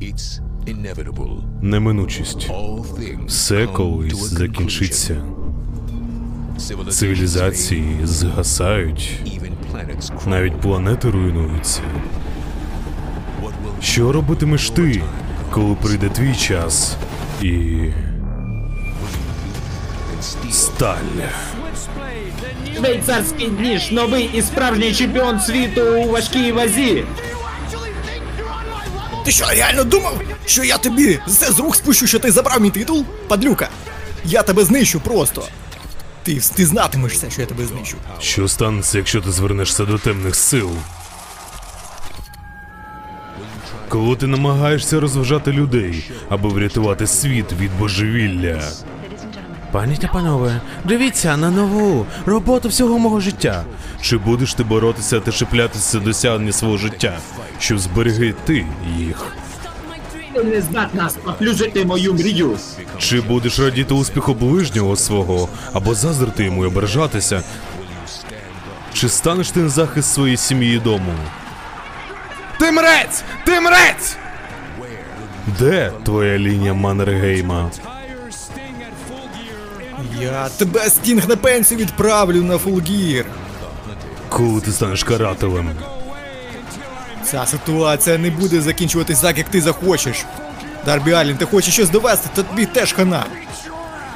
It's inevitable. Неминучість. Все колись закінчиться. Цивілізації згасають, Even planets crumble. навіть планети руйнуються. Що робитимеш ти, коли прийде твій час і сталь? Швейцарський ніж, новий і справжній чемпіон світу у важкій вазі. Ти що, реально думав, що я тобі все з рук спущу, що ти забрав мій титул? Падлюка. Я тебе знищу просто. Ти, ти знатимешся, що я тебе знищу. Що станеться, якщо ти звернешся до темних сил? Коли ти намагаєшся розважати людей, аби врятувати світ від божевілля. Пані та панове, дивіться на нову роботу всього мого життя. Чи будеш ти боротися та чіплятися до досягнення свого життя, щоб зберегти їх? Ти не здатна споплюжити мою мрію. Чи будеш радіти успіху ближнього свого, або заздрити йому і ображатися? Чи станеш ти на захист своєї сім'ї і дому? Ти мрець! Ти мрець! Де твоя лінія Маннергейма? Я тебе стінг на пенсію відправлю на Full Gear. Коли ти станеш карателем? Ця ситуація не буде закінчуватись так, як ти захочеш. Дарбі Алін, ти хочеш щось довести, то тобі теж хана.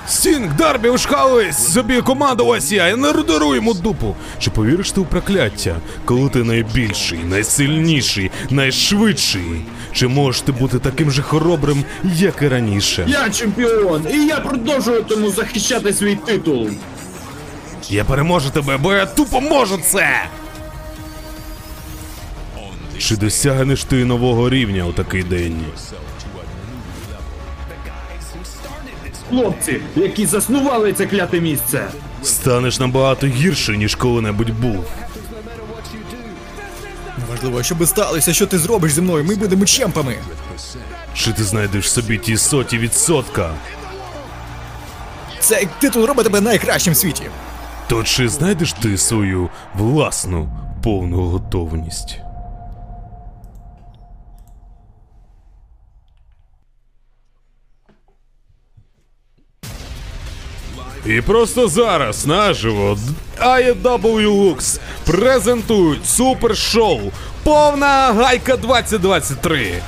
Стінг, Дарбі, ушкались! Собі команду ось я, я не рудару йому дупу. Чи повіриш ти у прокляття, коли ти найбільший, найсильніший, найшвидший? Чи можеш ти бути таким же хоробрим, як і раніше? Я чемпіон, і я продовжуватиму захищати свій титул. Я переможу тебе, бо я тупо можу це. Чи досягнеш ти нового рівня у такий день? Хлопці, які заснували це кляте місце. Станеш набагато гірше, ніж коли-небудь був. Неважливо, що би сталося, що ти зробиш зі мною, ми будемо чемпами. Чи ти знайдеш собі ті соті відсотка? Цей титул робить тебе найкращим в світі. То чи знайдеш ти свою власну повну готовність? І просто зараз наживо AEW Lux презентують супершоу Повна гайка 2023.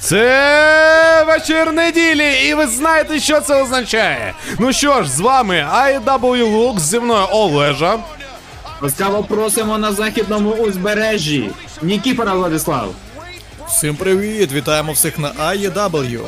Це вечір неділі, і ви знаєте, що це означає. Ну що ж, з вами IW Lux, зі мною Олежа. Ласкаво просимо на західному узбережжі. Нікіфора Владислав. Всім привіт, вітаємо всіх на AEW.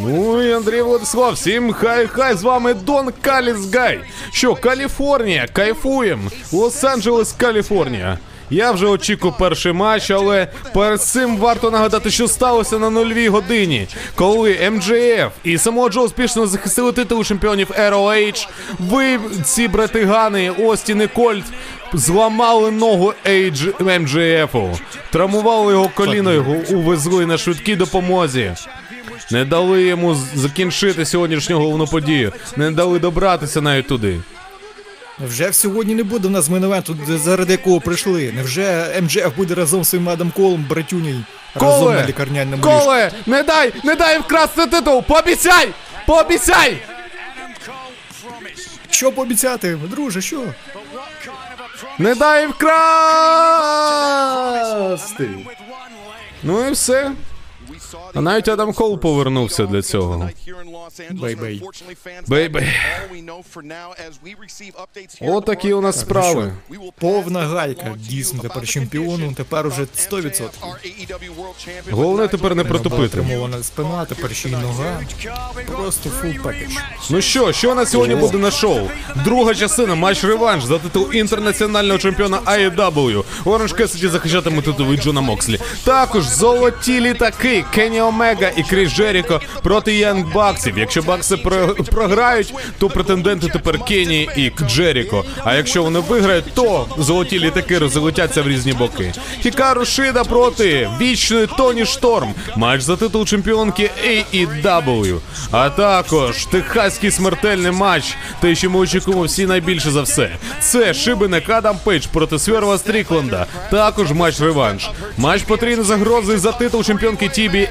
Ну і Андрій Владислав, всім хай-хай, з вами Дон Каліс Гай. Що, Каліфорнія, кайфуєм. Лос-Анджелес, Каліфорнія. Я вже очікую перший матч, але перед цим варто нагадати, що сталося на нульовій годині, коли MJF і самого Джо успішно захистили титул чемпіонів ROH. Ви, ці братигани, Остін і Кольт, зламали ногу Ейдж- MJF, травмували його коліно, його увезли на швидкій допомозі. Не дали йому закінчити сьогоднішню головну подію. Не дали добратися навіть туди. Невже сьогодні не буде в нас мейн-евенту, заради якого прийшли? Невже MJF буде разом з своїм Адам Колом, братюній, разом на Коле! лікарняному ліжку? Коле! Не дай! Не дай вкрасти титул! Пообіцяй! Пообіцяй! Що пообіцяти, друже, що? Не дай вкрасти! Ну і все. А навіть Адам Кол повернувся для цього. Bay-bay. Bay-bay. Отакі у нас справи. Повна гайка. Дійсно, тепер чемпіону, тепер уже 100%. Головне тепер не протупити. Травмована спина, тепер ще й нога. Просто full package. Ну що, що на сьогодні буде на шоу? Друга частина матч реванш за титул інтернаціонального чемпіона AEW. Оранж Кесіді захищатиме титул від Джона Мокслі. Також золоті літаки Кенні Омега і Кріс Джеріко проти Янг Баксів. Якщо Бакси про- програють, то претенденти тепер Кенні і Джеріко. А якщо вони виграють, то золоті літаки розлетяться в різні боки. Хікару Шида проти вічної Тоні Шторм. Матч за титул чемпіонки AEW. А також техаський смертельний матч. Те, що ми очікуємо всі найбільше за все. Це Шибеник Адам Пейдж проти Сворва Стрікленда. Також матч реванш. Матч потрійної загрози за титул чемпіонки TBS.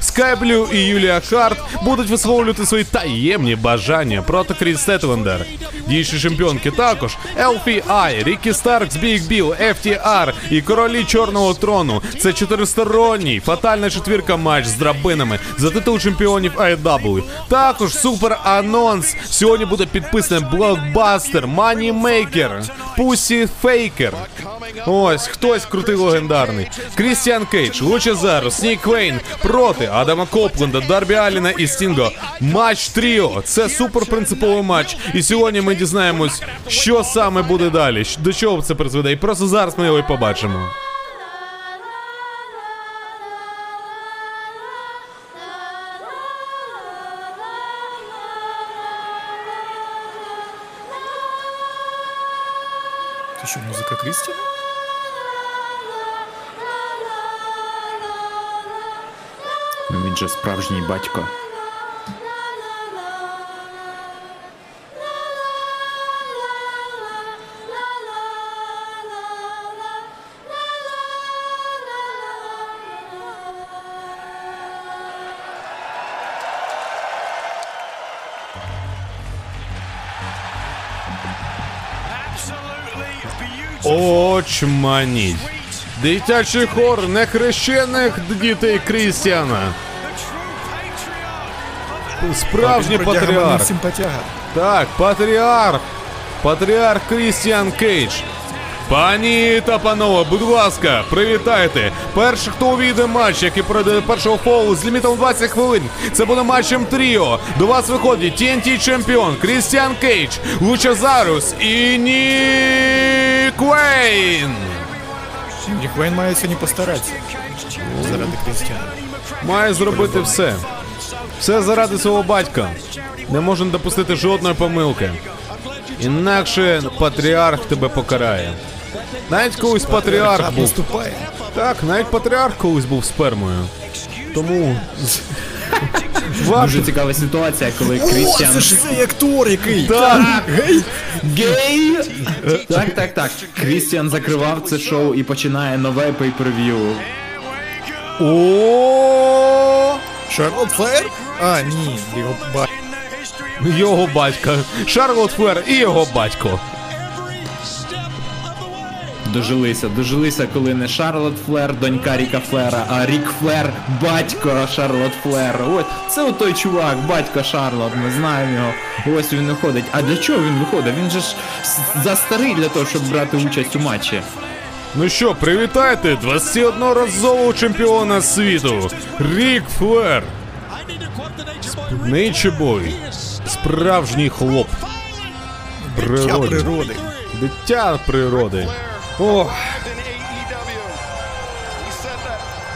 Скай Блю і Юлія Харт будуть висловлювати свої таємні бажання проти Кріс Стетлендер. Діючі чемпіонки також LFI, Рікі Старкс, Біг Біл, FTR і королі Чорного трону. Це чотиристоронній фатальна четвірка матч з драбинами за титул чемпіонів AEW. Також супер анонс. Сьогодні буде підписаний блокбастер, Moneymaker, Pussy Faker. Ось хтось крутий легендарний. Крістіан Кейдж, Лучезаурус, Нік Вейн проти Адама Копленда, Дарбі Аліна і Стінга. Матч Тріо. Це супер принциповий матч. І сьогодні ми дізнаємось, що саме буде далі, до чого це призведе. І просто зараз ми його і побачимо. Ти що, музика Крістіна? Же справжній батько. Очманіть. Дитячий хор нехрещених дітей Крістіана. Справжній патріарх. Так, патріарх. Патріарх Крістіан Кейдж. Пані та панове, будь ласка, привітайте. Перший, хто увійде матч, який пройде першого фолу з лімітом 20 хвилин. Це буде матчем тріо. До вас виходить TNT чемпіон Крістіан Кейдж, Лучазарус і Нік Вейн. Нік Вейн має сьогодні постаратися. Заради Крістіана. Має зробити все. Все заради свого батька. Не можна допустити жодної помилки. Інакше патріарх тебе покарає. Навіть колись патріарх був. Так, навіть патріарх колись був спермою. Тому. Дуже цікава ситуація, коли О, Крістіан це ж цей актор який. Так. Гей. гей. Так, так, так. Крістіан закривав це шоу і починає нове pay-per-view. О, Шарлот Флер? А, ні, його ба... Його батька. Шарлот Флер і його батько. Дожилися, дожилися, коли не Шарлот Флер, донька Ріка Флера, а Рік Флер, батько Шарлот Флер. Ось це от той чувак, батько Шарлот, ми знаємо його. Ось він виходить. А для чого він виходить? Він же ж с- застарий для того, щоб брати участь у матчі. Ну що, привітайте 21-разового чемпіона світу Рік Флер. Нейче бой. Справжній хлоп. Дитя природи. Дитя природи. Ох,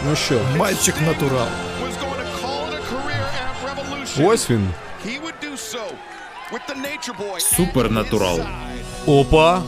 ну що, Мальчик натурал. ось він. Супернатурал. Опа.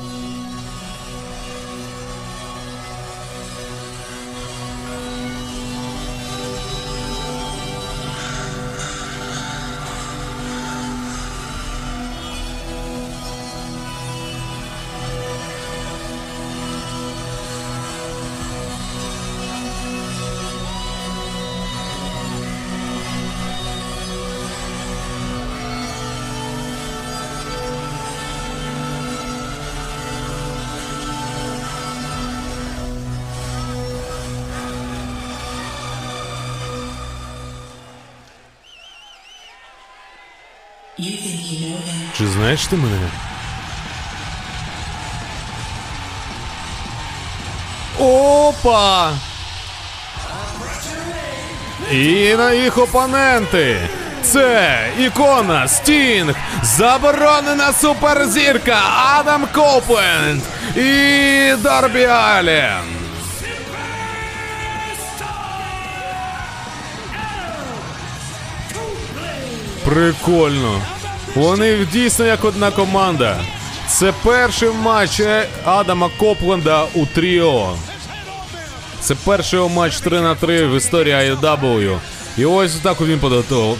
Чи знаєш ти мене? Опа! І на їх опоненти. Це ікона Стінг, заборонена суперзірка Адам Копленд і Дарбі Аллен. Прикольно. Вони дійсно як одна команда. Це перший матч е, Адама Копленда у Тріо. Це перший матч 3 на 3 в історії AEW. І ось так він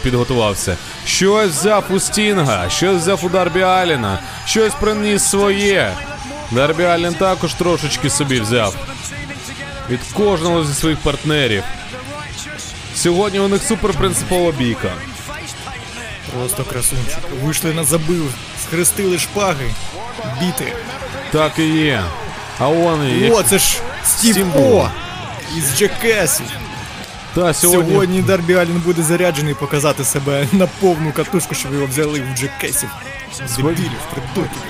підготувався. Щось взяв у Стінга, щось взяв у Дарбі Аліна, щось приніс своє. Дарбі Алін також трошечки собі взяв. Від кожного зі своїх партнерів. Сьогодні у них суперпринципова бійка. Просто красунчик. Вийшли на забив, схрестили шпаги, біти. Так і є. А он і є. О, це ж Стів Із Джекесів. Та, сьогодні... Сьогодні Дарбі Алін буде заряджений показати себе на повну катушку, щоб його взяли в Джекесів. Дебілів, придурків.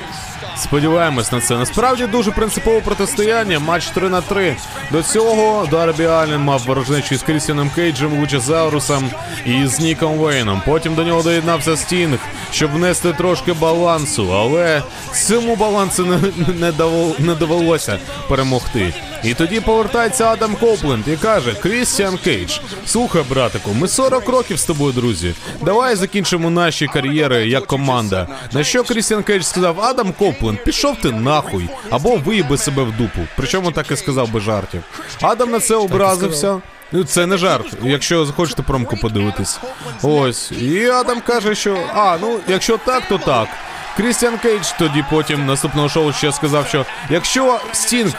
Сподіваємось на це. Насправді дуже принципове протистояння. Матч 3 на 3. До цього Дарбі Аллен мав ворожнечу з Крістіаном Кейджем, Лучезаурусом і з Ніком Вейном. Потім до нього доєднався Стінг, щоб внести трошки балансу, але цьому балансу не, не, не довелося перемогти. І тоді повертається Адам Копленд і каже: Крістіан Кейдж, слухай, братику, ми 40 років з тобою, друзі. Давай закінчимо наші кар'єри як команда. На що Крістіан Кейдж сказав: Адам Копленд, пішов ти нахуй, або виїби себе в дупу. Причому так і сказав без жартів. Адам на це образився. Ну, це не жарт, якщо захочете промку подивитись. Ось. І Адам каже, що а, ну, якщо так, то так. Крістіан Кейдж тоді потім наступного шоу ще сказав, що якщо Стінг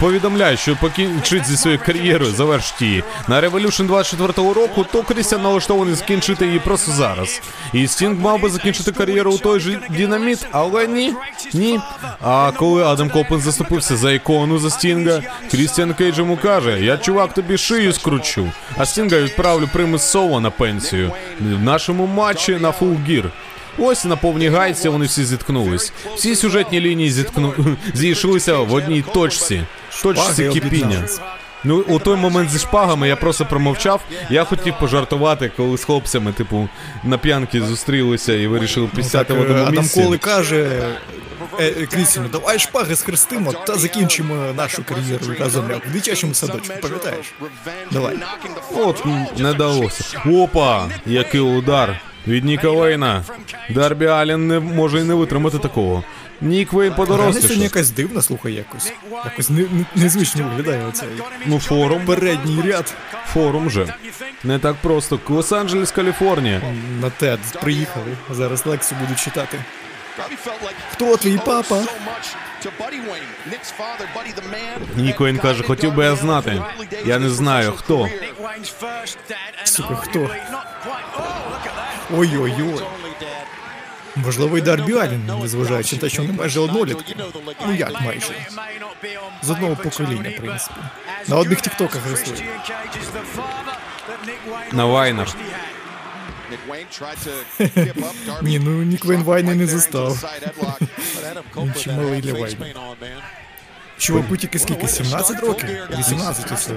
повідомляє, що покінчить зі своєю кар'єрою, завершить її на Revolution 24-го року, то Крістіан налаштований закінчити її просто зараз. І Стінг мав би закінчити кар'єру у той же динаміт, але ні, ні. А коли Адам Копленд заступився за ікону за Стінга, Крістіан Кейдж йому каже: Я чувак тобі шию скручу, а Стінга відправлю примусово на пенсію в нашому матчі на Full Gear. Ось на повній гайці вони всі зіткнулись. Всі сюжетні лінії зіткну... зійшлися в одній точці. Точці кипіння. Ну, у той момент зі шпагами я просто промовчав. Я хотів пожартувати, коли з хлопцями, типу, на п'янки зустрілися і вирішили пісяти Так, в одному е, Адам місці. Коли каже е, е, Крістіну, давай шпаги схрестимо та закінчимо нашу кар'єру разом як в дитячому садочку, пам'ятаєш? Давай. От не далося. Опа! Який удар від Ніка Вейна. Дарбі Аллен не може й не витримати такого. Нік Вейн Вона сьогодні якась дивна, слухай, якось. Якось не, не, незвично виглядає оцей Ну, форум. передній ряд. Форум же. Не так просто. Лос-Анджелес, Каліфорнія. На TED приїхали. Зараз лекцію будуть читати. Хто твій папа? Нік Вейн каже, хотів би я знати. Я не знаю, хто. Сука, хто? Ой-ой-ой. Можливо, і Дарбі Аллен, незважаючи на те, що вони майже однолітки. Ну як майже? З одного покоління, в принципі. На одних тіктоках росли. На вайнах. Ні, ну Нік Вейн Вайни не застав. Він ще малий для Вайна. Чуваку тільки скільки? 17 років? 18 усе.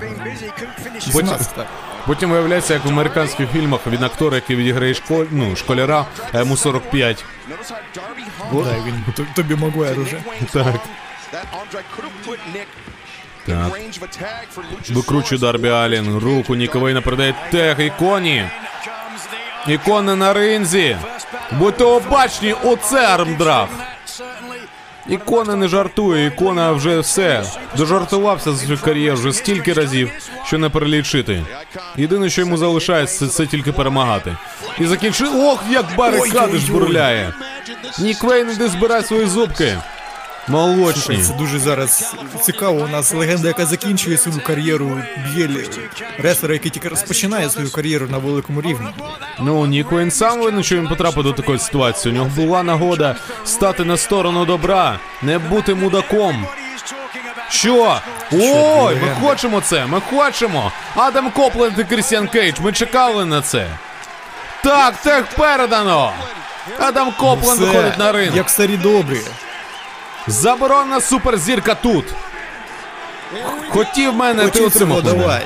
18, так. Потім виявляється, як в американських фільмах він актор, який відіграє школь... ну, школяра, а йому 45. Дай він т- тобі Магуайр уже. Так. Так. Викручує Дарбі Аллен. Руку Ніка Вейна передає тег іконі. Ікона на ринзі. Будьте обачні, оце arm drag. Ікона не жартує, ікона вже все. Дожартувався за цю кар'єру вже стільки разів, що не перелічити. Єдине, що йому залишається, це, це тільки перемагати. І закінчив. Ох, як барикади Ой-ой-ой. жбурляє. Іди збирай свої зубки. Слухай, це дуже зараз цікаво. У нас легенда, яка закінчує свою кар'єру б'єлі. Реслера, який тільки розпочинає свою кар'єру на великому рівні. Ну, Нік Вейн сам винен, що він потрапив до такої ситуації. У нього була нагода стати на сторону добра, не бути мудаком. Що? Ой, ми хочемо це, ми хочемо. Адам Копленд і Крістіан Кейдж, ми чекали на це. Так, тег передано. Адам Копленд виходить на ринг. Як старі добрі. Заборонена суперзірка тут. Хотів мене, ти Хочуть отримав. мене. давай.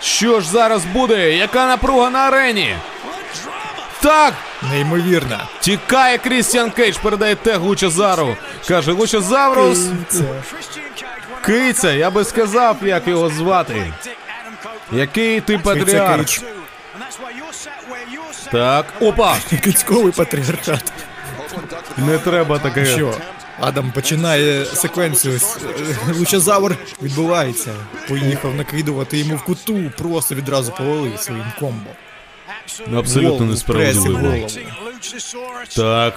Що ж зараз буде? Яка напруга на арені? Так, Неймовірно. Тікає Крістіан Кейдж, передає тег Лучезавру. Каже, Лучезаврус, Це. киця, я би сказав, як його звати. Який ти патріарх. Так, опа! Кицьковий патріархат. Не треба таке. Що? Адам починає секвенцію. Лучезавр відбувається. Поїхав накидувати йому в куту, просто відразу повалив своїм комбо. Абсолютно Голову, несправедливо. Так.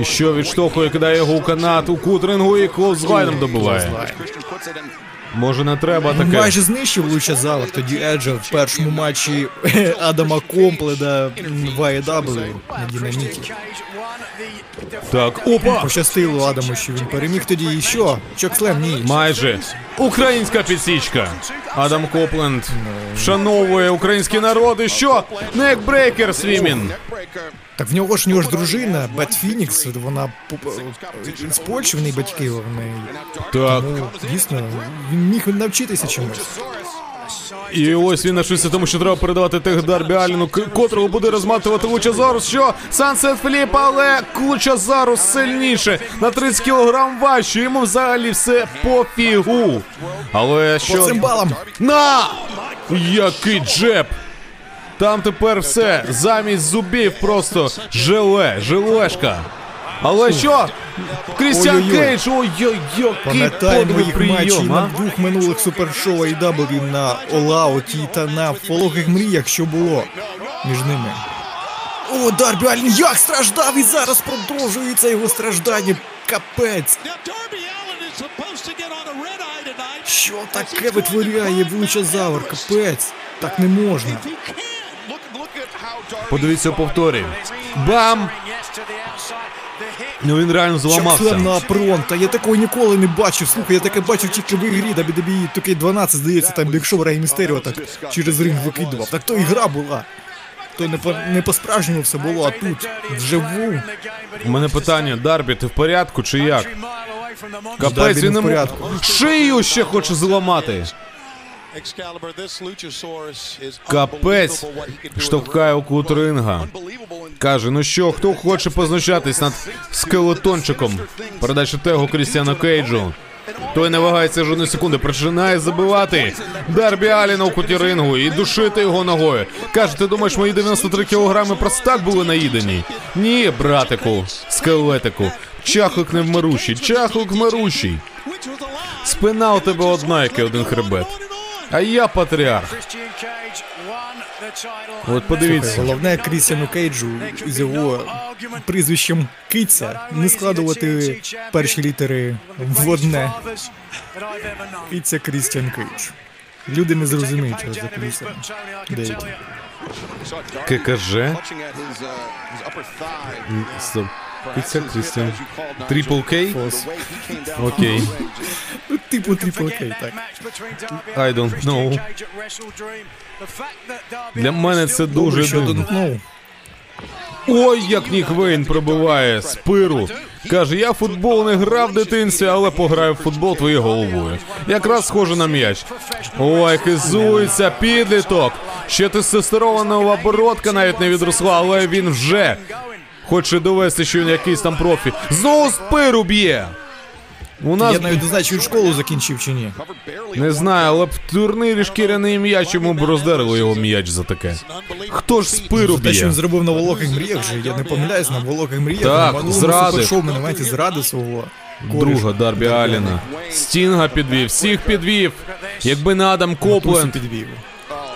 І що відштовхує, кидає його у канат, у кутрингу і клоузлайном добиває. Може не треба таке. Майже знищив Лучезавр, тоді Еджа в першому матчі Адама Компледа в AEW на динаміті. Так, опа! Пощастило Адаму, що він переміг тоді і що? Чокслем ні. Майже. Українська підсічка. Адам Копленд вшановує український народ і що? Некбрейкер свімін. Так в нього ж в нього ж дружина, Бет Фінікс, вона по- з Польщі в неї батьки в неї. Так. Ну, дійсно, він міг навчитися чомусь. І ось він навчився тому, що треба передавати тех Дарбі Аліну, котрого буде розматувати Лучазарус. Що? Сансет Філіп, але Лучазарус сильніше. На 30 кілограм важче. Йому взагалі все пофігу. Але По що. цимбалам! На! Який джеб! Там тепер все. Замість зубів просто желе, желешка. Але що? Крістіан Кейдж, ой-ой-ой, Пам'ятаємо їх матчі прийом, на а? двох минулих супершоу AEW на Олауті та на Пологих мріях, що було між ними. О, Дарбі Аллен як страждав і зараз продовжується його страждання. Капець. Що таке витворяє Лучезавр? Капець. Так не можна. Подивіться повторі. Бам! Ну він реально зламався. На пронта. Я такого ніколи не бачив. Слухай, я таке бачив тільки в ігрі WWE 2K12, здається, там якщо Рей Містеріо так через ринг викидував. Так то і гра була. То не по не по-справжньому все було, а тут вживу. У мене питання, Дарбі, ти в порядку чи як? Капець, він в порядку. Шию ще хоче зламати. Капець Штовхає у кут ринга. Каже, ну що, хто хоче познущатись над скелетончиком? Передача тегу Крістіану Кейджу. Той не вагається жодної секунди, починає забивати Дарбі Аліна у куті рингу і душити його ногою. Каже, ти думаєш, мої 93 кілограми просто так були наїдені? Ні, братику, скелетику. Чахлик невмирущий, чахлик вмирущий. Спина у тебе одна, як і один хребет. А я патріарх. От подивіться. Головне Крістіану Кейджу з його прізвищем Киця не складувати перші літери в одне. Киця Крістіан Кейдж. Люди не зрозуміють через за кулісами. Деякі. ККЖ. Стоп. Киця Крістіан. Трипл Кей? Фос. Окей. Ну, типу трипл Кей, так. I don't know. Для мене це дуже дивно. Ой, як Нік Вейн пробиває спиру. Каже, я футбол не грав в дитинстві, але пограю в футбол твоєю головою. Якраз схоже на м'яч. Ой, хизується, підліток. Ще тестостерована оборотка навіть не відросла, але він вже хоче довести, що він якийсь там профі. Знову спиру б'є. У нас Я навіть не знаю, чи він школу закінчив чи ні. не знаю, але б в турнірі шкіряний м'яч йому б роздерли його м'яч за таке. Хто ж спиру Те, що б'є? він зробив на вологих мріях же, я не помиляюсь, на вологих мріях. Так, минулому зрадив. супершоу ми моменті зради свого. Друга Дарбі Аліна. Стінга підвів, всіх підвів. Якби не Адам Копленд. підвів.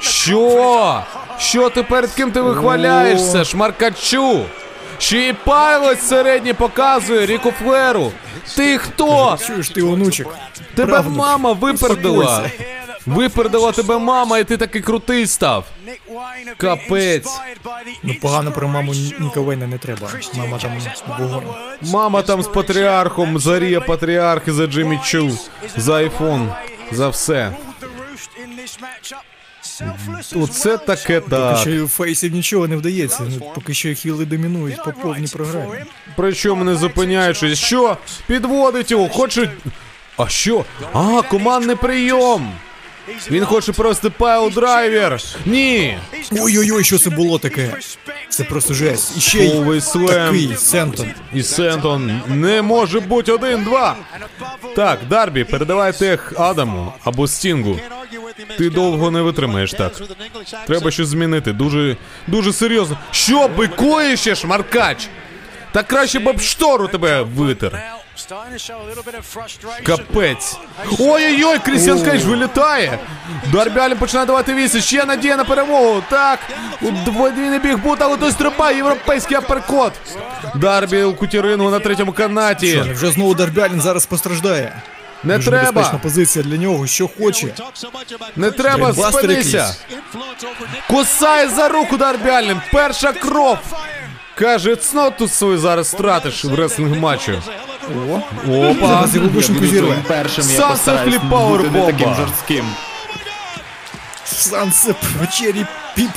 Що? Що ти перед ким ти вихваляєшся, шмаркачу? Пайлот середній показує Ріку Флеру. Ти хто? Чуєш ти, онучек? Тебе Правду. мама випердила. Випердила тебе мама, і ти такий крутий став. Капець. Ну погано про маму Ніка Вейна не треба. Мама там вогонь. Мама там з патріархом, Зарія патріарх і за Джиммі Чу, за айфон, за все. Оце таке Поки що фейсів нічого не вдається. Ну, Поки що хіли домінують по повній програмі. Причому не зупиняючись. Що? Підводить його, хоче. А що? А, командний прийом. Він хоче просто пайл драйвер. Ні. Ой-ой-ой, що це було таке? Це просто жесть. І ще й такий Сентон. І Сентон не може бути один-два. Так, Дарбі, передавай тег Адаму або Стінгу. Ти довго не витримаєш так. Треба щось змінити. Дуже, дуже серйозно. Що бикуєш ще, шмаркач? Та краще б об штору тебе витер. Капець. Ой-ой-ой, Крістіан Кейдж вилітає. Дарбі Аллен починає давати віси. Ще надія на перемогу. Так. У Дводвійний big boot, але той стрибає. Європейський апперкот. Дарбі у кутірингу на третьому канаті. Вже знову Дарбялін зараз постраждає. Не Дуже треба. небезпечна позиція для нього, що хоче. Не треба, спинися. Кусай за руку Дарбі Аллен. Перша кров. Каже, цноту свою зараз стратиш в реслінг матчу. О, Опа. зараз його зірве. твоїм першим, я Sunset постараюсь бути не таким бомба. жорстким. Сансеп, вечері піп.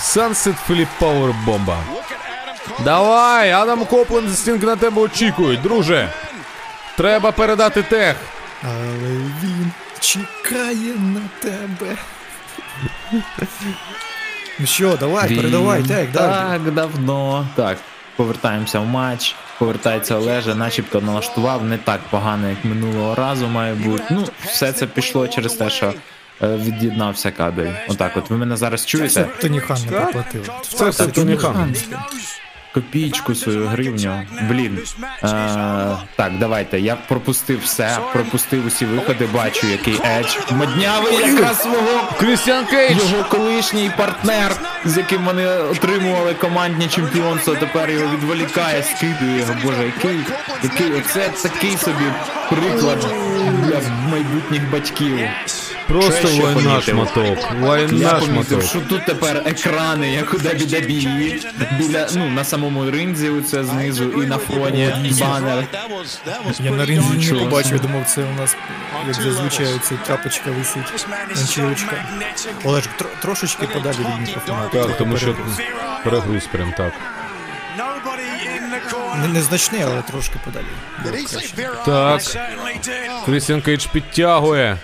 Sunset Flip Power бомба. Давай, Адам Копленд і Стінг на тебе очікують, друже. Треба передати тех. Але він чекає на тебе. Ну що, давай, передавай, так, далі. Так, давно. Так, повертаємося в матч. Повертається Олежа, начебто налаштував не так погано, як минулого разу має бути. Ну, все це пішло через те, що е, від'єднався кабель. Отак, от ви мене зараз чуєте? Тоні Хан не проплатив. Це все Тоні Хан. Копійку свою гривню. Блін. Е, так, давайте. Я пропустив все, пропустив усі виходи, бачу, який Едж моднявий якраз свого Крістіан Кейдж. його колишній партнер, з яким вони отримували командні чемпіонство, тепер його відволікає, скидує його. Боже, який, який оце такий собі приклад для майбутніх батьків. Просто Що ще помітив? шматок. Я помітив, шматок. що тут тепер екрани, як у WWE, біля ну на самому ринзі, оце знизу і на фоні банер. Я на ринзі не побачив, я думав, це у нас, як зазвичай, це тряпочка висить. Ганчірочка. Олежик, тро- трошечки подалі від мікрофона. Так, тому що перегруз прям так. Не, незначний, але трошки подалі. Так, Крістіан Кейдж підтягує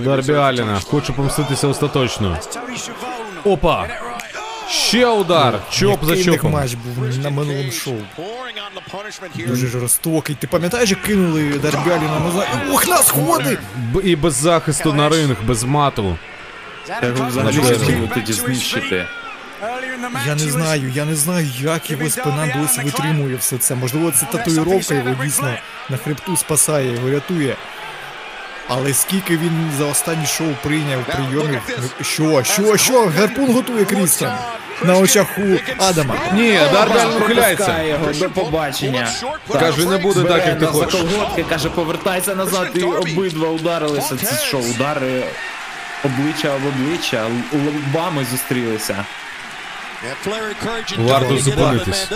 Дарбі Аллена. Хоче помститися остаточно. Опа! Ще удар! Chop за chop ом. матч був на минулому шоу. Дуже жорстокий. Ти пам'ятаєш, як кинули Дарбі Аллена назад? Ох, на сходи! Б- І без захисту на ринг, без мату. Я взагалі тоді знищити. Я не знаю, я не знаю, як його спина досі витримує все це. Можливо, це татуїровка його дійсно на хребту спасає, його рятує. Але скільки він за останні шоу прийняв прийомів. Що, що, що? Гарпун готує Крістіан. На очах у Адама. Ні, Дарбі ухиляється. Його до побачення. Каже, не буде так, як ти хочеш. колготки, каже, повертайся назад, і обидва ударилися. Це що, удари обличчя об обличчя, лобами зустрілися. Варто зупинитись.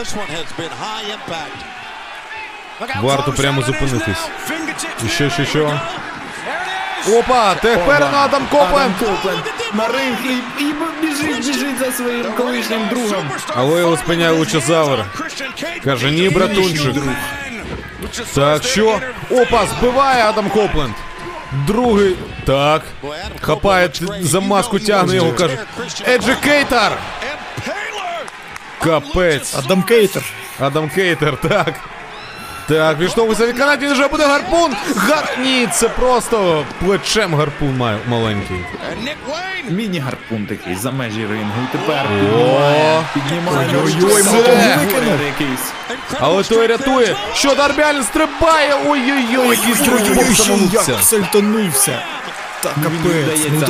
Варто прямо зупинитись. І що, що, що? Опа, тепер на Адам Копленд. На ринг і, і біжить, біжить за своїм колишнім другом. Але його спиняє Лучезавр. Каже, ні, братунчик. Так, що? Опа, збиває Адам Копленд. Другий. Так. Хапає за маску, тягне його, каже. Еджикейтор! Капець. Адам Кейтер. Адам Кейтер, так. Так, відштовхується від канаті, вже буде гарпун. Гар... Ні, це просто плечем гарпун має маленький. Міні-гарпун такий за межі рингу. І тепер піднімає. Ой-ой-ой, викинув. якийсь. але той рятує. Що Дарбі Аллен стрибає? Ой-ой-ой, який стрибок як сальтонувся. Та капець, ну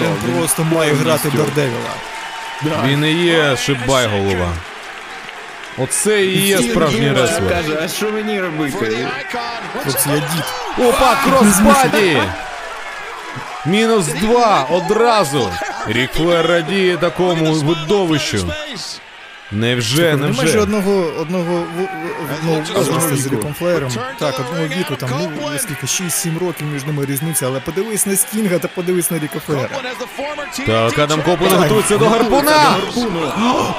він просто має грати повністю. Daredevil а. Він і є шибайголова. Оце і є справжній реслер. Каже, а що мені робити? Хлопці, я дід. Опа, crossbody! Мінус два одразу. Рік Флер радіє такому видовищу. Невже, же невже? одного, одного, в- в- одного возраста з Ріком Флеєром. Так, одного віку, там, ну, скільки, 6-7 років між ними різниця, але подивись на Стінга та подивись на Ріка Флеєра. Так, Адам Копленд готується до гарпуна.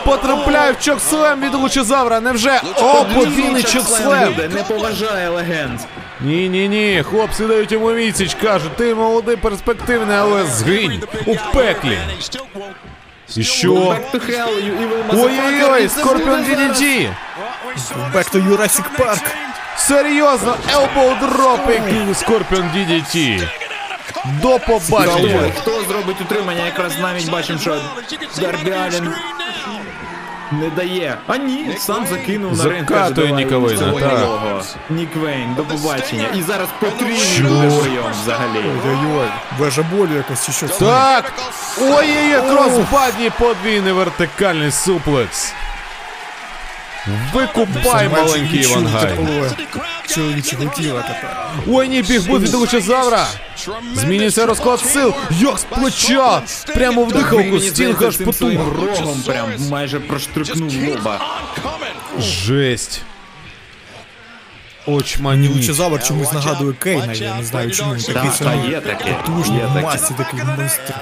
Потрапляє в чокслем від Лучезавра. Невже? О, подвійний чокслем. Не поважає легенд. Ні, ні, ні, хлопці дають йому відсіч, кажуть, ти молодий, перспективний, але згинь у пеклі. І що? Back to hell, you evil motherfucker. Ой-ой-ой, І це Скорпіон буде зараз. DDT! Back to Jurassic Park. Серйозно, elbow drop, який Скорпіон DDT. До Хто, побачення. хто зробить утримання? Якраз навіть бачимо, що Дарбі Аллен не дає. А ні, сам закинув на ринг. каже, Закатує «Давай, Ніка Вейна, свого так. нового». Нік Вейн, до побачення. І зараз потрібний прийом взагалі. Ой-ой-ой, вежа болю якось чи що. Так. Ой-ой-ой, кросбадні подвійний вертикальний суплекс. Викупай маленький Івангай. Чоловічого тіла тепер. Ой, ні, бігбут від Лучезавра. Змінюється розклад сил. Як з плеча. Прямо в дихалку. Стінг аж потух. рогом прям майже проштрикнув лоба. Жесть. Мені. Лучезавр чомусь нагадує Кейна, я не знаю чому. Він такий Так, та самий є таке. потужний, в масі такий монстр.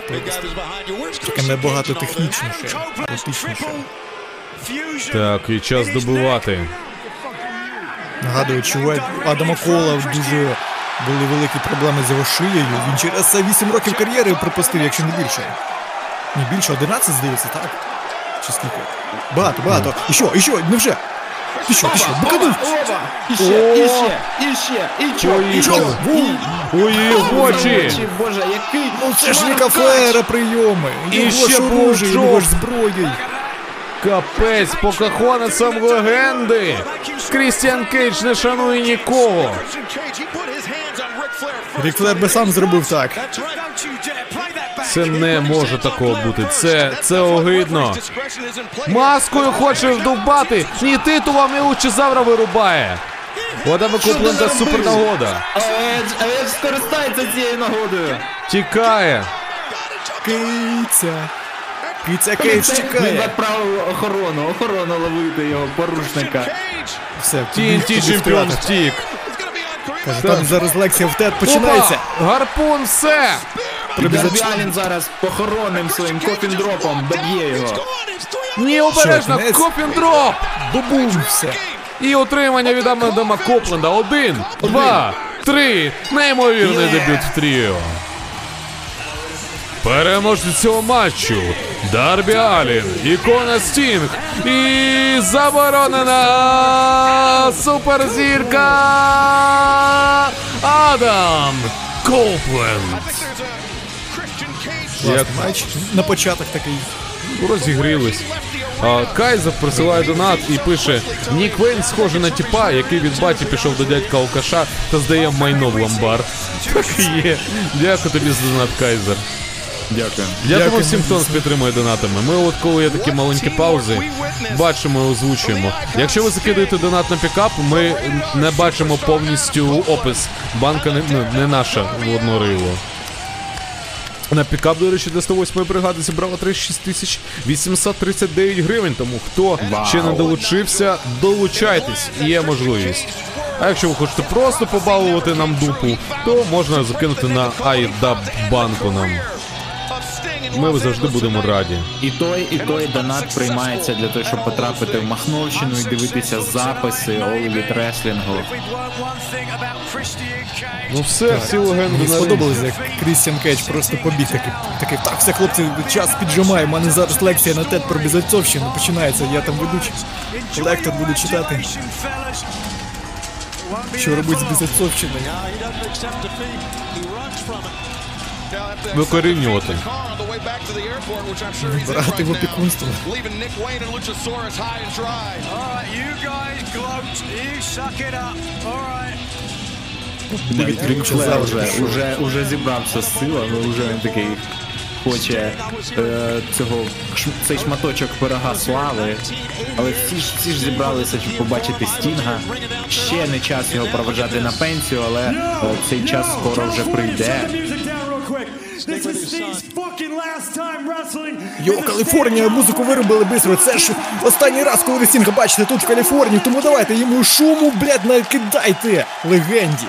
Таке набагато технічніше, практичніше. Так, і час добивати. Нагадую, чувак Адама Кола дуже були великі проблеми з його шиєю. Він через 8 років кар'єри пропустив, якщо не більше. Ні, більше 11, здається, так? Чи скільки? Багато, багато. І що, і що, невже? Ти що, ти що, буканув? Оба! І ще, і ще, і ще, і чо, і чо. Ой, очі. Боже, який Це ж Ніка Флера прийоми. І ще ж зброєю. Капець, покахонецем легенди. Крістіан Кейдж не шанує нікого. Рік Флер би сам зробив так. Це не може такого бути. Це, це огидно. Маскою хоче вдовбати. Ні титулом і Лучезавра вирубає. В Адама Копленда супернагода. А Едж, а Едж скористається цією нагодою. Тікає. Киця. Кейдж Він чекає. відправив охорону, охорону ловити його порушника. Все, TNT чемпіон втік. Там зараз лекція в тет починається. Гарпун, все! І зараз похоронним своїм кофіндропом доб'є його. Ні, обережно, кінець? кофіндроп! Бубум, все. І отримання від Амадама Копленда. Один, два, три. Неймовірний дебют в тріо. Переможці цього матчу Дарбі Алін, ікона Стінг і заборонена суперзірка Адам Копленд. Як Матч на початок такий. розігрілись. Кайзер присилає донат і пише: Нік Вейн схожий на тіпа, який від баті пішов до дядька алкаша та здає майно в ломбард. Так і є. Дякую тобі за донат, Кайзер. Дякую. Дякую, всім, хто нас підтримує донатами. Ми от коли є такі маленькі паузи, бачимо і озвучуємо. Якщо ви закидаєте донат на пікап, ми не бачимо повністю опис. Банка не, ну, не наша в одно рило. На пікап, до речі, для 108 бригади зібрала 36 тисяч 839 гривень. Тому хто ще не долучився, долучайтесь, є можливість. А якщо ви хочете просто побалувати нам дупу, то можна закинути на iDub банку нам. Ми завжди будемо раді. І той, і той донат приймається для того, щоб потрапити в Махновщину і дивитися записи All Elite Ну все, всі легенди Мені сподобалось, як Крістіан Кейдж просто побіг такий. Такий, так, все, хлопці, час піджимає, у мене зараз лекція на TED про Бізальцовщину починається, я там ведучий. Лектор буду читати. Що робить з Бізальцовщиною? Викорінювати. Брати в опікунство. Рік вже, вже, вже зібрався з силами, вже він такий хоче е, цього цей шматочок пирога слави. Але всі ж всі ж зібралися, щоб побачити Стінга. Ще не час його проведжати на пенсію, але е, цей час скоро вже прийде. Йо, Каліфорнія, музику виробили бистро. Це ж останній раз, коли ви Стінга бачите тут в Каліфорнії, тому давайте йому шуму, блядь, накидайте легенді.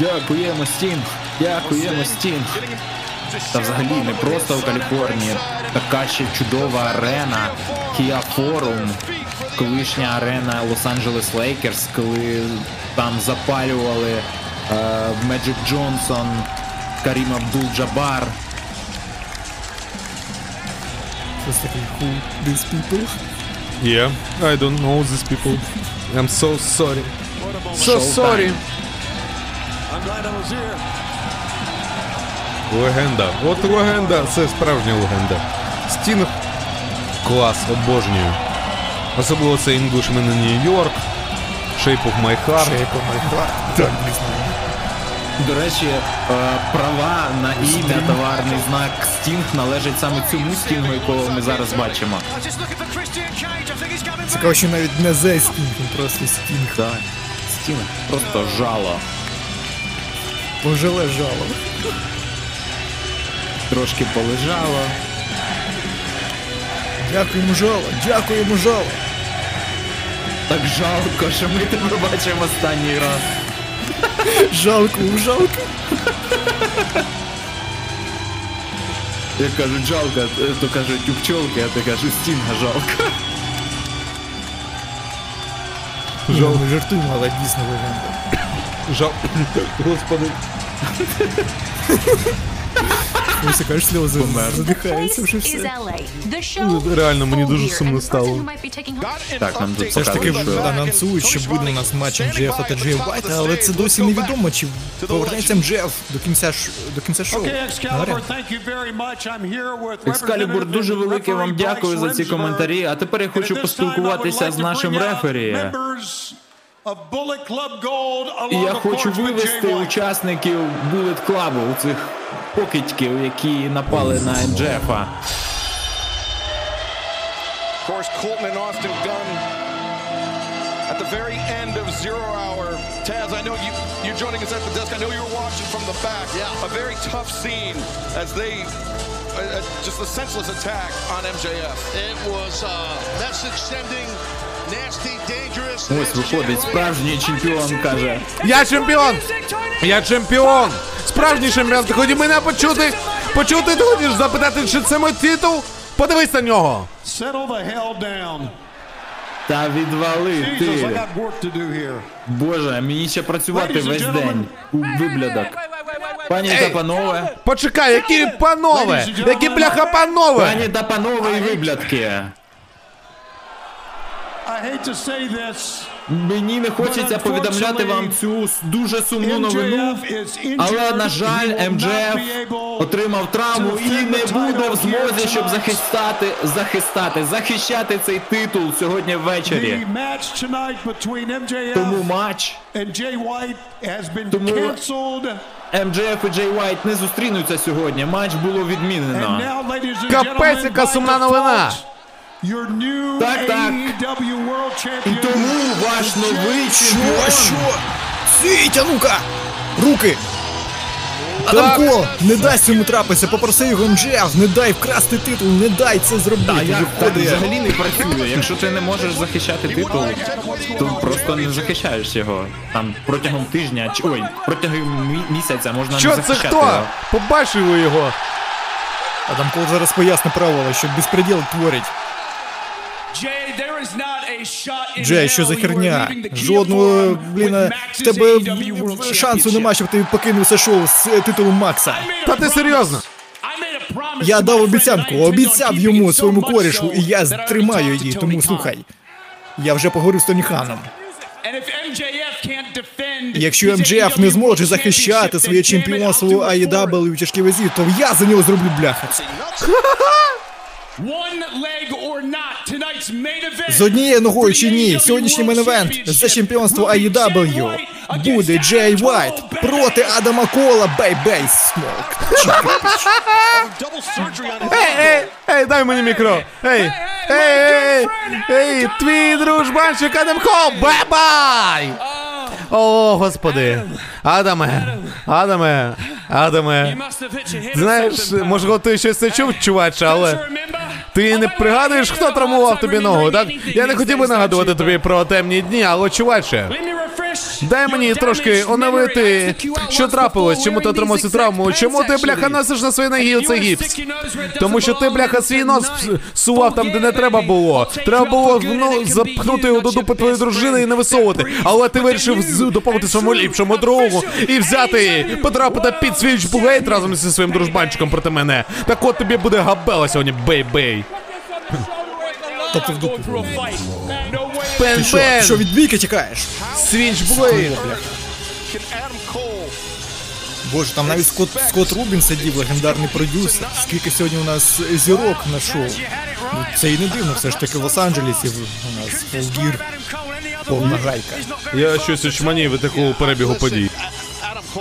Дякуємо Стінг! Дякуємо Стінг! Та взагалі не просто в Каліфорнії. Така ще чудова арена Kia Forum, колишня арена Лос-Анджелес Лейкерс, коли там запалювали Меджик Джонсон, Карім Абдул-Джабар. Щось такий who these people? Yeah, I don't know these people. I'm so sorry. So Showtime. sorry. Легенда. От легенда, це справжня легенда. Стінг. Клас, обожнюю. Особливо це Englishman in New York. Shape of my heart. Shape of my heart. Так, не знаю. До речі, е, права на ім'я товарний знак Стінг належать саме цьому стінгу, якого ми зараз бачимо. Цікаво, що навіть не The Sting, він просто Sting. Так. Стінг просто жало. Пожиле жало. Трошки полежало. Дякуємо жало, дякуємо жало. Так жалко, що ми тебе бачимо останній раз. Жалко, жалко. Як кажуть, жалко, е, то кажуть у пчолки, а ти кажеш стінга жалко. Ні, ну, ми жартуємо, але дійсно легенда. Жал. Господи. Ось яка ж сльози задихається вже все. Реально, мені дуже сумно стало. Так, нам тут Все ж таки що анонсують, що буде у нас матч МДФ та Джей Вайта, але це досі невідомо, чи повернеться МДФ до кінця ш- до кінця шоу. Екскалібур, дуже велике вам дякую за ці коментарі. А тепер я хочу поспілкуватися з нашим рефері. І я хочу вивести учасників Bullet Club, у цих покидьків, які напали на Джефа. Of course, Colton and Austin Gunn the very end of Zero Hour. Taz, I know you, you're joining us at the desk. I know you were watching from the back. Yeah. A very tough scene as they, uh, uh, just a senseless attack on MJF. It was uh, message sending, nasty, dangerous. Ось виходить справжній чемпіон, каже. Я чемпіон! Я чемпіон! Справжній чемпіон! Ти хотів мене почути? Почути ти хочеш запитати, чи це мій титул? Подивись на нього! Settle the hell down. Та відвали ти. Боже, мені ще працювати весь день. У виблядок. Пані та панове. Почекай, які панове! Які бляха панове! Пані та панове і виблядки. I hate to say this. Мені не хочеться повідомляти вам цю дуже сумну новину. Але, на жаль, МДФ отримав травму і не буде в змозі, щоб захистати, захистати, захищати цей титул сьогодні ввечері. Тому матч Тому- МДФ і Джей Уайт не зустрінуться сьогодні. Матч було відмінено. Капець, яка сумна новина. Default, Your new Так, так. AEW World І тому ваш новий Що? чемпіон. Що? Сіть, а ну-ка! Руки! Адам Кол, не дасть йому трапитися, попроси його МЖФ, не дай вкрасти титул, не дай це зробити. А як так Виходить. взагалі не працює? Якщо ти не можеш захищати титул, то просто не захищаєш його. Там протягом тижня чи ой, протягом мі- місяця можна Що не це захищати хто? його. Побачив ви його. Адам Кол зараз поясне правила, що безпреділ творить. Джей, що за херня? Жодного, блін, в тебе шансу нема, щоб ти покинув це шоу з е, титулом Макса. Та ти серйозно? Я дав обіцянку, обіцяв йому своєму корішу, і я тримаю її, тому слухай. Я вже поговорив з Тоні Ханом. Якщо МJF не зможе захищати своє чемпіонство AEW у тяжкій вазі, то я за нього зроблю бляха. З однією ногою чи ні, сьогоднішній main event за чемпіонство AEW буде Джей Вайт проти Адама Кола Bay Bay Смок. Ей, ей, ей, дай мені мікро. Ей, ей, ей, ей, твій дружбанчик Адам Кол, bay bay! О, господи. Адаме, Адаме, Адаме. Знаєш, можливо, ти щось не чув, чуваче, але ти не пригадуєш, хто травмував тобі ногу, так? Я не хотів би нагадувати тобі про темні дні, але чуваче. Дай мені трошки оновити, що трапилось, чому ти отримав цю травму, чому ти, бляха, носиш на своїй ногі оцей гіпс? Тому що ти, бляха, свій нос сував там, де не треба було. Треба було ну, запхнути його до дупи твоєї дружини і не висовувати. Але ти вирішив допомогти своєму ліпшому другу і взяти, потрапити під Switchblade разом зі своїм дружбанчиком проти мене. Так от тобі буде габела сьогодні, bay bay. Тобто в дупу. Пен-пен, Що від бійки тікаєш? Switch Can Боже, там навіть Скотт, Скотт Рубін сидів, легендарний продюсер. Скільки сьогодні у нас зірок на шоу. Ну, це і не дивно, все ж таки в Лос-Анджелесі у нас полгір, повна гайка. Я щось очманів від такого перебігу подій.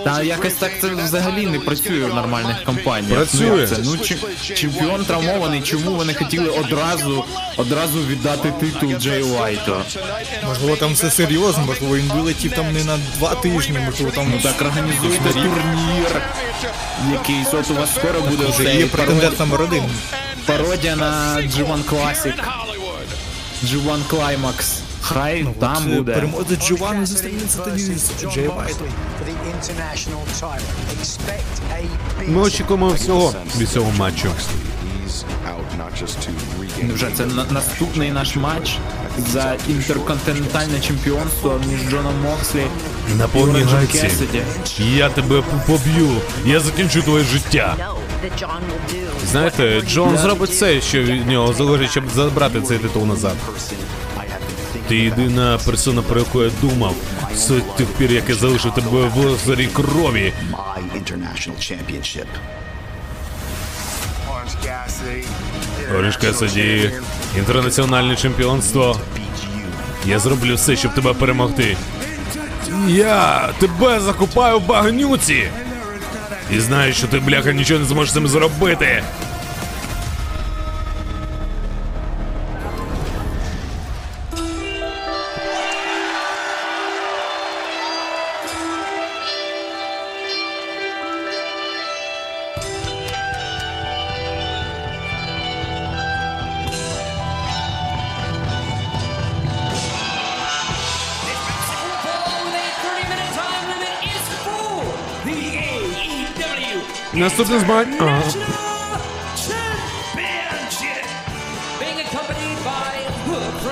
Та якось так це взагалі не працює в нормальних компаніях. Працює. Ну, це? ну чи- чемпіон травмований, чому вони хотіли одразу одразу віддати титул Джей Уайту? Можливо, там все серйозно, можливо, він вилетів там не на два тижні, можливо, там Ну так організуйте турнір. Якийсь от у вас скоро буде вже є претендент номер один. пародія на G1 Classic. G1 Climax. Хай там От, е, буде. Переможець Джованни зустрінеться тоді з Джей Вайтом. Ми очікуємо всього від цього матчу. He's out not just to regain. Вже це на- наступний наш матч за інтерконтинентальне чемпіонство між Джоном Мокслі На і повній гайці. Я тебе поб'ю. Я закінчу твоє життя. Знаєте, Джон зробить все, що від нього залежить, щоб забрати цей титул назад. Ти єдина персона, про яку я думав з тих пір, як я залишив тебе в озері крові. my international championship. Ориш Кесаді, інтернаціональне чемпіонство. Я зроблю все, щоб тебе перемогти. Я тебе закупаю в багнюці. І знаю, що ти, бляха, нічого не зможеш з цим зробити. Наступне змагання.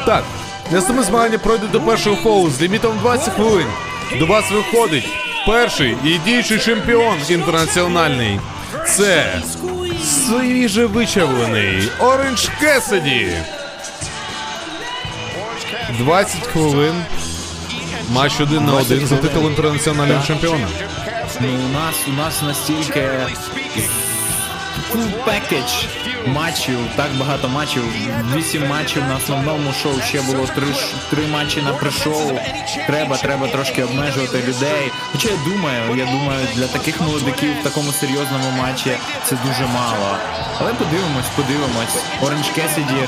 Так, наступне змагання пройде до першого фолу з лімітом 20 хвилин. До вас виходить перший і діючий чемпіон інтернаціональний. Це свіжевичавлений Оранж Кесаді. 20 хвилин. Матч один на один за титул інтернаціонального чемпіона. Ну, у нас у нас настільки full package матчів, так багато матчів. Вісім матчів на основному шоу. Ще було три, три матчі на пришоу. Треба, треба трошки обмежувати людей. Хоча я думаю, я думаю, для таких молодиків в такому серйозному матчі це дуже мало. Але подивимось, подивимось. Оранж Кесіді,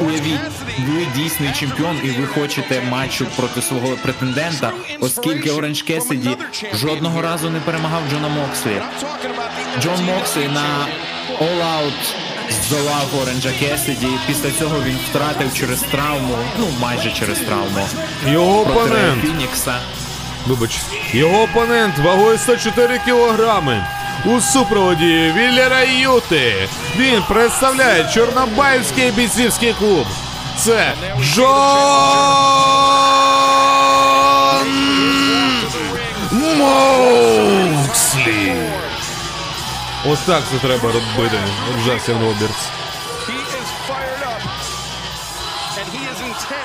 уявіть, ви дійсний чемпіон, і ви хочете матчу проти свого претендента, оскільки Оранж Кесіді жодного разу не перемагав Джона Мокслі. Джон Мокслі на All Out здолав Оранжа Кесіді, після цього він втратив через травму, ну майже через травму. Його опонент. Фінікса. Вибач, його опонент вагою 104 кілограми. У супроводі Віллера Юти. Він представляє Чорнобаївський бійцівський клуб. Це Джон Мокслі. Ось так це треба робити Джастін Робертс.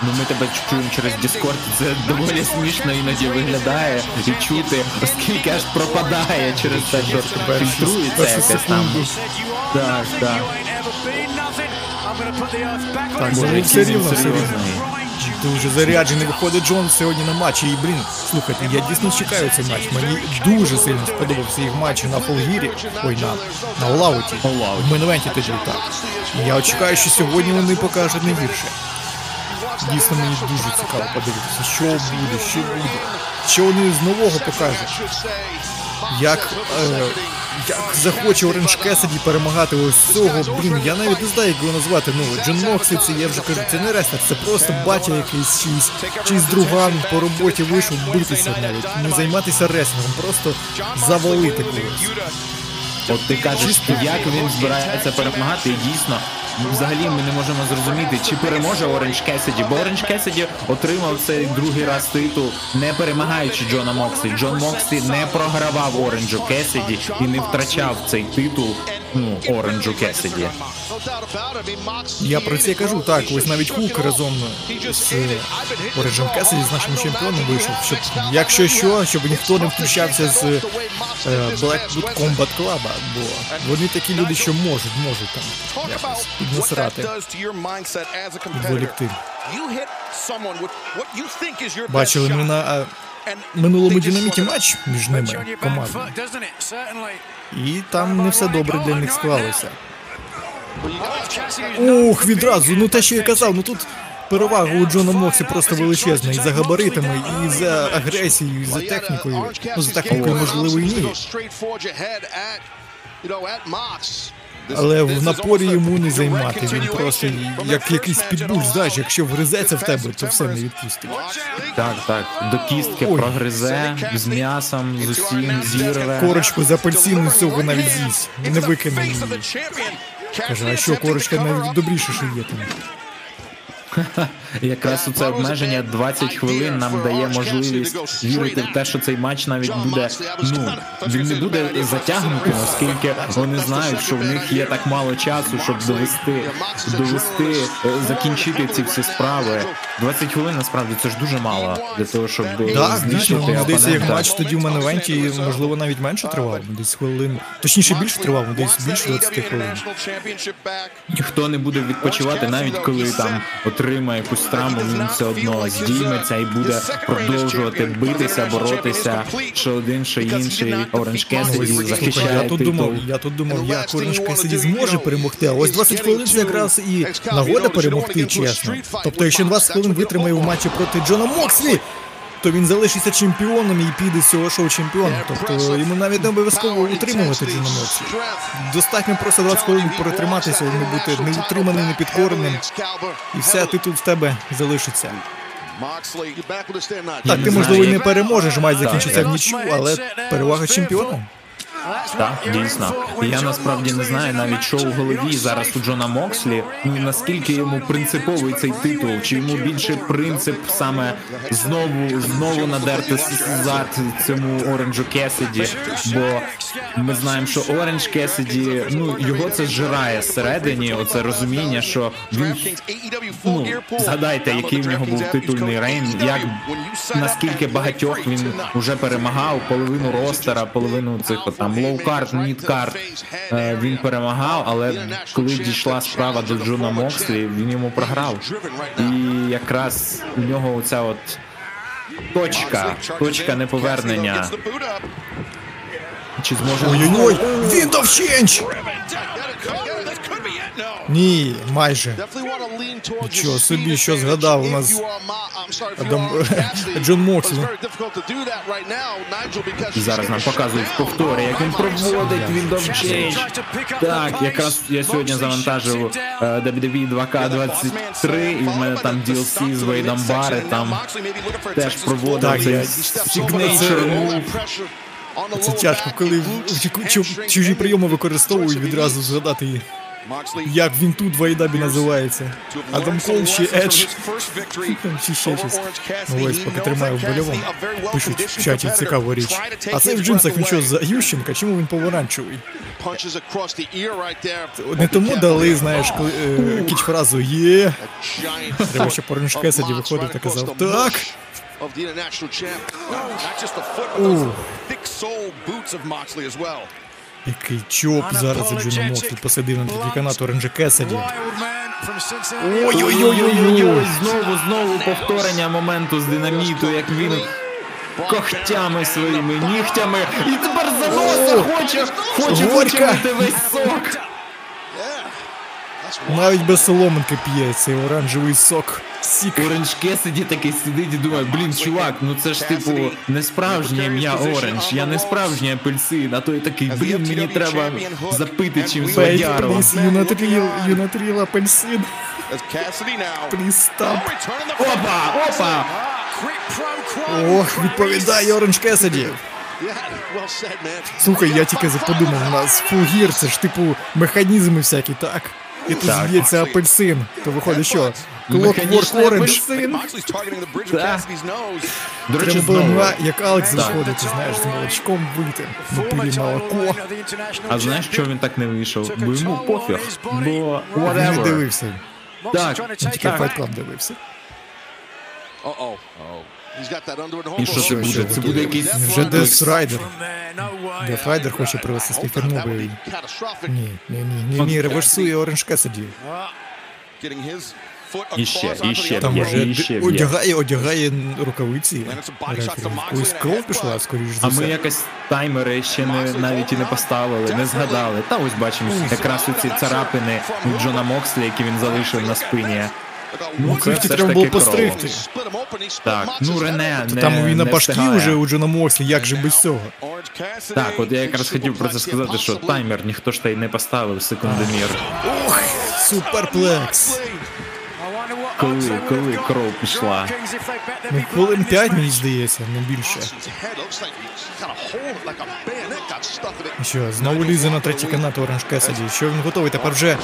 Ну ми тебе чуємо через Discord, це доволі смішно іноді виглядає і чути, оскільки аж пропадає через те, що фільтрується якась там. Так, так. Так, все рівно, все рівно. Дуже заряджений виходить Джон сьогодні на матчі. І блін, слухайте, я дійсно чекаю цей матч. Мені дуже сильно сподобався їх матч на Фолгірі. Ой, на, на Олауті. В Меневенті тоді так. Я чекаю, що сьогодні вони покажуть не. Дійсно, мені дуже цікаво подивитися, що буде, що буде. Що вони з нового покажуть. Як, е, як захоче Оранж Кесіді перемагати ось цього, блін, я навіть не знаю, як його назвати. Ну, Джон Мокслі, це я вже кажу, це не рестер, це просто батя якийсь чийсь, чийсь друган по роботі вийшов битися навіть, не займатися рестлингом, просто завалити когось. От ти кажеш, як він збирається перемагати, і дійсно. Взагалі ми не можемо зрозуміти, чи переможе Оранж Кесіді, бо Оранж Кесіді отримав цей другий раз титул, не перемагаючи Джона Мокслі. Джон Мокслі не програвав Оранжу Кесіді і не втрачав цей титул ну, Оранжу Кесіді. Я про це кажу, так, ось навіть Хук разом з Ориджем Кесіді, з нашим чемпіоном вийшов, щоб якщо що, щоб ніхто не включався з е, Blackwood Combat Club, бо вони такі люди, що можуть, можуть там якось піднасрати, відволікти. Бачили ми на е, минулому динаміті матч між ними командами. І там не все добре для них склалося. Ух, відразу, ну те, що я казав, ну тут перевага у Джона Моксі просто величезна і за габаритами, і за агресією, і за технікою. Ну, за технікою, можливо, і ні. Але в напорі йому не займати. Він просто як якийсь підбуль, знаєш, якщо вгризеться в тебе, то все не відпустить. Так, так. До кістки Ой. прогризе з м'ясом, з усім, зірве. Корочку з апельсину цього навіть з'їсть. Не викине її. Каже, а що корочка навіть добріше, що є там. Якраз це обмеження 20 хвилин нам дає можливість вірити в те, що цей матч навіть буде. Ну він не буде затягнутим, оскільки вони знають, що в них є так мало часу, щоб довести, довести, е, закінчити ці всі справи. 20 хвилин насправді це ж дуже мало для того, щоб е, Так, дійсно, знищити мені здається, як матч тоді в мене венті, можливо, навіть менше тривав, десь хвилин. Точніше, більше тривав, десь більше 20 хвилин. Ніхто не буде відпочивати, навіть коли там отримає якусь травму, він все одно здійметься і буде продовжувати битися, боротися. Що один, що інший. Оранж Кесіді захищає. я тут думав, я тут думав, як Оранж Кесіді зможе перемогти, а ось 20 хвилин це якраз і нагода перемогти, чесно. Тобто, якщо 20 хвилин витримає в матчі проти Джона Мокслі, то він залишиться чемпіоном і піде з цього шоу чемпіоном. Тобто йому навіть не обов'язково утримувати Джона Мокслі. Достатньо просто 20 хвилин перетриматися, йому бути неутриманим, непідкореним, і все, титул в тебе залишиться. Так, ти можливо і не переможеш, матч закінчиться в нічю, але перевага чемпіона. Так, дійсно. Я насправді не знаю навіть, що у голові зараз у Джона Мокслі. Наскільки йому принциповий цей титул, чи йому більше принцип саме знову знову надерти зад цьому Оранжу Кесіді. Бо ми знаємо, що Оранж Кесіді, ну його це зжирає зсередині, оце розуміння, що він ну, згадайте, який в нього був титульний reign, як наскільки багатьох він вже перемагав, половину ростера, половину цих там low card, mid card. е, він перемагав, але коли дійшла справа до Джона Мокслі, він йому програв. І якраз у нього оця от точка, точка неповернення. Чи зможе Ой-ой-ой, він довченч! Ні, майже. Нічого собі, що згадав у нас Адам Джон Мокслі. І зараз нам показують в повторі, як він проводить він довченч. Так, якраз я сьогодні завантажив е, WWE 2K23, і в мене там DLC з Вейдом Барри, там теж проводив Так, цей signature move. Це тяжко, коли чужі прийоми використовують відразу згадати, як він тут в Айдабі називається. Адам Кол чи Едж. Там чи ще щось. Ось, поки тримаю в больовому. Пишуть в чаті цікаву річ. А цей в джинсах що за Ющенка? Чому він помаранчевий? Не тому дали, знаєш, коли, е, кіч-фразу є. Треба, щоб Оранж Кесіді виходив та казав так. Ух. Який чоп зараз у Джона Мокслі посадив на такий канат Оранжа Кесіді. Ой-ой-ой, знову, знову повторення моменту з динаміту, як він когтями своїми нігтями і тепер за носа хоче, хоче витягнути весь сок. Навіть без соломинки п'є цей оранжевий сок. Сік. Оранж Кесіді такий сидить і думає, блін, чувак, ну це ж типу не справжнє ім'я Оранж, я не справжній апельсин, а той такий, блін, мені треба запити чимсь водяром. please, юнатріл, юнатріл апельсин. Please, stop. Опа, опа! Ох, відповідає Оранж Кесіді. Слухай, я тільки подумав, у нас Full Gear, це ж типу механізми всякі, так? І тут Так. з'ється апельсин. То виходить що? Clockwork Orange. До речі, Треба було як Алекс Так. заходити, знаєш, з молочком вийти. Випили молоко. А знаєш, що він так не вийшов? Бо йому пофіг. Бо Він не дивився. Так, тільки Fight Club дивився. Uh-oh. He's got that under and І що це буде? Це буде якийсь Вже Death Rider. uh, Death Rider хоче привести свій фірмовий. Ні, ні, ні, ні, ні, реверсує Оранж Кесіді. Getting his foot І ще, і ще Там і ще одягає, одягає рукавиці. Ось кров пішла, скоріш за А ми якось таймери ще не навіть і не поставили, не згадали. Та ось бачимо якраз оці царапини від Джона Мокслі, які він залишив на спині. Ну, це Крифті треба було кров. постригти. Так, ну Рене не Там він на не башки встигає. вже у Джона Мокслі, як же без цього? Так, от я якраз хотів про це сказати, що таймер ніхто ж та й не поставив секундомір. Суперплекс. Коли, коли кров пішла. Ну, хвилин 5, мені здається, не більше. І Що, знову лізе на третій канат Оранж Кесіді. Що він готовий тепер вже?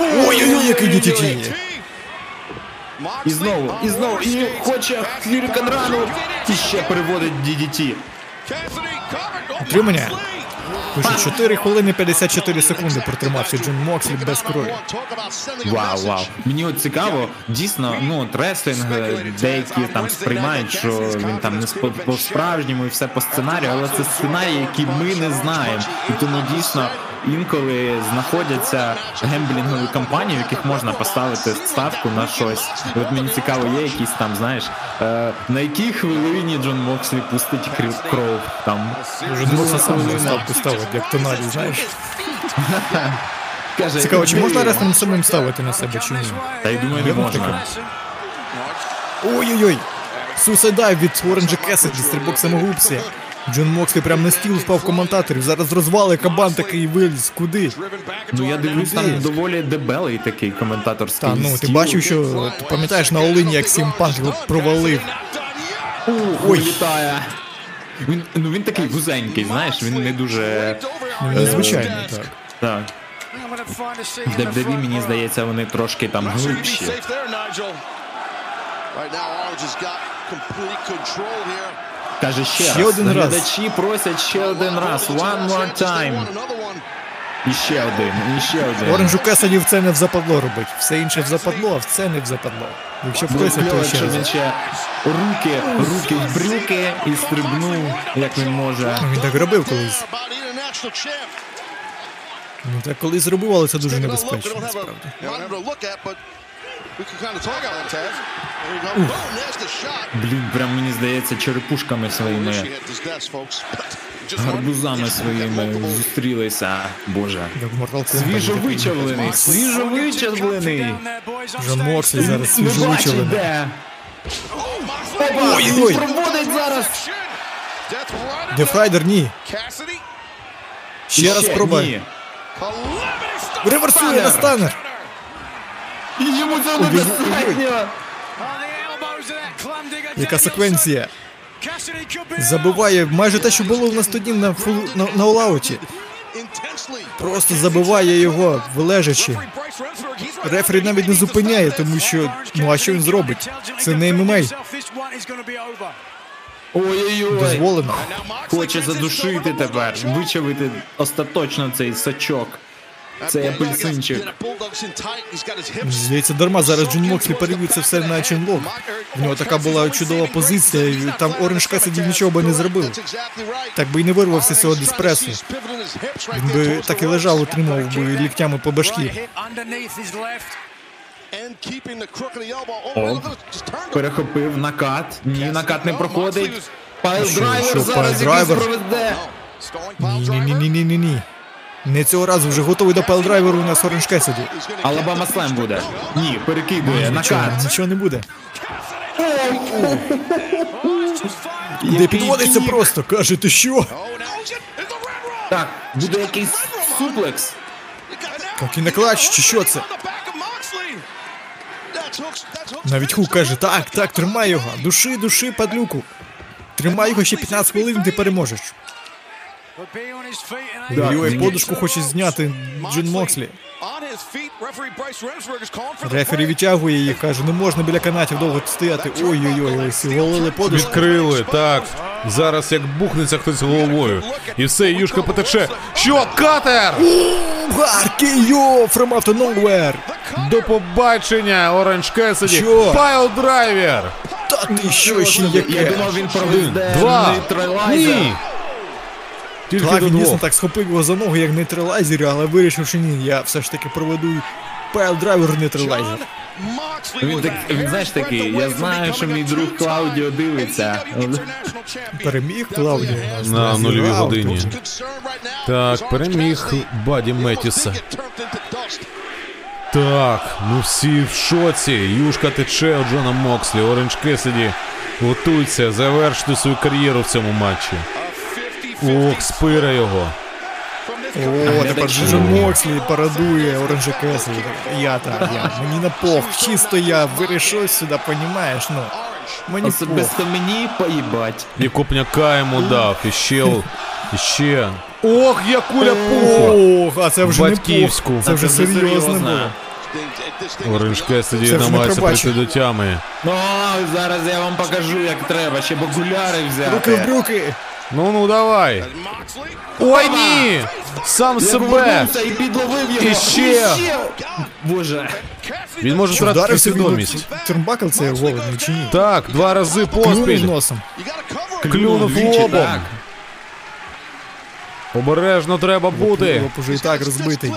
Ой-ой-ой, який DTT! І знову, і знову, і хоче Хвірікан рану, і ще переводить DDT. Утримання. Пише 4 хвилини 54 секунди протримався Джон Мокслі без крові. Вау, вау. Мені от цікаво, дійсно, ну от реслінг е, деякі там сприймають, що він там не спо- по справжньому і все по сценарію, але це сценарії, які ми не знаємо. І тому дійсно інколи знаходяться гемблінгові компанії, в яких можна поставити ставку на щось. І от мені цікаво, є якісь там, знаєш, е, на якій хвилині Джон Мокслі пустить кров там. Вже Мокслі сам ставку ставить, як тоналі, знаєш. Каже, Цікаво, чи можна «Іди». самим ставити на себе чи ні? Та й думаю, не можна. Ой-ой-ой! Сусайдай від Оранжа Кесіді, стрибок самогубця. Джон Мокслі прям на стіл впав коментаторів. Зараз розвали кабан такий виліз. Куди? Ну я дивлюсь, там доволі дебелий такий коментаторський. Та ну ти бачив, що ти пам'ятаєш на Олині, як Сімпанк його провалив. Ой, літає. Він, ну він такий вузенький, знаєш, він не дуже. Ну, незвичайний, так. Так. В ДВДВ, мені здається, вони трошки там глибші. Right now, Orange has got complete control here. Каже ще, Ще раз. один раз. Глядачі просять ще один раз. One more time. І ще один, і ще один. Оранжу Кесіді в це не в западло робить. Все інше в западло, а в це не в западло. Якщо просять, кльово, то ще раз. він ще руки, руки в брюки і стрибнув, як він може. Ну, Він так робив колись. Він так колись робив, але це дуже небезпечно, насправді. Блін, прям мені здається, черепушками своїми, гарбузами своїми зустрілися. Боже. Як в Mortal Kombat. Свіжо вичавлений, свіжо вичавлений. Джон Мокслі зараз Не свіжо вичавлений. Ой-ой-ой! Проводить зараз. Death Rider, ні. Ще раз пробуй. Реверсує на stunner. І Йому цього недостатньо. Яка секвенція? Забиває майже те, що було в нас тоді на, Full, на, на All Out і. Просто забиває його, вилежачи. Рефері навіть не зупиняє, тому що ну а що він зробить? Це не ММА. Ой-ой-ой. Дозволено. Хоче задушити тепер, вичавити остаточно цей сачок. Цей апельсинчик. Здається, дарма зараз Джон Мокслі перевів це все на chinlock. В нього така була чудова позиція, і там Оранж Касіді нічого би не зробив. Так би і не вирвався з цього диспресу. Він би так і лежав, отримав би ліктями по. Oh, О, перехопив накат. Ні, накат не проходить. Piledriver зараз якийсь проведе. Stalling Не цього разу вже готовий до пелдрайверу у нас Оранж Кесіді. Алабама слем буде. Ні, перекидує. Нічого, Накат. нічого не буде. Де Який підводиться просто, каже, ти що? Так, буде якийсь суплекс. Так і наклач, чи що це? Навіть Хук каже, так, так, тримай його. Души, души, падлюку. Тримай його ще 15 хвилин, ти переможеш. Да, ні. подушку хоче зняти Джон Мокслі. His. Рефері відтягує їх, каже, не можна біля канатів довго стояти. Ой-ой-ой, оголили подушку. Відкрили, так. Зараз як бухнеться хтось головою. І все, юшка потече. Що, cutter? RKO, from out of nowhere. До побачення, Оранж Кесіді. Що? Piledriver. Та ти що ще Я думав, він проведе Два. Neutralizer. Ні. Тільки до дійсно двох. так схопив його за ногу, як Neutralizer, але вирішив, що ні, я все ж таки проведу piledriver Neutralizer. Він так, він знаєш такий, я знаю, що мій друг Клаудіо дивиться. Переміг Клаудіо у нас. На друзі. нульовій годині. Так, переміг Баді Метьюза. Так, ну всі в шоці. Юшка тече у Джона Мокслі. Оранж Кесіді готується завершити свою кар'єру в цьому матчі. Ох, спира його. О, тепер Джон Мокслі парадує Оранжа Кеслі. Я так, я. Мені на пох. Чисто я вирішив сюди, понімаєш, ну. Мені пох. Особисто мені поїбать. І копняка йому дав. І ще. І ще. Ох, я куля пуху! Ох, а це вже Батьківську. Це вже Це вже серйозно було. Оранж Кесіді не намагається прийти до тями. Ну, зараз я вам покажу, як треба, ще б окуляри Руки в взяти. Брюки. Ну ну давай. Ой ні! Сам себе! і підловив його. І ще. Боже. Він може втратити свідомість. в Тернбакл це головний чи ні? Так, два рази Клюнув носом. Клюнув лоба. лобом. так. Обережно треба бути. Лоб уже і так розбитий.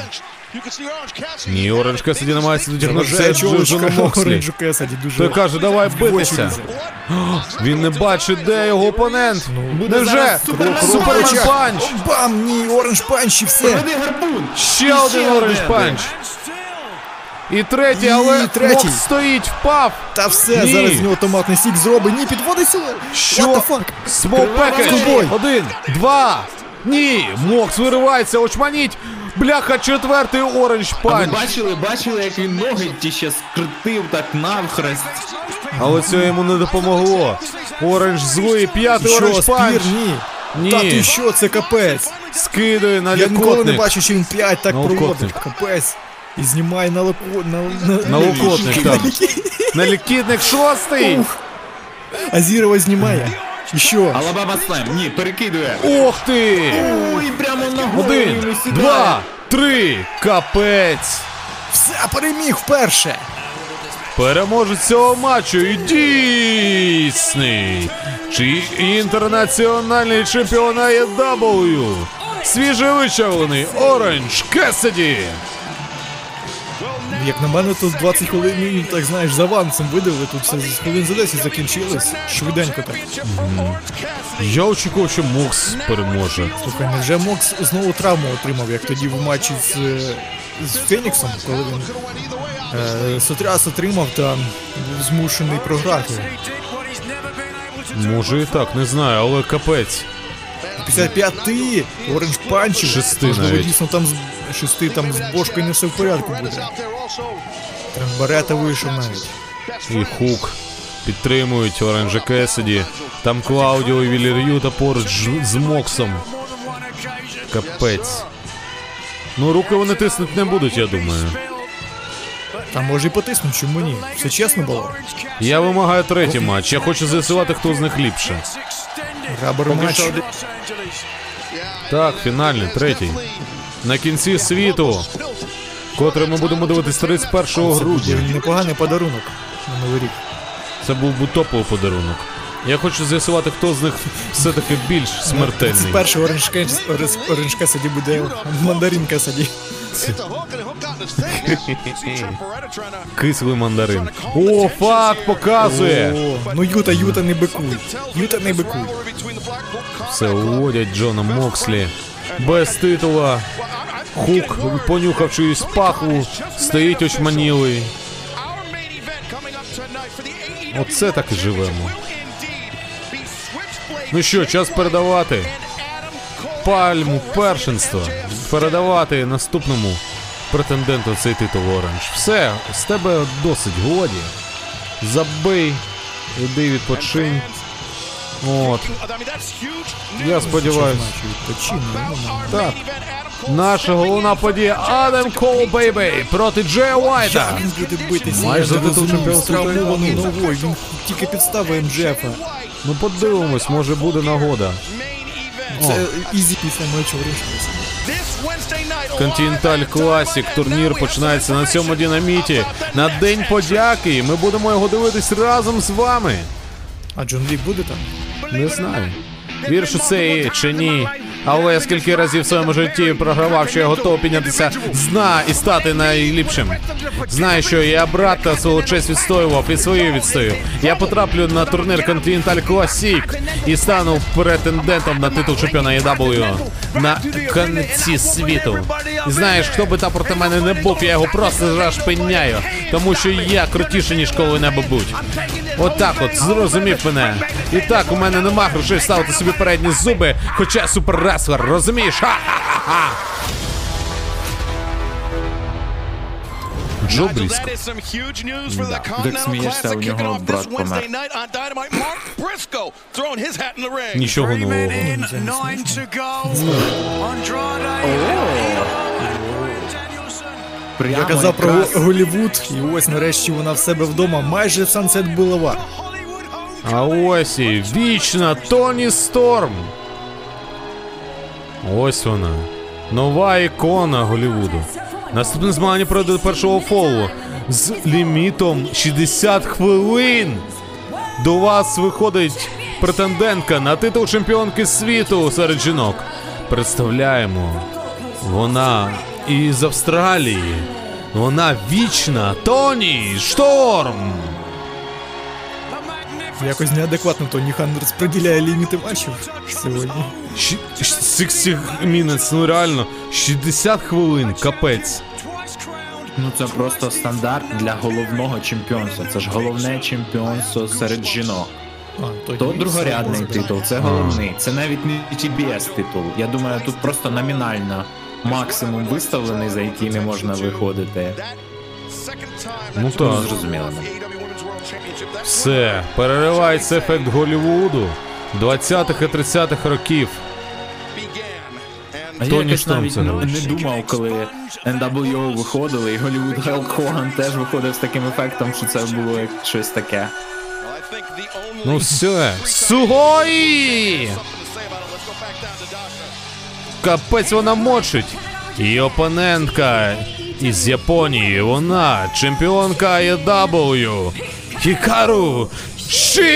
Ні, Orange Cassidy намагається дотягнутися Заважає Джона Мокслі. Orange Cassidy дуже. Той каже, давай битися. Він не бачить, де його опонент. Невже? Superman Superman punch. Бам! Ні, Orange punch і все. Ще один Orange punch. І третій, І але третій. Мокс стоїть, впав. Та все, Ні. зараз з нього томатний сік зробить. Ні, підводиться. Що? What the fuck? Small package. Ковбой. Один, два. Ні, Мокс виривається, очманіть. Бляха, четвертий оранж А ви бачили, бачили, як він ноги ті ще скрутив так навхрест. Але це йому не допомогло. Оранж злий, п'ятий Що, оранж панч. спір? Ні. Ні. Та ти що, це капець. Скидує на Я ніколи не лікотник. бачив, що він 5 так проводить. Капець. І знімає на локо... на, на, На локотник, так. На лікітник шостий. А Зірова знімає. Що? Алабама слем, ні, перекидує. Ох ти! Ой, прямо на голову Один, два, три. Капець. Все, переміг вперше. Переможець цього матчу і дійсний. Чи інтернаціональний чемпіон AEW. Свіжевичавлений Оранж Кесіді. Як на мене, то 20 хвилин, ну, так знаєш, за авансом видали, тут все з хвилин за 10 закінчилось. Швиденько так. Я очікував, що Мокс переможе. Слухай, невже Мокс знову травму отримав, як тоді в матчі з, е, з Феніксом, коли він е, сотряс отримав та змушений програти. Може і так, не знаю, але капець. 55 оранж панчів. Шести Можливо, навіть. дійсно там з шести там з бошкою не все в порядку буде. Трембарета вийшов навіть. І Хук підтримують Оранжа Кесіді. Там Клаудіо і Вілір'юта поруч ж- з Моксом. Капець. Ну, руки вони тиснуть не будуть, я думаю. Там може і потиснуть, чому ні? Все чесно було. Я вимагаю третій матч. Я хочу з'ясувати, хто з них ліпше. Рабер матч. Так, фінальний, третій. На кінці світу, котрий ми будемо дивитись 31 Це буде грудня. непоганий подарунок на Новий рік. Це був би топовий подарунок. Я хочу з'ясувати, хто з них все-таки більш смертельний. Оранж Кес- оранж- Кесаді буде мандарин Кесаді. Кислий мандарин. О, факт показує. О, ну Юта, Юта не бикуй. Юта не бикуй. Все уводять Джона Мокслі. Без титула. Хук, понюхавши із паху, стоїть очманілий. Оце так і живемо. Ну що, час передавати пальму першинства. Передавати наступному претенденту цей титул Оранж. Все, з тебе досить годі. Забий, іди відпочинь. От. Я сподіваюся. Так. Наша головна подія Адам Кол Bay Bay проти Джея Уайта. Він буде битися. Майже за титул світу. ногою. Він тільки підставив МДФа. Ну подивимось, може буде нагода. Це easy після матчу вирішилося. Continental Classic турнір починається на цьому динаміті. На День подяки. Ми будемо його дивитись разом з вами. А Джон Лі буде там? Не знаю. Віршу це є чи ні. Але я скільки разів в своєму житті програвав, що я готовий піднятися з дна і стати найліпшим. Знаю, що я брата свого честь відстоював і свою відстою. Я потраплю на турнір Continental Classic і стану претендентом на титул чемпіона EW на кінці світу. Знаєш, хто би там проти мене не був, я його просто зашпиняю, тому що я крутіший, ніж коли-небудь. Отак от, зрозумів мене. І так, у мене нема грошей ставити собі передні зуби, хоча я суперреслер, розумієш? Ха-ха-ха-ха! Джо for the Так смієшся, у нього брат помер. Night on Dynamite. Прямо Я казав про Голівуд, і ось нарешті вона в себе вдома, майже Sunset Boulevard. А ось і вічна Тоні Сторм. Ось вона. Нова ікона Голлівуду. Наступне змагання пройде до першого фолу з лімітом 60 хвилин. До вас виходить претендентка на титул чемпіонки світу серед жінок. Представляємо. Вона із Австралії. Вона вічна Тоні Шторм. Якось неадекватно Тоні Хан розподіляє ліміти матчів сьогодні. Щ- щ- 60 minutes, ну реально, 60 хвилин, капець. Ну це просто стандарт для головного чемпіонства. Це ж головне чемпіонство серед жінок. А, То другорядний титул, це головний. Це навіть не TBS титул. Я думаю, тут просто номінально максимум виставлений, за який не можна виходити. Ну так. Зрозуміло. Все, переривається ефект Голлівуду 20-х і 30-х років. А я Тоні якось Шторм навіть це не, не думав, коли NWO виходили, і Голлівуд Хелк Хоган теж виходив з таким ефектом, що це було як щось таке. Ну все, Сугой! Капець вона мочить. І опонентка із Японії, вона чемпіонка AEW. Хікару Шіда!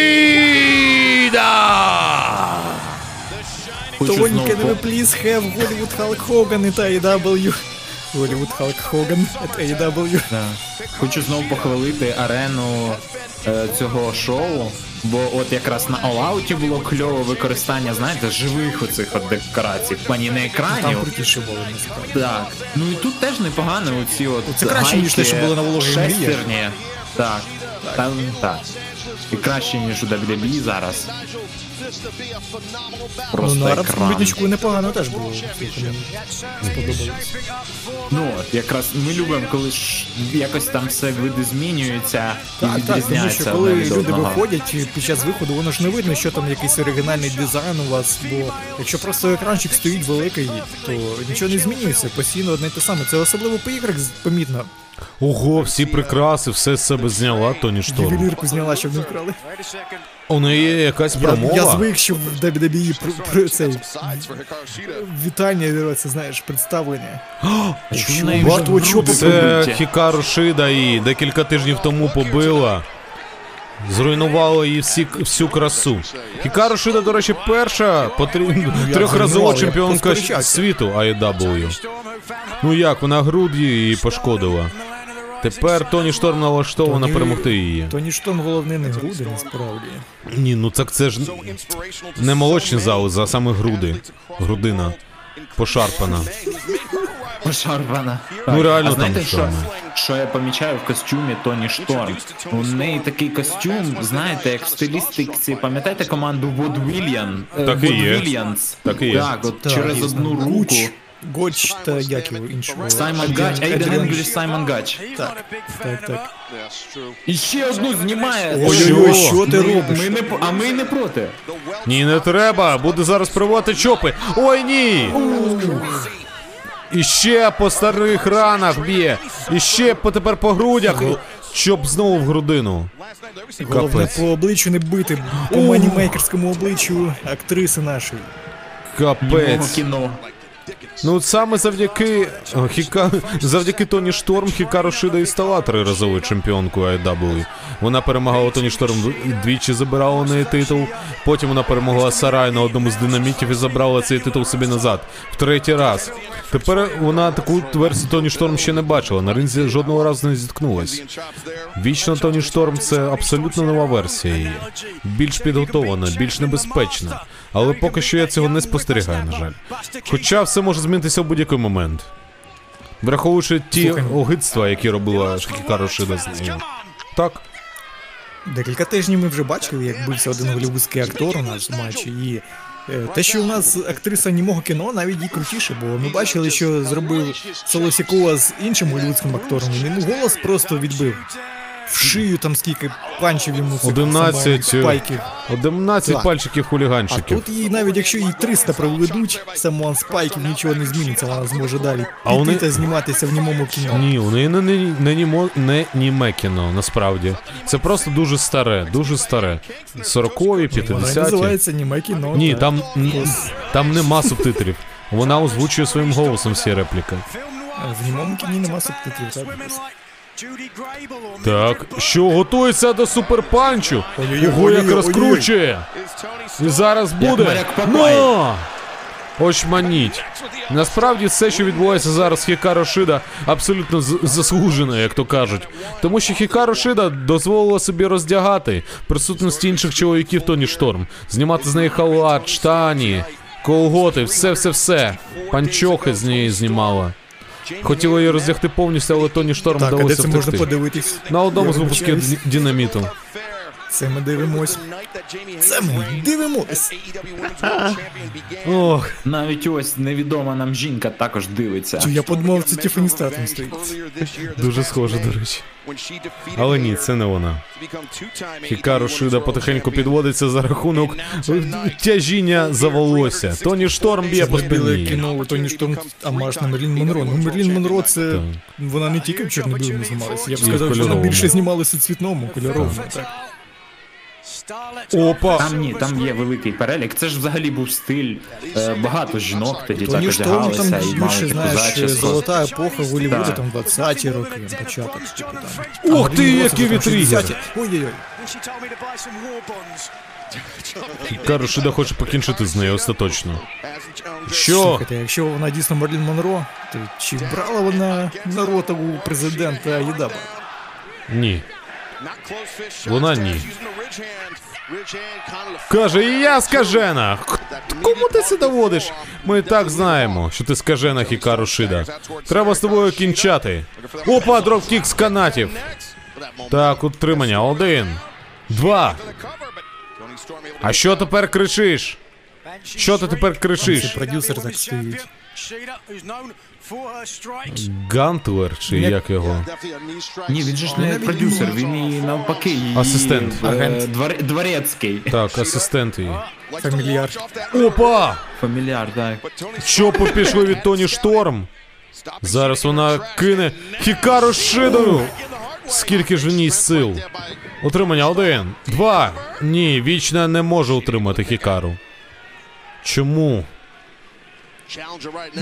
We по- please have Hollywood Hulk Hogan at AEW? Hollywood Hulk Hogan at AEW. Да. Хочу знову похвалити арену е, цього шоу, бо от якраз на Out було кльове використання, знаєте, живих оцих от декорацій. В плані не Там крутіше було насправді. Так. Ну і тут теж непогано оці от Це краще, ніж те, що було на вологі мрії». шестерні. Так. Там, так. І краще, ніж у WWE зараз. Ну, на арабському екран. відничку непогано теж було. Сподобалось. Ну от, якраз ми любимо, коли ж якось там все види змінюються і Так, так, тому відрізняються що коли одне від люди одного. виходять і під час виходу, воно ж не видно, що там якийсь оригінальний дизайн у вас, бо якщо просто екранчик стоїть великий, то нічого не змінюється, постійно одне й те саме. Це особливо по іграх з- помітно. Ого, всі прикраси, все з себе зняла Тоні Шторм. Ювелірку зняла, щоб не вкрали. У неї є якась промова. я звик, що в WWE про, про цей вітання, це знаєш, представлення. Чому в неї Багато вже чого груди Це? Хікару Шида і декілька тижнів тому побила. Зруйнувало її всі, всю красу. Хікару Шида, до речі, перша потрібна трьохразова чемпіонка світу AEW. Ну як, вона груді її пошкодила. Тепер Тоні Шторм налаштована Тоні- перемогти її. Тоні Штон головне не груди, насправді. Ні, ну так це ж не молочні зали, а саме груди. Грудина. Пошарпана. Пошарпана. Ну, реально а знаєте, там що, що я помічаю в костюмі Тоні Шторм? У неї такий костюм, знаєте, як в стилістиці, пам'ятаєте команду Вод Вільян? Так і є. Так і є. Так, от Так, через одну руку. Гоч та як його іншого. Саймон Гач, Ейден Інгліш, Саймон Гач. Так, так, так. І ще одну знімає. Ой-ой-ой, що ти Ми- робиш? Ми не, по- а ми не проти. Ні, не треба. Буде зараз пробувати чопи. Ой, ні. І ще по старих ранах б'є. І ще по тепер по грудях. Чоп знову в грудину. Головне Капець. по обличчю не бити, по манімейкерському обличчю актриси нашої. Капець. кіно. Ну от саме завдяки Хіка... завдяки Тоні Шторм Хікару Шида і стала триразовою чемпіонкою IW. Вона перемагала Тоні Шторм двічі забирала у неї титул. Потім вона перемогла Сарай на одному з динамітів і забрала цей титул собі назад. В третій раз. Тепер вона таку версію Тоні Шторм ще не бачила. На ринзі жодного разу не зіткнулась. Вічно Тоні Шторм це абсолютно нова версія її. Більш підготовлена, більш небезпечна. Але поки що я цього не спостерігаю, на жаль. Хоча все може змінитися в будь-який момент. Враховуючи ті огидства, які робила Хікару Шида з нею. Так. Декілька тижнів ми вже бачили, як бився один голівудський актор у нас в матчі. І е, те, що у нас актриса німого кіно, навіть і крутіше, бо ми бачили, що зробив Солосікова з іншим голівудським актором. Він голос просто відбив. В шию там скільки панчів йому цих 11, самих спайків. 11 Так. пальчиків А хуліганчиків. тут їй навіть якщо їй 300 проведуть, самон спайків нічого не зміниться, вона зможе далі А вони- та зніматися в німому кіно. Ні, у неї не, не, не, німо, не німе кіно, насправді. Це просто дуже старе, дуже старе. 40-ві, Вона 50-ті. називається німе кіно. Ні, так. там, там нема субтитрів. Вона озвучує своїм голосом всі репліки. В німому кіні нема субтитрів, так? Так, що готується до суперпанчу? Ой-ой-ой, Ого, як розкручує! І зараз буде. Но! Очманіть. Насправді все, що відбувається зараз з Хікаро Шида, абсолютно заслужено, як то кажуть. Тому що Хікаро Шида дозволила собі роздягати присутності інших чоловіків Тоні Шторм, знімати з неї халат, штані, колготи, все-все-все. Панчохи з неї знімала. Хотіла її роздягти повністю, але Тоні Шторм Так, а де вдалося втекти. можна подивитись? На одному з випусків динаміту. Це ми дивимось. Це ми дивимось. Ох, Навіть ось невідома нам жінка також дивиться. Чи я подумав, це Тіфані Стратон стоїть. Дуже схоже, до речі. Але ні, це не вона. Хікару Шида потихеньку підводиться за рахунок тяжіння за волосся. Тоні Шторм б'є по спині. кіно, Тоні Шторм, а маш на Мерлін Монро. Ну, Мерлін Монро це... Вона не тільки в чорно-білому знімалася. Я б сказав, що вона більше знімалася у цвітному, кольоровому. Так. Опа! Там ні, там є великий перелік. Це ж взагалі був стиль. Е, багато жінок тоді так Шторм одягалися там і мали більше, таку знаєш, зачіску. золота епоха Голлівуду, Так. там 20-ті роки, початок, типу там. Ух ти, там вітрігер! 60-ті. Ой-ой-ой. Хікару Шида хоче покінчити з нею остаточно. Що? Слухайте, якщо вона дійсно Мерлін Монро, то чи брала вона на рота у президента Єдаба? Ні. Вона ні. Каже, і я скажена. Кому ти це доводиш? Ми так знаємо, що ти скажена Хікару Шида. Треба з тобою кінчати. Опа, dropkick з канатів. Так, утримання. Один. Два. А що тепер кричиш? Що ти тепер кричиш? продюсер так стоїть. Гантлер чи як його? Ні, він же ж не продюсер, він і навпаки. її, Асистент. е, Агент. двор- Дворецький. Так, асистент її. Фамільяр. Опа! Фамільяр, так. Чопи пішли від Тоні Шторм. Зараз вона кине Хікару Шидою. Скільки ж в ній сил? Утримання один, два. Ні, вічна не може утримати Хікару. Чому?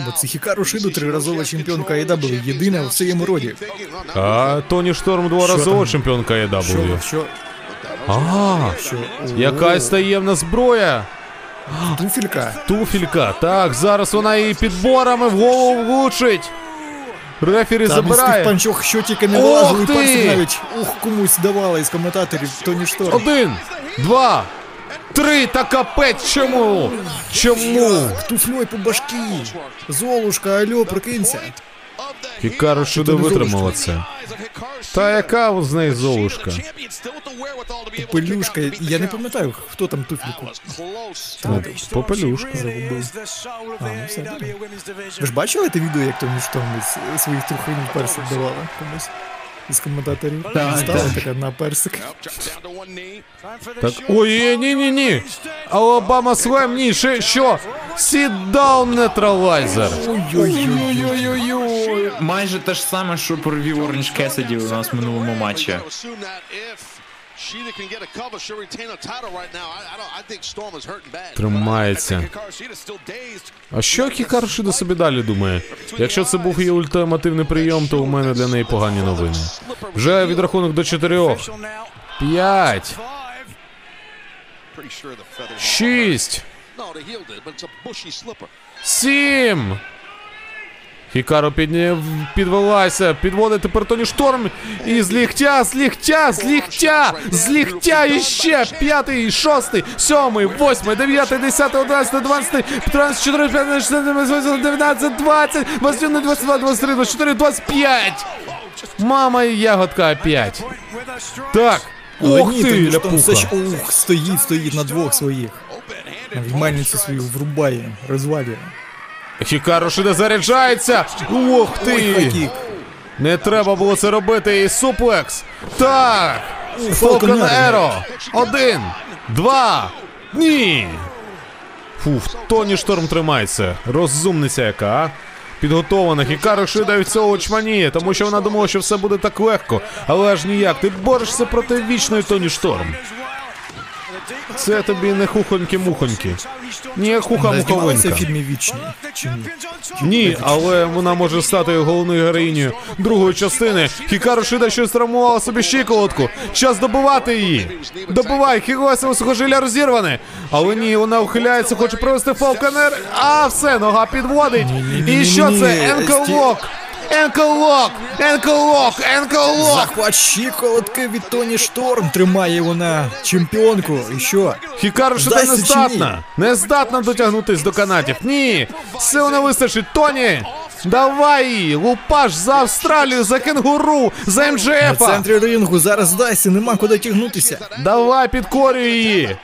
Бо це Хікару Шиду триразова чемпіонка AEW, єдина в своєму роді. А Тоні Шторм дворазова чемпіонка Що, AEW. що, А, що? якась таємна зброя. Туфелька. Туфелька. Так, зараз вона її підборами в голову влучить. Рефері Там забирає. панчох, що тільки не Ох вилазили, ти! пальців навіть ух комусь давала із коментаторів Тоні Шторм. Один, два, три, та капець. Чому? Чому? Туфльой по башки. Золушка, алло, прокинься. Хікару Шида витримала це. Та яка з неї золушка? Пелюшка, я не пам'ятаю, хто там туфліку. Попелюшка. А, ну все. добре. Ви ж бачили те відео, як Тоні Шторм із своїх трухинів персик давала комусь? Із коментаторів. Так, Стала так. така на персик. Так, ой, ні, ні, ні. Алабама слайм, ні, ще що? Сідаун down, нейтралайзер. Ой-ой-ой. Майже те ж саме, що провів Оранж Кесіді у нас в минулому матчі. Sheeta can get a cover, she'll retain a title right now. I, I don't. I think Storm is hurting bad. Тримається. А що Хікару Шида собі далі думає? Якщо це був її ультимативний прийом, то у мене для неї погані новини. Вже відрахунок до чотирьох. П'ять. Шість. Сім. Хікаро підні... підвелася, підводить тепер Тоні Шторм. І з ліктя, з ліктя, з ліктя, з ліктя іще. П'ятий, шостий, сьомий, восьмий, дев'ятий, десятий, одинадцятий, дванадцятий, п'ятнадцять, чотирнадцять, п'ятнадцять, шістнадцять, дев'ятнадцять, двадцять, двадцять один, двадцять два, двадцять три, двадцять чотири, двадцять п'ять. Мама і ягодка опять. Так. Ох ні, ти, ляпуха. ух, стоїть, стоїть на двох своїх. Вмальницю свою врубає, розвалює. Хікаро Шида заряджається. Ох ти. Не треба було це робити. І суплекс. Так. Arrow. Arrow. Один. Два. Ні. Фуф, Тоні Шторм тримається. Розумниця яка, а? Підготована. Хікаро Шида від цього очманіє, тому що вона думала, що все буде так легко. Але аж ніяк. Ти борешся проти вічної Тоні Шторм. Це тобі не хухоньки-мухоньки. Ні, Вона знімалася в фільмі Вічні. Чи ні? Ні, але вона може стати головною героїнею другої частини. Хікару Шида щось травмувала собі щиколотку. Час добивати її. Добивай, Хігоса сухожилля розірване. Але ні, вона ухиляється, хоче провести фалконер. А, все, нога підводить. І що це? Енколок! Енколок! Енколок! Енколок! Захват щиколотки від Тоні Шторм тримає вона чемпіонку. І що? Хікару що не здатна. Не здатна дотягнутись до канатів. Ні. Сил не вистачить. Тоні. Давай. Лупаш за Австралію, за кенгуру, за На МЖФа. центрі рингу зараз здайся, нема куди тягнутися. Давай, підкорюй її.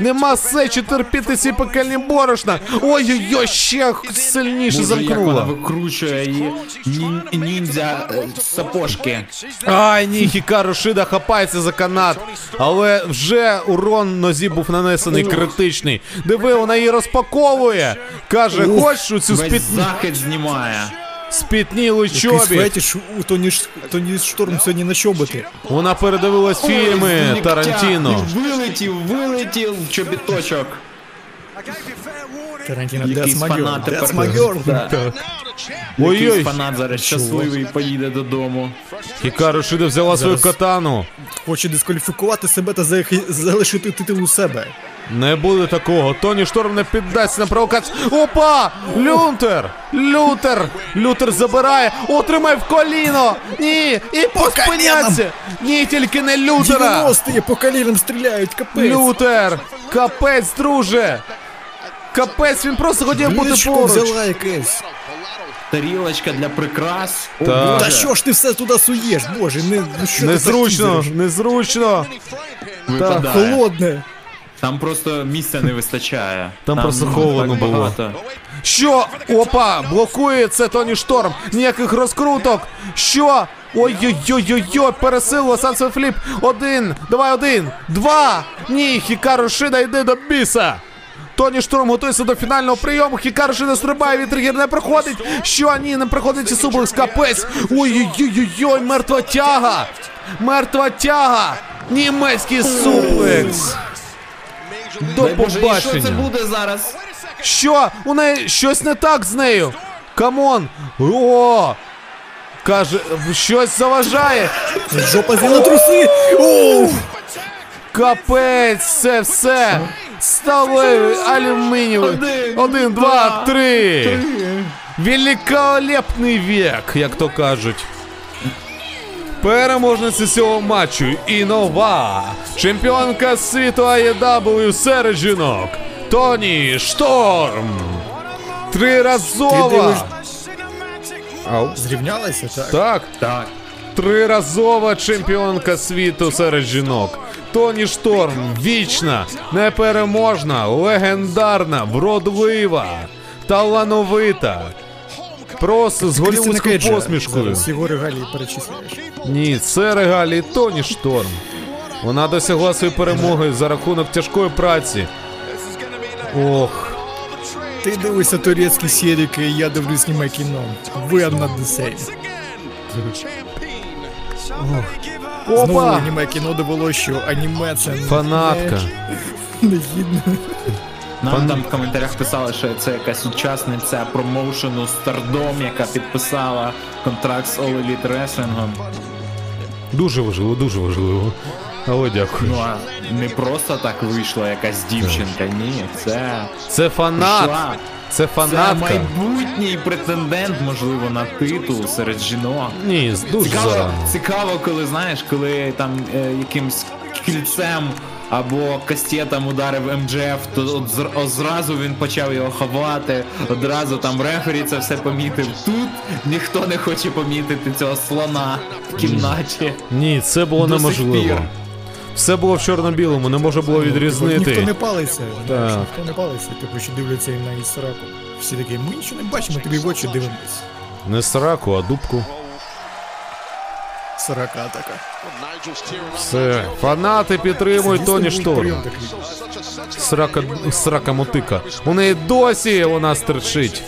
Нема сечі терпіти ці пекельні борошна. Ой-ой-ой, ще сильніше замкнула. викручує її нін- ніндзя е, сапожки. Ай, ні, Хікару Шида хапається за канат. Але вже урон нозі був нанесений критичний. Диви, вона її розпаковує. Каже, хочеш цю Весь спіт... захист знімає. спітнілу Якийсь чобі. фетіш у Тоні, Ш- Тоні Шторм сьогодні на чоботи. Вона передивилась фільми Ой, Тарантіно. Вилетів, вилетів чобіточок. Тарантіно, Якийсь фанат тепер. Да. Ой-ой, фанат зараз щасливий поїде додому. Хікару Шида взяла свою катану. Хоче дискваліфікувати себе та захи- залишити титул у себе. Не буде такого. Тоні Шторм не піддасть на провокацію. Опа! Лютер! Лютер! Лютер забирає. Отримай в коліно! Ні! І поспиняться! Ні, тільки не Лютера! 90-ті по колінам стріляють, капець. Лютер! Капець, друже! Капець, він просто хотів бути поруч. взяла якесь. Тарілочка для прикрас. Боже. Та що ж ти все туди суєш, боже, не, ну що ти Незручно, так незручно. Випадає. Холодне. Там просто місця не вистачає. Там просто холодно було. багато. Що? Опа! Блокує це Тоні Шторм. Ніяких розкруток. Що? Ой-ой-ой-ой-ой, пересилило Сансо Фліп. Один, давай один, два. Ні, Хікару Шида йде до біса. Тоні Шторм готується до фінального прийому. Хікару Шида стрибає, від тригер не проходить. Що? Ні, не проходить і suplex, капець. Ой-ой-ой-ой, мертва тяга. Мертва тяга. Німецький suplex. До і що це буде зараз? Що? У неї щось не так з нею. Come on. О! Каже, щось заважає. Жопа з'їла труси. Ух! Капець, це все. Сталевий, алюмінієвий. Один, Один, два, три. Великолепний вік, як то кажуть. Переможниця цього матчу і нова чемпіонка світу AEW серед жінок Тоні Шторм. Триразова Ау. Зрівнялися, так? Так, Так. Триразова чемпіонка світу серед жінок. Тоні Шторм вічна, непереможна, легендарна, вродлива, талановита. Просто з голівудською посмішкою. Його регалії перечисляєш. Ні, це регалії Тоні Шторм. Вона досягла своєї перемоги за рахунок тяжкої праці. Ох, Ти дивишся турецькі серіки, я дивлюсь німе кіно. Ви одна the same. Знову опа! аніме кіно довело, що аніме це не- Фанатка. знаєш, негідно. Нам там в коментарях писали, що це якась учасниця промоушену Stardom, яка підписала контракт з All Elite Wrestling. Дуже важливо, дуже важливо. Але дякую. Ну а не просто так вийшла якась дівчинка, ні, це Це фанат. Це Це майбутній претендент, можливо, на титул серед жінок. Ні, дуже Цікаво, зарано. цікаво, коли знаєш, коли там е, якимсь кільцем або кастетом ударив МДФ, то зразу він почав його ховати, одразу там рефері це все помітив. Тут ніхто не хоче помітити цього слона в кімнаті. Ні, це було До неможливо. Все було в чорно-білому, не можна було Ніхто не палиться, Так. ніхто не палиться, типу, що дивляться на Ісраку. Всі такі, ми нічого не бачимо, тобі в очі дивимось. Не сраку, а дубку. Сорока така. Все. Фанати підтримують Тоні Шторм. Срака, срака мотика. У неї досі вона стерчить.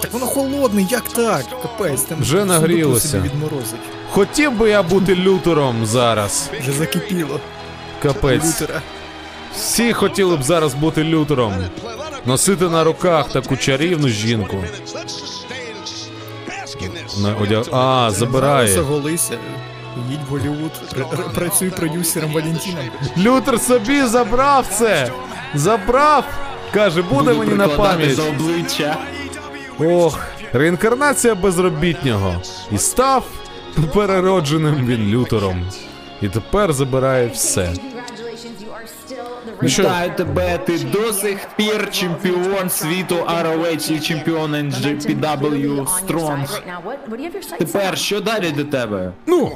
Так воно холодне, як так? Капець, там Вже нагрілося. Хотів би я бути лютером зараз. Вже закипіло. Капець. Лютера. Всі хотіли б зараз бути лютером. Носити на руках таку чарівну жінку. На одяг... А, забирає. Заголися. Їдь в Голлівуд. Працюй продюсером Валентином. Лютер собі забрав це. Забрав. Каже, буде мені на пам'ять. за обличчя. Ох, реінкарнація безробітнього. І став переродженим він лютером. І тепер забирає все. Ну Вітаю тебе, ти до сих пір чемпіон світу ROH і чемпіон NJPW Strong. Тепер що далі до тебе? ну,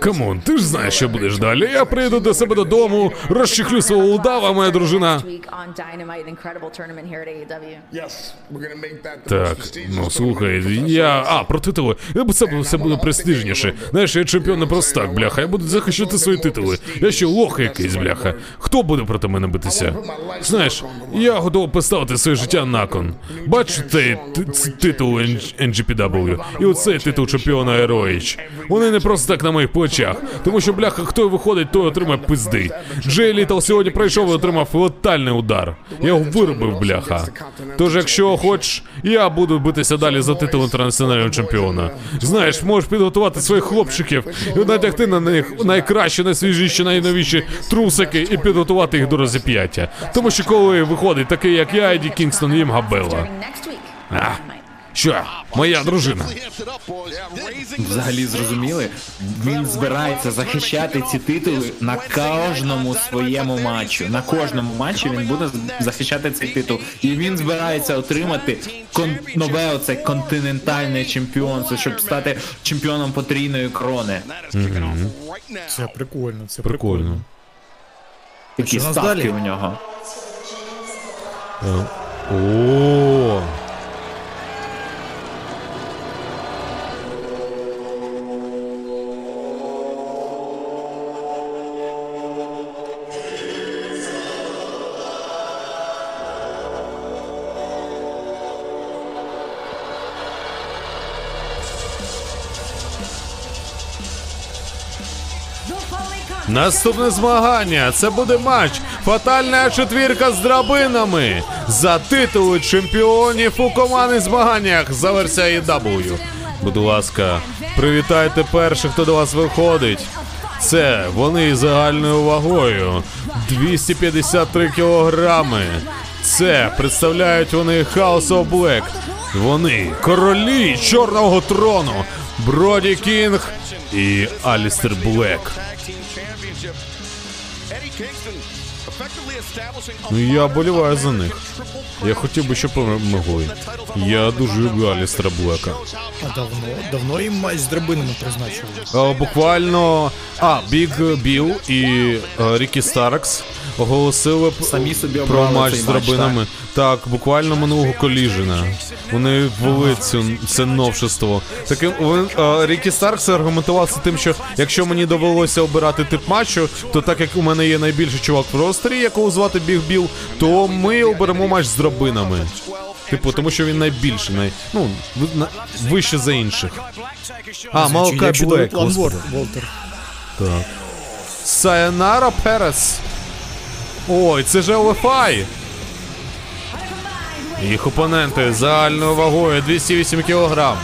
come on, ти ж знаєш, що будеш далі. Я прийду до себе додому, розчехлю свого удава, моя дружина. Так, ну слухай, я. А, про титули. Я це все буде престижніше. Знаєш, я чемпіон не просто так, бляха. Я буду захищати свої титули. Я ще лох якийсь, бляха. Хто буде проти мене битися? Знаєш, я готовий поставити своє життя на кон. Бачу цей титул NGPW і оцей титул чемпіона ROH. Вони не просто так на моїх плечах. Тому що, бляха, хто виходить, той отримає пизди. Джей Літл сьогодні прийшов і отримав летальний удар. Я його виробив, бляха. Тож, якщо хочеш, я буду битися далі за титул інтернаціонального чемпіона. Знаєш, можеш підготувати своїх хлопчиків і надягти на них найкращі, найсвіжіші, найновіші трусики і підготувати їх до розіп'яття. Тому що коли виходить такий, як я, Еді Кінгстон, їм габела. А, що? Моя дружина. Взагалі зрозуміли? Він збирається захищати ці титули на кожному своєму матчу. На кожному матчі він буде захищати цей титул. І він збирається отримати кон- нове оце континентальне чемпіонство, щоб стати чемпіоном потрійної крони. Це прикольно, це прикольно. Прикольно. Такі ставки далі? у нього. О, Наступне змагання це буде матч. Фатальна четвірка з драбинами за титули чемпіонів у командних змаганнях за версією W. Будь ласка, привітайте перших, хто до вас виходить. Це вони загальною вагою 253 кілограми. Це представляють вони House of Black. Вони королі чорного трону, Броді Кінг і Алістер Блек. Ну я боліваю за них. Я хотів би, щоб перемогли. Я дуже люблю Алістера Блека. А давно, давно їм матч з драбинами призначили. А, буквально. А, Біг Біл і е, Рікі Старкс оголосили Самі собі про обрали матч цей з матч, драбинами. Так, буквально минулого коліжена. Вони ввели цю це новшество. Таким він, е, Рікі Старкс аргументував це тим, що якщо мені довелося обирати тип матчу, то так як у мене є найбільший чувак в ростері, якого звати Біг Біл, то ми оберемо матч з драбинами. Типу, тому що він найбільший, най... ну, ви- на... вище за інших. А, Малкай Блек, господи. Волтер. Так. Сайонара Перес. Ой, це же ЛФАЙ. Їх опоненти загальною вагою 208 кг.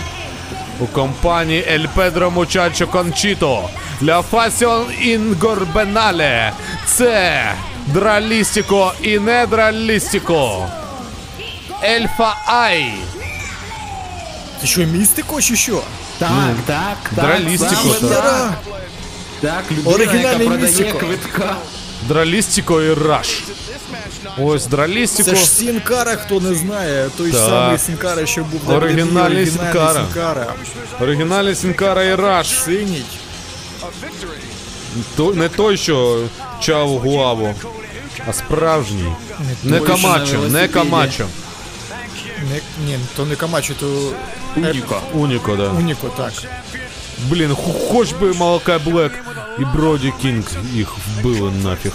У компанії Ель Педро Мучачо Кончіто. Ля Фасіон Інгорбенале. Це Дралістіко і не Дралістіко. Ельфа Ай. Ти що, містико чи що? Так, так, так. Дралістику, саме так. так. Так, людина, яка продає містико. квитка. Дралістіко і Раш. Ось Дралістіко. Це ж Сінкара, хто не знає, той Так. самий Сінкара, що був на Оригінальний Сінкара. Сінкара. Оригінальний Сінкара і Раш. Синій. То, не той, що Чаво Гуерро, а справжній. Не той, Камачо, не. Камачо. Не, ні, то не Камачо, то Уніко. Уніко, да. Уніко, так. Блін, хоч би Малакай Блек і Броді Кінг їх вбили нафіг.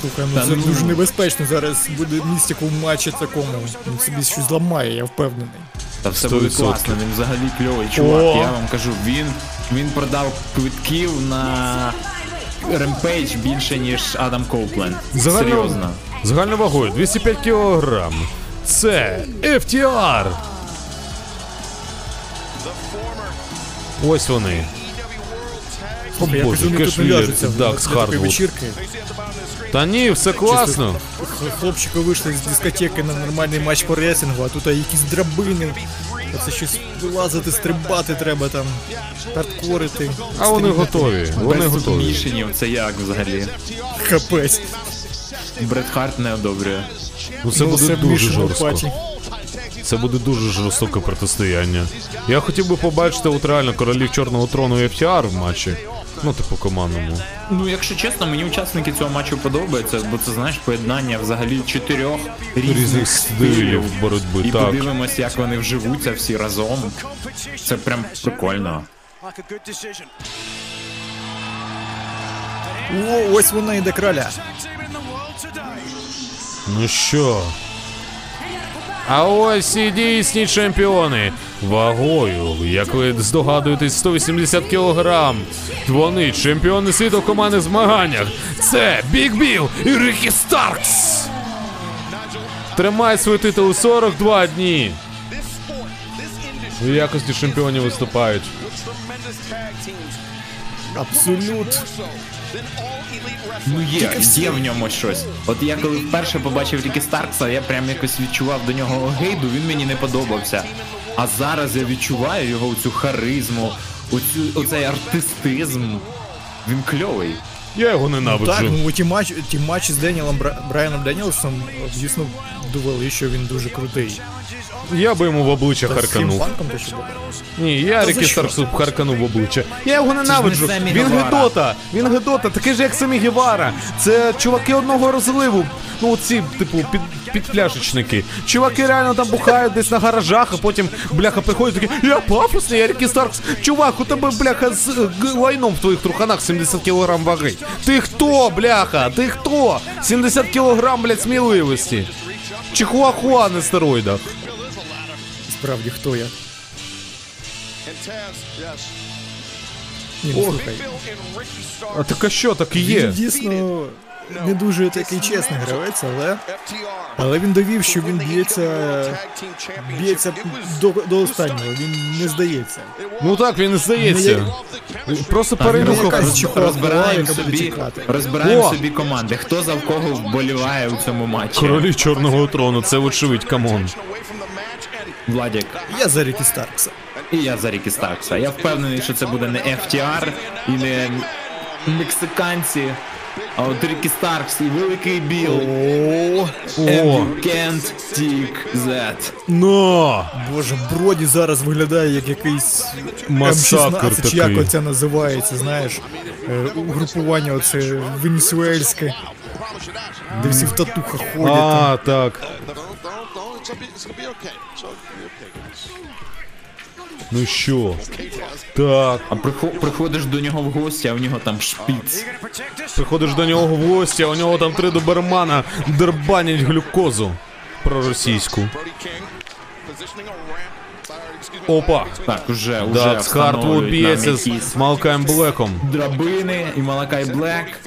Слухай, ну це ну. дуже небезпечно. Зараз буде містіко в матчі такому. Він собі щось зламає, я впевнений. Та все 100%. буде класно, він взагалі кльовий чувак. О! Я вам кажу, він, він продав квитків на Ремпейдж більше, ніж Адам Коупленд. Серйозно. Загальною вагою 205 кг. Це FTR. Ось вони. О боже, вони тут Кеш Вілер, Дакс Хардвуд. Та ні, все класно. Хлопчики вийшли з дискотеки на нормальний матч по реслінгу, а тут якісь драбини. Оце щось вилазити, стрибати треба там, хардкорити. А вони готові. Вони Без готові. submission-ів, це як взагалі? Капець. Бред Харт не одобрює. Ну це Ну, буде дуже жорстко. party. Це буде дуже жорстоке протистояння. Я хотів би побачити от реально королів Чорного трону і FTR в матчі. Ну, типу, командному. Ну, якщо чесно, мені учасники цього матчу подобаються, бо це знаєш поєднання взагалі чотирьох різних, Різних стилів боротьби, І так. подивимось, як вони вживуться всі разом. Це прям прикольно. О, ось вона йде краля. Ну що? А ось і дійсні чемпіони. Вагою, як ви здогадуєтесь, 180 кг. Вони чемпіони світу в командних змаганнях. Це Біг Біл і Рікі Старкс. Тримають свої титули 42 дні. В якості чемпіонів виступають. Абсолют. Ну є, є в ньому щось. От я коли вперше побачив Рікі Старкса, я прям якось відчував до нього огейду, він мені не подобався. А зараз я відчуваю його цю харизму, оцю, оцей артистизм. Він кльовий. Я його ненавиджу. Так, ну ті матчі, ті матчі з Деніелом Бра... Брайаном Деніелсом, дійсно, довели, що він дуже крутий. Я би йому в обличчя Та харканув. Ні, я Рікі? Старксу харканув в обличчя. Я його ненавиджу. Він Гедота. Він Гедота, такий же, як Семі Гевара. Це чуваки одного розливу. Ну, оці, типу, під, підпляшечники. Чуваки реально там бухають десь на гаражах, а потім, бляха, приходять такі, я пафосний, я Рікі Старкс. Чувак, у тебе, бляха, з е, лайном в твоїх труханах 70 кг ваги. Ти хто, бляха? Ти хто? 70 кг, блядь, сміливості. Чихуахуа на стероїдах. Справді, хто я? Ні, ну слухай. А так а що, так і є. Він дійсно не дуже такий чесний гравець, але, але він довів, що він б'ється, б'ється до, до останнього. Він не здається. Ну так, він і здається. Просто ну, роз- чихуахуа, розбираємо собі, розбираємо О! собі команди. Хто за в кого вболіває у цьому матчі? Королі Чорного трону, це вочевидь, come on. away from the match, and Владік. Я за Рікі Старкса. І я за Рікі Старкса. Я впевнений, що це буде не FTR і не мексиканці, А от Рікі Старкс і Великий Біл. Can't take that. No! Боже, Броді зараз виглядає як якийсь Масакр М16, чи як такий. оце називається, знаєш, е, угрупування оце венесуельське, де всі в татухах ходять. А, так. Ну що? Так. А прихо- приходиш до нього в гості, а в нього там шпіц. Приходиш до нього в гості, а у нього там три добермана дербанять глюкозу. Проросійську. Опа! Так, уже, уже Дакс Хартвуд б'ється з Малкаєм Блеком. драбини і Малакай Блек.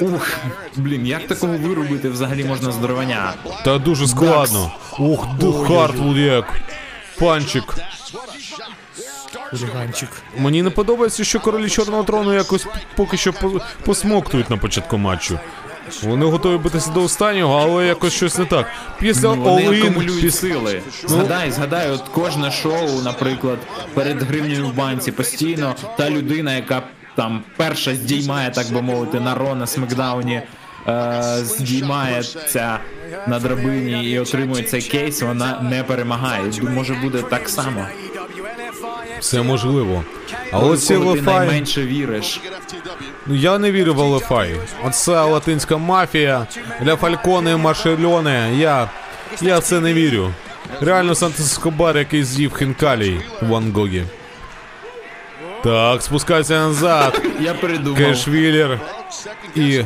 Ух, блін, як такого виробити взагалі можна з дрованя? Та дуже складно. Ух, Хартвуд як. Панчик. Хуліганчик. Мені не подобається, що королі Чорного трону якось поки що по- посмоктують на початку матчу. Вони готові битися до останнього, але якось щось не так. Після Ну, вони акумулюють сили. Згадай, згадай, от кожне шоу, наприклад, перед гривнею в банці постійно та людина, яка там перша здіймає, так би мовити, на Ро на Смакдауні, е, здіймається на драбині і отримує цей кейс, вона не перемагає. Може буде так само. Все можливо. А ось Коли ти LFI... найменше віриш. Ну я не вірю в LFI. Оце латинська мафія. Для Фальконе і Маршельоне. Я. Я в це не вірю. Реально Сантос Скобар, який з'їв хінкалій в Ван Гогі. Так, спускайся назад. Я передумав. Кешвілер і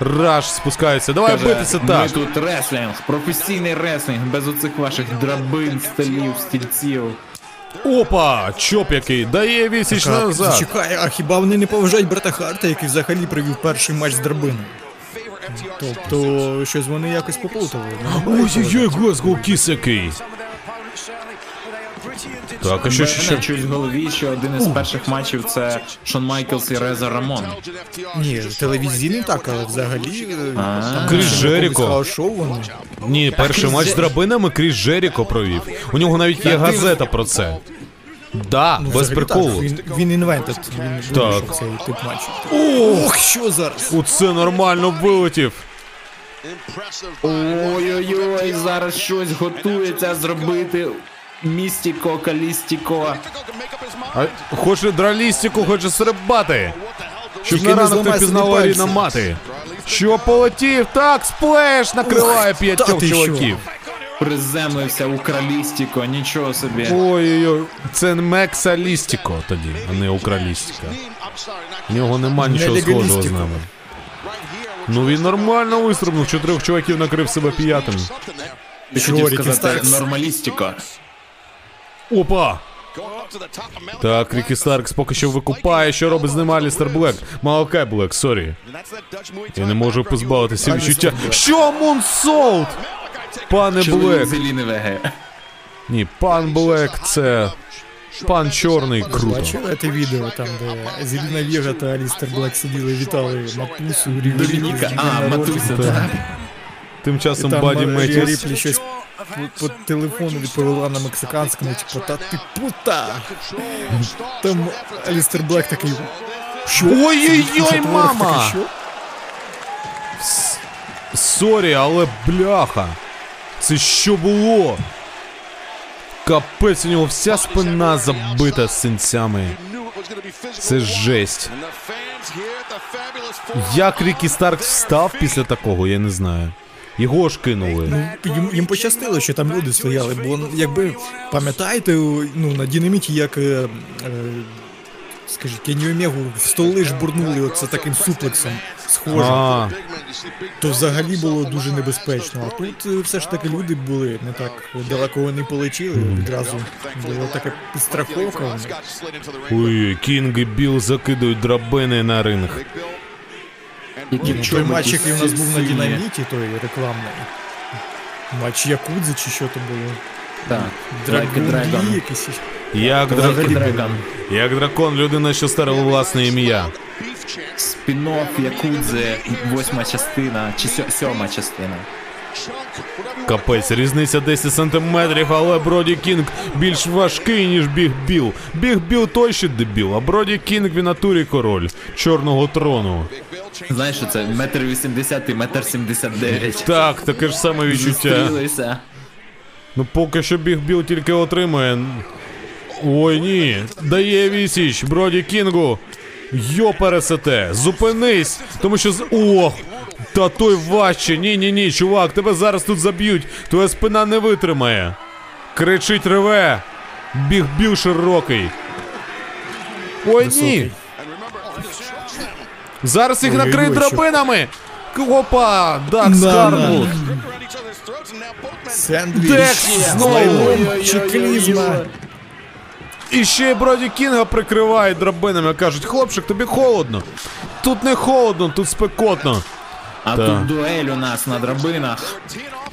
Раш спускаються. Давай Каже, битися Ми так. тут реслінг, професійний реслінг, без оцих ваших драбин, столів, стільців. Опа! Чоп який дає вісіч Так, назад. Зачекай, а хіба вони не поважають брата Харта, який взагалі провів перший матч з драбиною? Тобто, щось вони якось поплутали. Ой-ой-ой, Glasgow Kiss який. Так, а що, що, Мене що? чуть в голові, що один із перших матчів це Шон Майклс і Рейзор Рамон. Ні, телевізійний так, але взагалі. е, там Кріс ще Джеріко. якогось house show вони. Ні, перший матч з драбинами Кріс Джеріко провів. У нього навіть є газета про це. Да, без Взагалі приколу. Так, він, він invented, він винайшов цей тип матчу. Ох, що зараз? Оце нормально вилетів. Ой-ой-ой, зараз щось готується зробити. Містіко, Калістіко. А хоче дралістику, хоче стрибати. Щоб на ранок не пізнала рідна мати. Що полетів? Так, сплеш накриває п'ятьох чуваків. Приземлився у Кралістіко, нічого собі. Ой-ой-ой, це Мексалістіко тоді, а не Укралістіка. В нього нема нічого схожого з нами. Ну він нормально вистрибнув, чотирьох чуваків накрив себе п'ятим. Ти хотів сказати нормалістіко. Опа! Так, Рікі Старкс поки що викупає, що робить з ним Алістер Блек. Малакай Блек, sorry. Я не можу позбавитися відчуття. Що moonsault? Пане Блек. Ні, пан Блек це. Пан Чорний круто. Бачили те відео, там, де Зеліна Вєга та Алістер Блек сиділи, вітали Матусу. Домініка, а, Матуся, так. Тим часом Баді. Ріплі щось по, телефону відповіла на мексиканському, типу, та ти пута. Там Алістер Блек такий. Що? Ой-ой-ой, мама! такий. Sorry, але бляха. Це що було? Капець, у нього вся спина забита синцями. Це жесть. Як Рікі Старк встав після такого, я не знаю. Його ж кинули. Ну, Їм, їм пощастило, що там люди стояли, бо якби пам'ятаєте, ну на динаміті, як е, е, скажіть, Омегу в столи жбурнули оце таким суплексом схожим, А, то взагалі було дуже небезпечно. А тут е, все ж таки люди були не так далеко вони полетіли, відразу була така підстраховка. у ой, Кінг і Біл закидують драбини на ринг. Які Той матч, який у нас був на динаміті, той рекламний. Матч Якудзи чи що то було? Так, Драгон якийсь. Як дракон, як дракон, людина, що стерла власне ім'я. Спін-офф Якудзи, восьма частина, чи сьома частина. Капець, різниця 10 сантиметрів, але Броді Кінг більш важкий, ніж Біг Біл. Біг Біл той ще дебіл, а Броді Кінг в натурі король чорного трону. Знаєш, що це метр вісімдесят і метр сімдесят дев'ять. Так, таке ж саме відчуття. Зустрілися. Ну поки що біг Біл тільки отримує. Ой ні. Дає вісіч Броді Кінгу. Йо пересете, зупинись, тому що з. Ох! Та той важче. Ні, ні, ні, чувак, тебе зараз тут заб'ють. Твоя спина не витримає. Кричить реве. Біг Біл широкий. Ой ні. Зараз їх накриють драбинами. Опа! Дак На, Декс знову. лаймом чи клізма. І ще й Броді Кінга прикривають драбинами. Кажуть, хлопчик, тобі холодно. Тут не холодно, тут спекотно. А Так. тут дуель у нас на драбинах.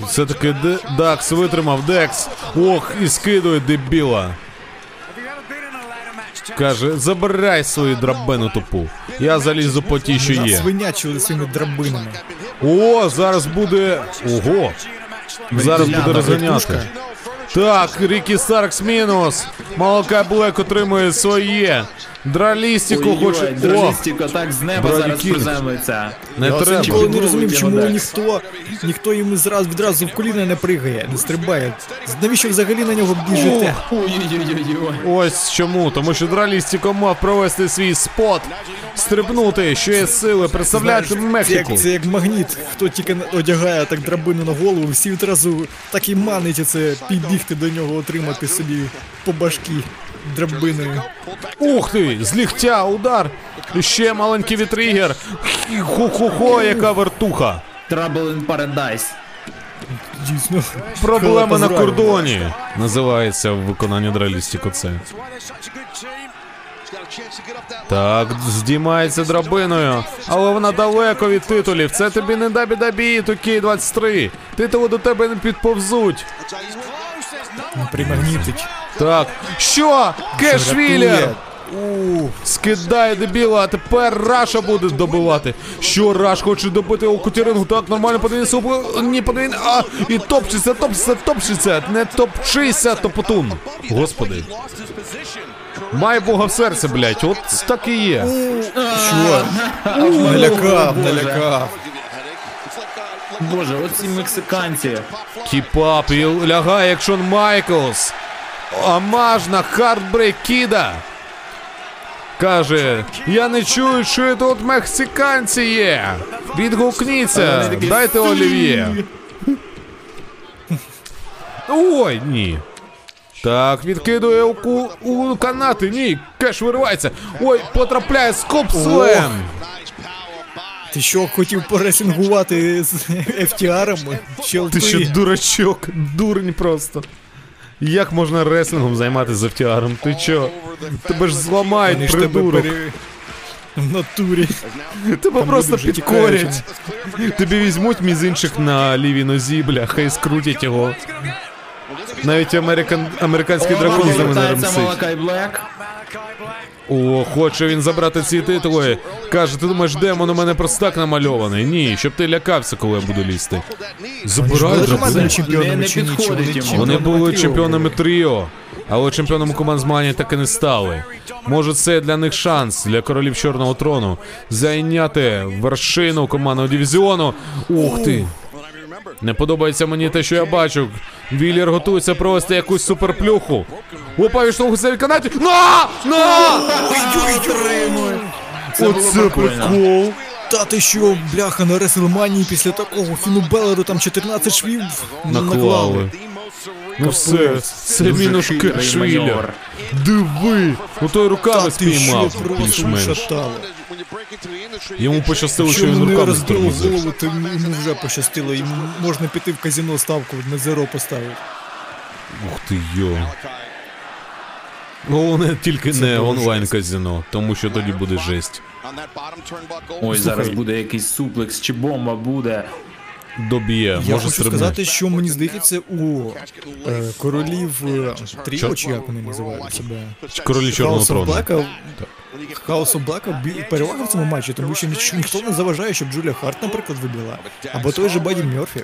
Все-таки Д- Дакс витримав Декс. Ох, і скидує дебіла. Каже, забирай свою драбину тупу. Я залізу по ті, що є. Свинячили своїми драбинами. О, зараз буде. Ого! Зараз буде розганяти. Так, Рікі Старкс мінус. Малакай Блек отримує своє. Дралістіку хоче. Дралістіко так з неба Броді зараз приземлиться. не Я треба. ніколи не розумів, чому ніхто, ніхто йому зразу відразу в коліна не пригає, не стрибає. Навіщо взагалі на нього біжите? Ось чому, тому що Дралістіко мав провести свій спот, стрибнути, що є сили, представляти як, це як магніт, хто тільки одягає так драбину на голову, всі відразу так і манить це підбігти до нього, отримати собі по башки драбиною. Ух ти! З ліктя удар! Ще маленький вітригер. Ху-ху-хо, яка вертуха. Trouble in Paradise. Дійсно. Проблема на кордоні. Називається в виконанні Дралістіко це. Так, здіймається драбиною, але вона далеко від титулів. Це тобі не дабі дабі, тукій 23. Титули до тебе не підповзуть. Примагнітить. Так, що? Кешвілер! Скидає дебіла, а тепер Раша буде добивати. Що Раш хоче добити у куті рингу? Так, нормально подивіться, об- ні, подивіться, а і топчеться, топчеться, топчеться, не топчися, топотун. Господи. Має Бога в серці, блять, от так і є. Що? Налякав, налякав. Боже, оці мексиканці. Kip-up і лягає як Майклс. Омаж на Хартбрейк Кіда. Каже, я не чую, що тут мексиканці є. Відгукніться, дайте олів'є. Ой, ні. Так, відкидує у, у канати. Ні, кеш виривається. Ой, потрапляє з копслем. Ти що, хотів пореслінгувати з? Чел Ти що дурачок, дурень просто. Як можна реслінгом займатися з FTR? Ти чо? Тебе ж зламають, придурок. В натурі. Тебе просто люди вже підкорять. Тобі візьмуть мізинчик на лівій нозі, бляха, і скрутять його. Навіть американ... американський дракон з ними не Повертається ремсить. Блек. О, хоче він забрати ці титули. Каже, ти думаєш, демон у мене просто так намальований? Ні, щоб ти лякався, коли я буду лізти. Забирай Вони ж дракон. були Не- чемпіонами чи ні? Чи підходить вони були чемпіонами тріо, але чемпіонами команд змагання так і не стали. Може, це для них шанс для королів чорного трону зайняти вершину командного дивізіону. Ух ти! Не подобається мені те, що я бачу. Віллер готується провести якусь суперплюху. Опа, відштовхується від канаті. На! На! Це було Оце прикольно. прикол. Та ти що, бляха, на Реслманії після такого Фіну Белеру там 14 швів Наклали. Ну все, це мінус Кершвіллер. Диви! Ну той руками Та ти що, спіймав просто більш-менш. Йому пощастило, що він руками розбило голову, то йому вже пощастило. Йому можна піти в казино ставку на зеро поставити. Ух ти йо. Головне тільки не онлайн казіно, тому що тоді буде жесть. Ой, зараз буде якийсь суплекс чи бомба буде. Доб'є, Я може хочу стрибне. сказати, що мені здається, у е, королів е, Тріо, чи як вони називають себе? Королі чорного House of трону. Black, House of Black бі- перевага в цьому матчі, тому що ніч- ніхто не заважає, щоб Джулія Харт, наприклад, вибила. Або той же Баді Мерфі.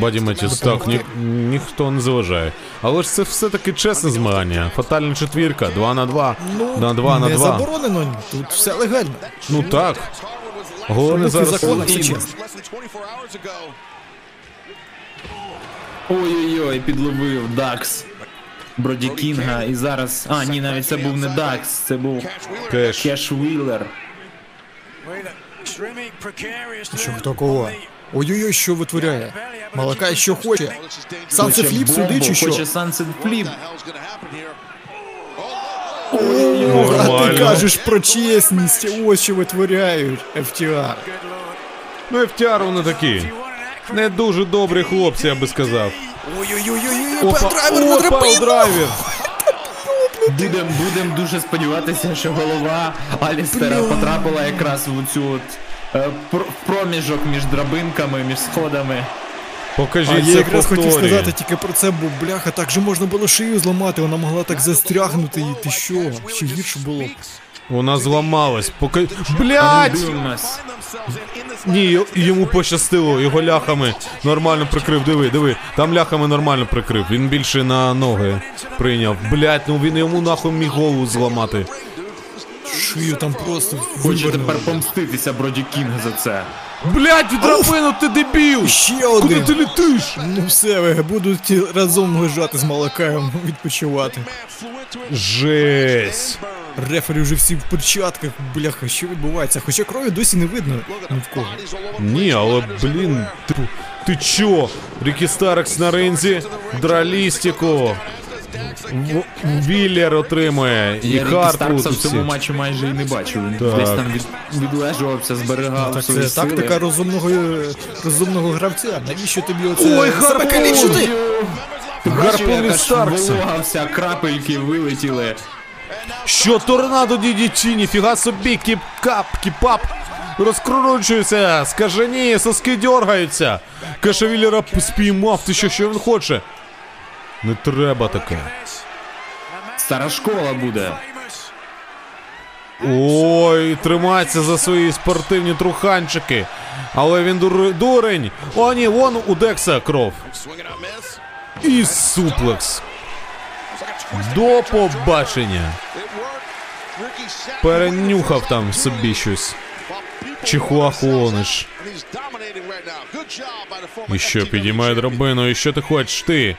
Баді Метіс, так, ні, ніхто не заважає. Але ж це все-таки чесне змагання. Фатальна четвірка, 2 на 2. на 2 на не 2. заборонено, тут все легально. Ну так. Головне зараз. І- чесно. Less than 24 hours ago. Ой-ой-ой, підловив Дакс. Броді Кінга, і зараз. А, ні, навіть це був не Дакс, це був Кеш. Кеш Віллер. Що хто кого? Ой-ой-ой, що витворяє? Малакай що хоче? Сам це Хоче flip сюди чи що? Хоче Sunset Ох, а ти кажеш про чесність, ось що витворяють FTR. Ну, FTR вони такі. Не дуже добрі хлопці, я би сказав. Ой-ой-ой, Опа, драйвер на драбину! Будем, будем дуже сподіватися, що голова Алістера потрапила якраз в цю от е, пр- проміжок між драбинками, між сходами. А Покажіть я це якраз хотів сказати тільки про це, бо бляха, так же можна було шию зламати, вона могла так застрягнути, і ти що? Ще гірше було. Вона зламалась. Пока... Блять! Ні, йому пощастило, його ляхами нормально прикрив. Диви, диви, там ляхами нормально прикрив. Він більше на ноги прийняв. Блять, ну він йому нахуй міг голову зламати. Шию там просто Хоче тепер помститися Броді Кінг за це. Блять, у драбину ти дебіл! Ще Куди ти летиш? Ну все, ви будуть разом лежати з Малакаєм відпочивати. Жесть. Рефері вже всі в перчатках, бляха, що відбувається? Хоча крові досі не видно ні в кого. Ні, але блін, типу, ти чо? Рікі Старекс на ринзі, дралістіку. Віллер отримує, і Я Рікі Харт Старкса в цьому всі. матчі майже і не бачив. Він Так. десь там від, відлежувався, зберігав Так свої це сили. тактика розумного розумного гравця. Навіщо тобі оце Ой, гарпун! калічити? Бачив, Гарпун від яка ж Старкса. волога вся, крапельки вилетіли. Що торнадо DDT, ніфіга собі, кіп-кап, кіп-ап. Розкручується, скажені, соски дергаються. Кашевіллера п- спіймав, ти що, що він хоче? Не треба таке. Стара школа буде. Ой, тримається за свої спортивні труханчики. Але він дур... дурень. О, ні, вон у Декса кров. І суплекс. До побачення. Перенюхав там собі щось. Чихуахуониш. І що, підіймає драбину, і що ти хочеш ти?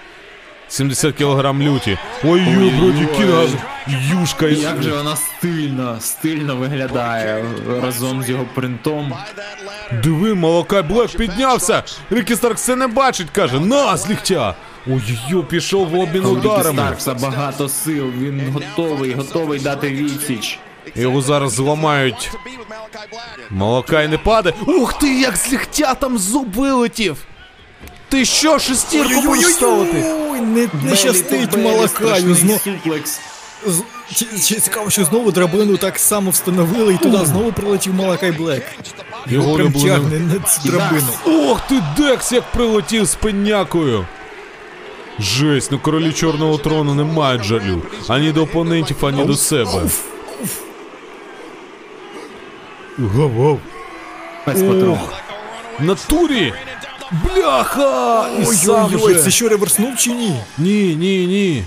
70 кілограм люті. Ой, ой, Ой-ой-ой. броді кінга, юшка. І як же вона стильно, стильно виглядає разом з його принтом. Диви, Малакай Блек піднявся. Рікі Старк це не бачить, каже. На, з ліктя. Ой-ой, пішов в обмін ударами. Старкса багато сил, він готовий, готовий дати відсіч. Його зараз зламають. Малакай не паде. Ух ти, як з там зуб вилетів. Ти що, шестірку будеш ставити? Ой, не, не щастить Малакаю. страшний Знов, суплекс. з- чи- чи цікаво, що знову драбину так само встановили, і туди знову прилетів Малакай Блек. Його Прям тягне на цю драбину. Ох ти, Декс, як прилетів з пенякою. Жесть, ну королі чорного трону не мають жалю. Ані до опонентів, ані до себе. Гав-гав. Ох, в натурі! Бляха! І сам Ой-ой-ой, же. це що реверснув чи ні? Ні, ні, ні.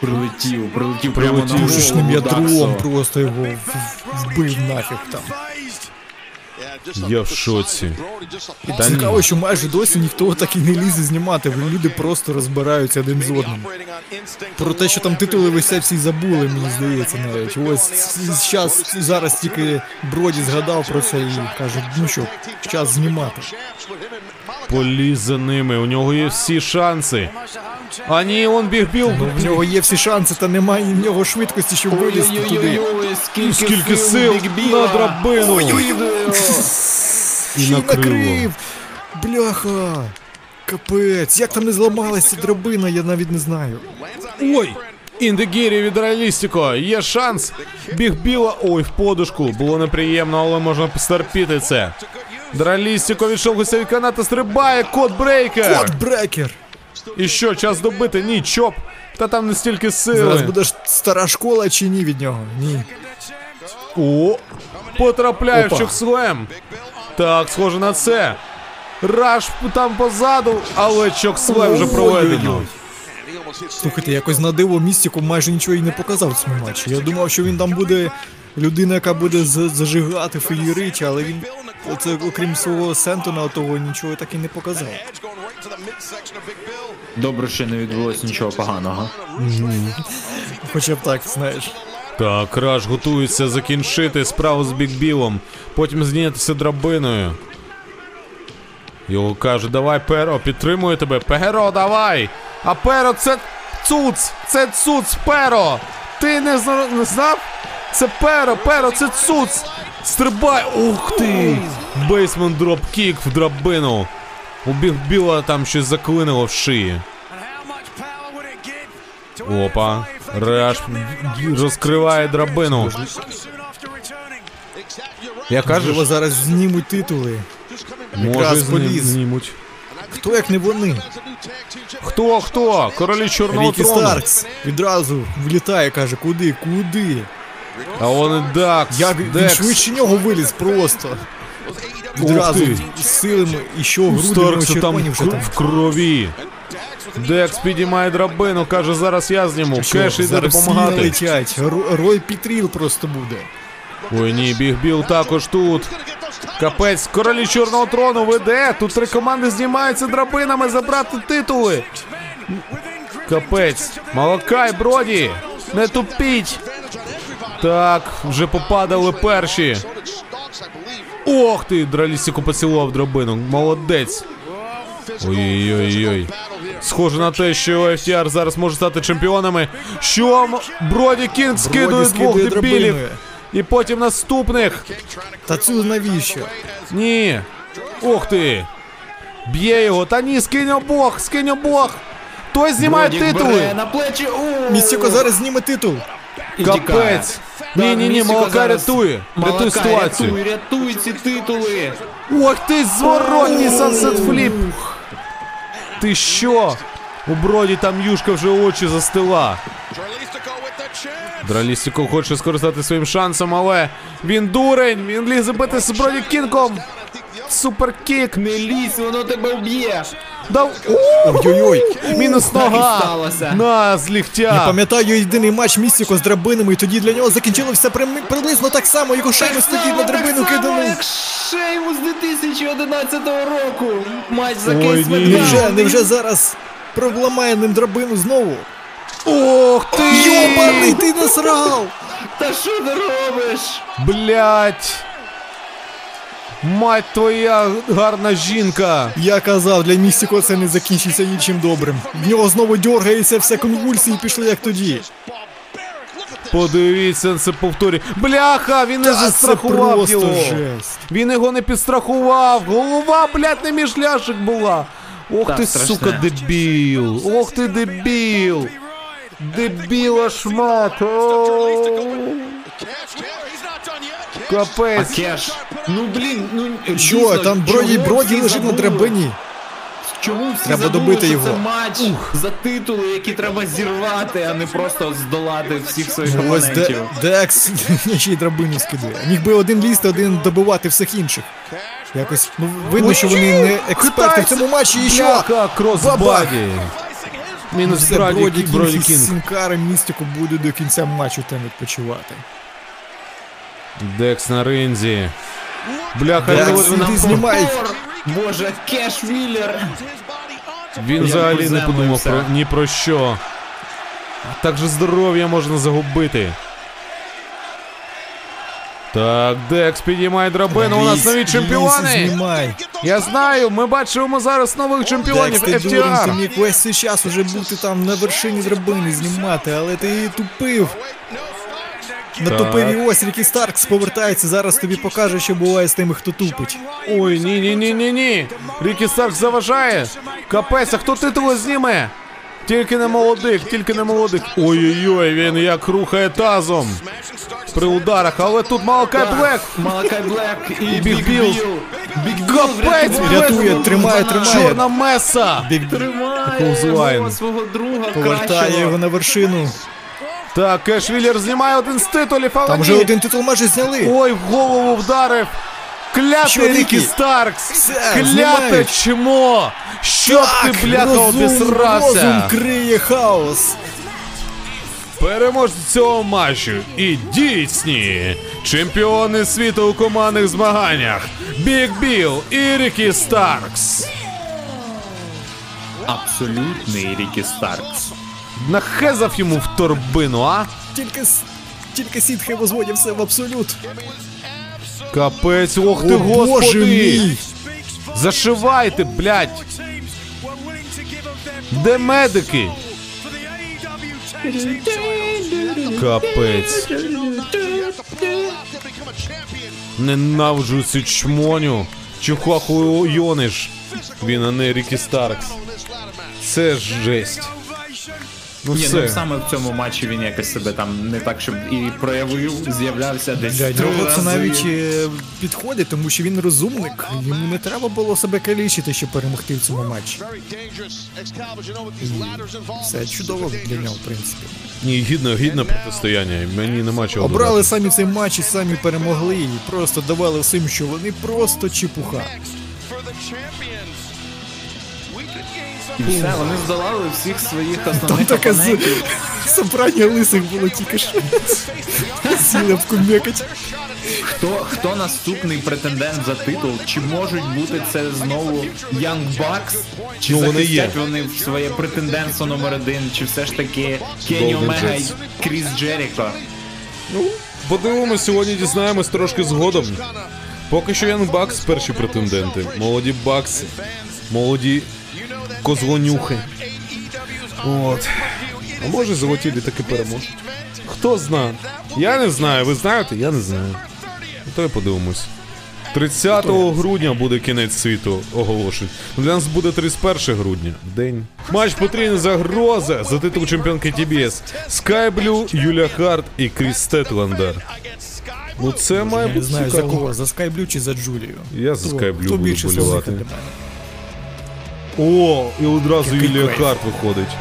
Прилетів, прилетів прямо на Прилетів. Пушечним голову ядром просто його в- вбив нафіг там. Я в шоці. Та ні. Цікаво, що майже досі ніхто так і не лізе знімати, бо люди просто розбираються один з одним. Про те, що там титули висять, всі забули, мені здається, навіть. Ось зараз, зараз тільки Броді згадав про це і каже, ну що, час знімати. Поліз за ними, у нього є всі шанси. А ні, он біг біл. Ну, в нього є всі шанси, та немає в нього швидкості, щоб вилізти туди. Скільки, Скільки сил на драбину. І накрив! Бляха! Капець, як там не зламалася драбина, я навіть не знаю. Ой! Індегірі від реалістико, є шанс. Біг біла. Ой, в подушку. Було неприємно, але можна постерпіти це. Дралістіко відшов гостя каната, стрибає, код брейкер. Кот брекер! І що, час добити? Ні, чоп. Та там не стільки Зараз сили. буде стара школа чи ні від нього? Ні. О, потрапляє в чокслем. Так, схоже на це. Раш там позаду, але чокслем вже проведено. Слухайте, якось на диво містіку майже нічого і не показав в цьому матчі. Я думав, що він там буде людина, яка буде зажигати феєричі, але він оце, окрім свого Сентона того нічого так і не показав. Добре, що не відбулось нічого поганого. Хоча б так, знаєш. Так, Раш готується закінчити справу з Біг Білом, потім знятися драбиною. Його каже, давай, Перро, підтримую тебе. Перро, давай! А Перро, це цуц! Це цуц, Перро! Ти не знав? Це Перро, Перро, це цуц! Стрибай! Ух ти! Basement dropkick в драбину. У Біг Біла там щось заклинило в шиї. Опа, Раш розкриває драбину. Я кажу, Можливо, зараз знімуть титули. може якраз знімуть. Хто як не вони? Хто, хто? Королі Чорного Рікі трону. Старкс відразу влітає, каже, куди, куди? А он і Дакс. Він Декс. швидше нього виліз просто. Ти. з силами і що У груди Старкса там червоні вже там. в крові. Декс підіймає драбину, каже, зараз я зніму. Що, Кеш зараз всі допомагати. налетять. Ро- Рой Пітріл просто буде. Ой ні, Біг Біл також тут. Капець, королі Чорного трону веде. Тут три команди знімаються драбинами забрати титули. Капець. Малакай, Броді. Не тупіть. Так, вже попадали перші. Ох ти, Дралісіку поцілував драбину. Молодець. Ой-ой-ой. Схоже на те, що FTR зараз може стати чемпіонами. Що Броді Кінг скидує двох дебілів. І потім наступних. Та цю навіщо? Ні. Ох ти. Б'є його. Та ні, скинь обох, скинь обох. Той знімає Бродік титули. бере на плечі. Містіко зараз зніме титул. Капець. Ні, ні, ні, Містіко Малака зараз- рятує. Рятує ситуацію. Рятуй, рятуй ці титули. Ох ти, зворотній sunset flip. Ти що? У броді там юшка вже очі застила. Дралістіко хоче скористати своїм шансом, але він дурень, він лізе бити з Броді Кінгом. Superkick. Не лізь, воно тебе вб'є. Дав. Ой-ой-ой. Мінус нога. На, з Я пам'ятаю єдиний матч Містіко з драбинами, і тоді для нього закінчилося приблизно так само. Його Шеймус тоді на драбину Так само, киданув. як Шеймус 2011 року. Матч за кейс. Невже, невже зараз проламає ним драбину знову? Ох ти! Йобаний ти насрав! Та що ти робиш? Блять! Мать твоя гарна жінка! Я казав, для Містіко це не закінчиться нічим добрим. В нього знову дергається, все конвульсії пішли як тоді. Подивіться на це повторі. Бляха, він не застрахував його. жесть. Він його не підстрахував. Голова, блядь, не між ляшек була. Ох Так, ти, страшне. сука, дебіл. Ох ти дебіл. Дебіла шмат. О, Капець. Кеш. Ну блін, ну Що, там Броді Броді лежить на драбині? Чому всі Треба забули, добити що його? це матч за титули, які треба зірвати, а не просто здолати всіх своїх Ось Де- Декс ще й драбину скидує. Міг би один лізти, один добивати всіх інших. Якось ну, видно, що вони не експерти в цьому матчі і що. Бабах. crossbody. Мінус Броді, Броді Кінг із Містику буде до кінця матчу там відпочивати. Декс на ринзі. Бляха, Декс, іди він- знімай. Боже, Кеш Віллер. Він взагалі не подумав про ні про що. Так же здоров'я можна загубити. Так, Декс підіймає драбину. У нас нові чемпіони. Знімай. Я знаю, ми бачимо зараз нових чемпіонів Декс, ти дурень, ти FTR. міг весь цей час уже бути там на вершині драбини знімати, але ти тупив. Натупив ось Рікі Старкс повертається, зараз тобі покаже, що буває з тими, хто тупить. Ой, ні, ні, ні, ні, ні. Рікі Старк заважає. Капець, а хто титули зніме? Тільки не молодих, тільки не молодих. Ой-ой-ой, він як рухає тазом. При ударах, але тут Малакай Блек. Малакай Блек і Біг Біг Біл. Біл. Біг Капець, Рятує, тримає, тримає. Чорна меса. Тримає свого друга повертає його на вершину. Так, Кеш Віллер знімає один з титулів, але Там ні. вже один титул майже зняли. Ой, в голову вдарив. Що, Клятий Рікі? Рікі Старкс! Все, Кляте знімають. чмо! Щоб ти, бляха, розум, обісрався! розум криє хаос. Переможці цього матчу і дійсні чемпіони світу у командних змаганнях Біг Біл і Рікі Старкс. Абсолютний Рікі Старкс. Нахезав йому в торбину, а? Тільки, тільки сітхи возводять все в абсолют. Капець, ох ти, О, боже господи! мій! Зашивайте, блядь! Де медики? Капець. Ненавиджу цю чмоню. Чухаху Йониш. Він, а не Рікі Старкс. Це жесть. Ну Ні, ну саме в цьому матчі він якось себе там не так, щоб і проявив, з'являвся десь. Для три нього це навіть е, підходить, тому що він розумник. Йому не треба було себе калічити, щоб перемогти в цьому матчі. Все чудово для нього, в принципі. Ні, гідне, гідне протистояння. Мені нема чого. Обрали додати. самі цей матч і самі перемогли, і просто давали всім, що вони просто чепуха. І все, вони здолали всіх своїх Там основних таке з... собрання лисих було тільки що. Сіли в кумекать. Хто, хто наступний претендент за титул? Чи можуть бути це знову Young Bucks? Чи Ну, вони захистять є. вони своє претендентство номер один? Чи все ж таки Кенні Омега і Кріс Джеріко? Ну, Подивимось, сьогодні дізнаємось трошки згодом. Поки що Ян Бакс перші претенденти. Молоді бакси. Молоді козлонюхи. От. А може золоті літаки переможуть. Хто знає? Я не знаю. Ви знаєте? Я не знаю. Ну, То й подивимось. 30 грудня буде кінець світу, оголошують. Ну, Для нас буде 31 грудня. День. Матч потрійна загроза за титул чемпіонки TBS. Sky Blue, Юля Харт і Кріс Стетландер. Ну це має Я не бути знаю за кого, за Скайблю чи за Джулію. Я за Blue буду більше болівати. О, і одразу Який Юлія кайф. Виходить.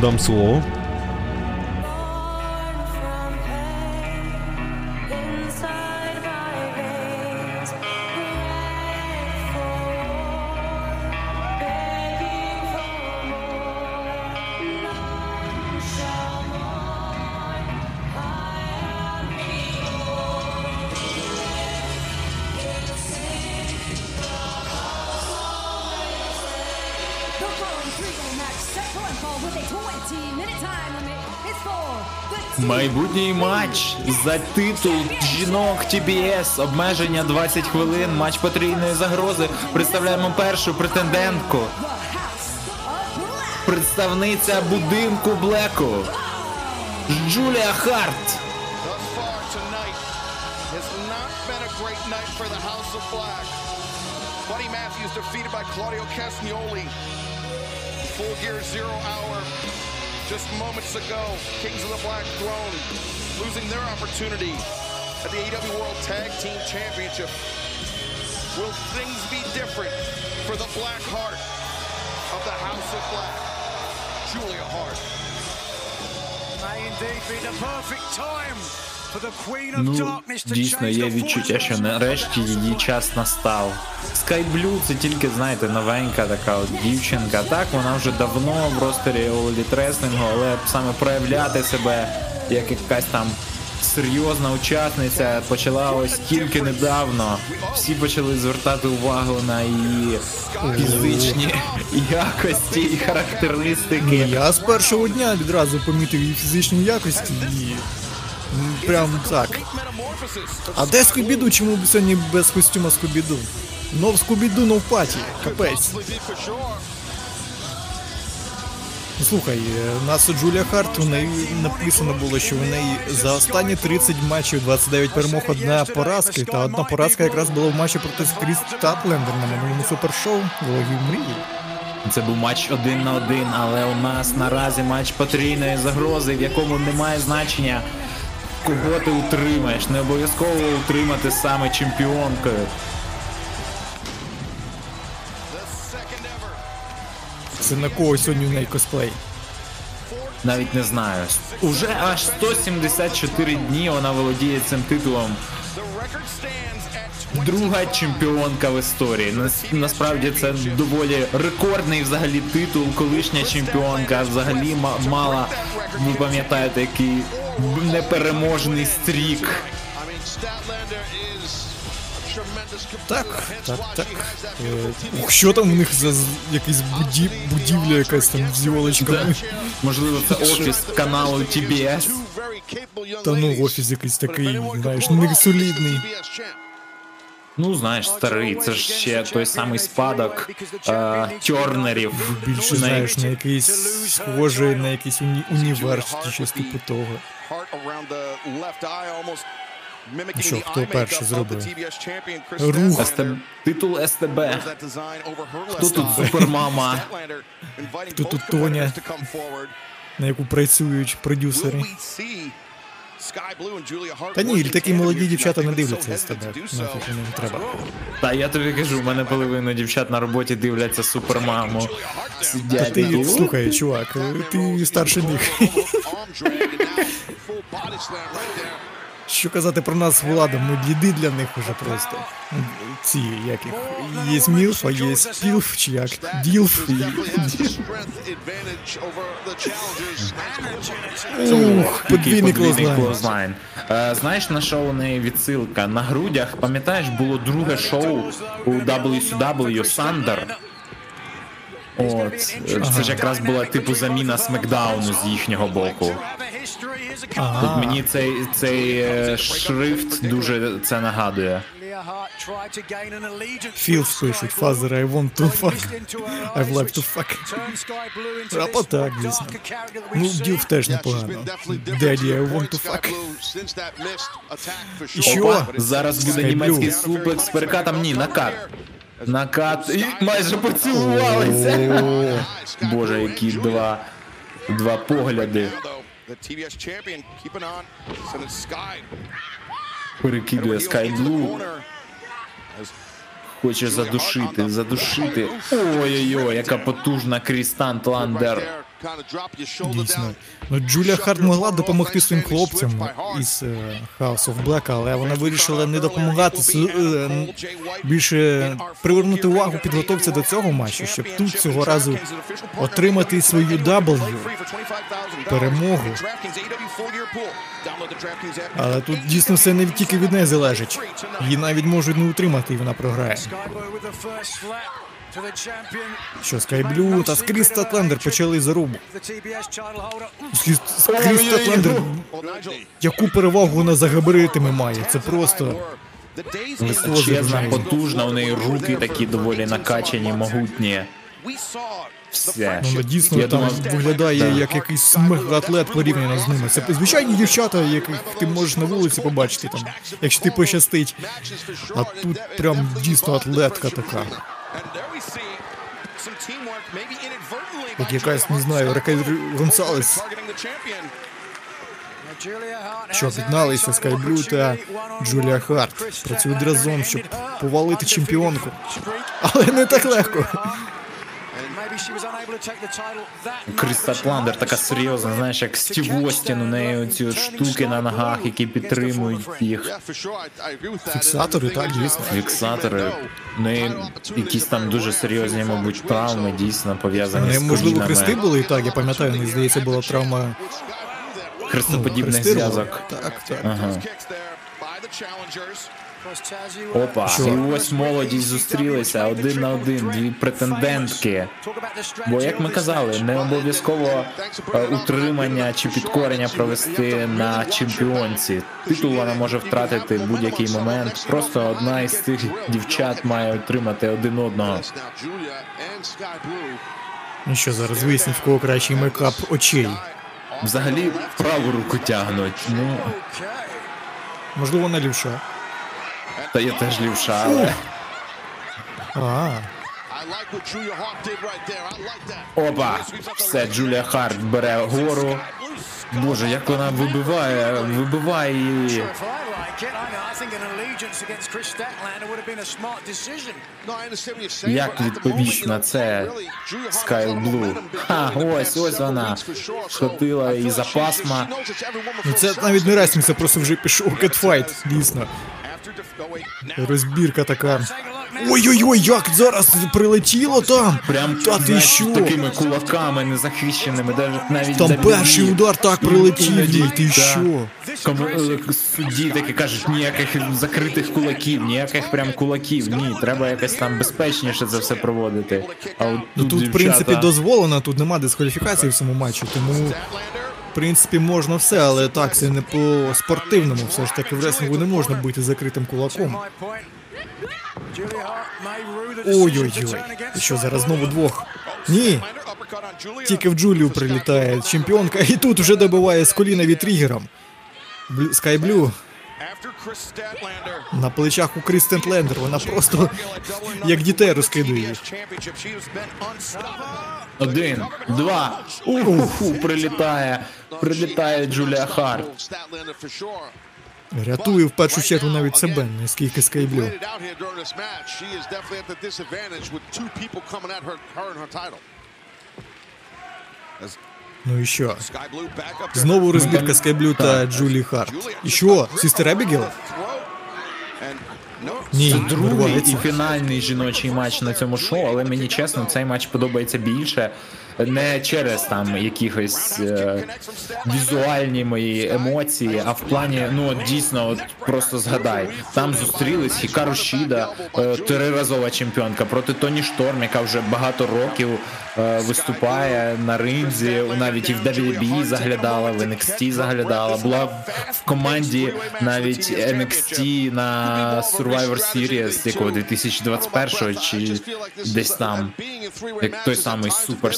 Дам слово. Майбутній матч за титул жінок TBS. Обмеження 20 хвилин. Матч потрійної загрози. Представляємо першу претендентку. Представниця будинку Блеку. Джулія Харт. Buddy Matthews defeated by Claudio Castagnoli. Full Gear Zero Hour. Just moments ago, Kings of the Black Throne losing their opportunity at the AEW World Tag Team Championship. Will things be different for the Black Heart of the House of Black? Julia Hart. Ну, дійсно, є відчуття, що нарешті її час настав. Blue це тільки, знаєте, новенька така от дівчинка. Так, вона вже давно в ростері All Реслінгу, але саме проявляти себе як якась там серйозна учасниця почала ось тільки недавно. Всі почали звертати увагу на її фізичні якості і характеристики. Я з першого дня відразу помітив її фізичні якості і. Прям так. А де Скубіду? Чому б сьогодні без костюма Скубіду? Нов Скубіду, нов паті. Капець. Слухай, е, у нас Джулія Харт, у неї написано було, що в неї за останні 30 матчів 29 перемог, одна поразка. Та одна поразка якраз була в матчі проти Кріс Татлендер на минулому супершоу Вологів мрії. Це був матч один на один, але у нас наразі матч потрійної загрози, в якому немає значення, кого ти утримаєш. Не обов'язково утримати саме чемпіонкою. Це на кого сьогодні в неї косплей? Навіть не знаю. Уже аж 174 дні вона володіє цим титулом. Друга чемпіонка в історії. Нас- Насправді це доволі рекордний взагалі титул. Колишня чемпіонка взагалі ма- мала, ви пам'ятаєте, який непереможний стрік. Так, так, так. Е, що там у них за з- якась буді... будівля якась там з йолочками. Можливо, це офіс каналу TBS. Та ну офіс якийсь такий, знаєш, не солідний. Ну, знаєш, старий, це ж ще той самий спадок е, Тьорнерів. Більше знаєш, на якийсь схожий на якийсь уні... університет, чи щось типу того. Що, хто перший зробив? Рух. Statlander. Титул СТБ. Хто тут супермама? Хто тут Тоня? На яку працюють продюсери. Та ні, такі молоді дівчата не дивляться з тебе. Нафіг їм треба. Та я тобі кажу, в мене половина дівчат на роботі дивляться супермаму. Та Сидять. ти, такі, слухай, чувак, ти старший них. Що казати про нас з Владом, ми діди для них уже просто. Ці, як їх, є Мілф, а є Пілф, чи як, Ділф. Ух, подвійний клозлайн. Е, знаєш, на що у неї відсилка? На грудях, пам'ятаєш, було друге шоу у WCW Thunder. От, е, це ж якраз була типу заміна Смакдауну з їхнього боку. Тут мені цей, цей е, шрифт дуже це нагадує. Філф пишуть, Фазер, I want to fuck. I like to fuck. Рапа так, дійсно. Ну, Ділф теж непогано. Daddy, I want to fuck. І що? Зараз буде німецький суплекс, перекатом ні, накат. Накат. І майже поцілувалися. Боже, які два, два погляди. Перекидує Blue. Хоче задушити, задушити. Ой-ой-ой, яка потужна Крістан Тландер. Ландер. Дійсно. Ну, Джулія Харт могла допомогти своїм хлопцям із е, House of Black, але вона вирішила не допомагати, е, більше привернути увагу підготовці до цього матчу, щоб тут цього разу отримати свою W. перемогу. Але тут дійсно все не тільки від неї залежить. Її навіть можуть не утримати, і вона програє. Що Скайблю та Скріс Статлендер почали зарубу. Скріс Статлендер, яку перевагу вона за габаритами має? Це просто Величезна, потужна, у неї руки такі доволі накачані, могутні. Все. вона дійсно Я там думав, виглядає як якийсь мегаатлет порівняно з ними. Це звичайні дівчата, яких ти можеш на вулиці побачити там, якщо ти пощастить. А тут прям дійсно атлетка така. Як якась, не знаю, Ракель Гонсалес. Що об'єдналися Скайблю та Джулія Харт. Працюють разом, щоб повалити чемпіонку. Але не так легко. Кріста Ландер така серйозна, знаєш, як Стів Остін, у неї оці от штуки на ногах, які підтримують їх. Фіксатори, так, дійсно. Фіксатори. У неї якісь там дуже серйозні, мабуть, травми, дійсно пов'язані Не, з можливо, хрести колінами. були і так, я пам'ятаю, мені здається, була травма Хрестоподібний зв'язок. Так, так. Ага. Опа, і ось молодість зустрілися один на один, дві претендентки. Бо, як ми казали, не обов'язково е, утримання чи підкорення провести на чемпіонці. Титул вона може втратити в будь-який момент. Просто одна із цих дівчат має отримати один одного. Ну що зараз виясніть, в кого кращий мейкап очей. Взагалі праву руку тягнуть. Ну Можливо, вона лівша. Та я теж лівша, але А, опа, все, Джулія Харт бере гору. Боже, як вона вибиває, вибиває її. Як відповість на це Sky Blue? Ха, ось, ось вона. Схватила її за пасма. ну це навіть не ресмі, це просто вже пішов кетфайт, дійсно. Розбірка така. Ой-ой-ой, як зараз прилетіло там! Прям Та ти знаєш, що? з такими кулаками незахищеними, навіть навіть Там перший удар так прилетів, їй, ти да. що? Кому- е, Судді таки кажуть, ніяких закритих кулаків, ніяких прям кулаків. Ні, треба якось там безпечніше це все проводити. А от Ну тут, в дівчата- принципі, дозволено, тут нема дискваліфікації в цьому матчі, тому в принципі можна все, але так, це не по спортивному. Все ж таки в реслінгу не можна бити закритим кулаком. Ой-ой-ой. Що зараз знову двох? Ні, тільки в Джулію прилітає чемпіонка, і тут вже добиває з коліна від тригером. Скайблю на плечах у Крістен Лендер, вона просто як дітей розкидує. Один, два, уху, прилітає, прилітає Джулія Харт. Рятує в першу чергу навіть себе, наскільки Скайблю. Ну і що? Знову розбірка Скайблю та Джулі Харт. І що? Сістер Ебігел? Ні, Другий і фінальний жіночий матч на цьому шоу, але мені чесно, цей матч подобається більше. Не через там якихось е, візуальні мої емоції, а в плані, ну от дійсно, от просто згадай, там зустрілись Хікару Шіда, е, триразова чемпіонка проти Тоні Шторм, яка вже багато років е, виступає на ринзі, навіть і в WWE заглядала, в NXT заглядала, була в команді навіть NXT на Survivor Series, якого 2021 чи десь там, як той самий супер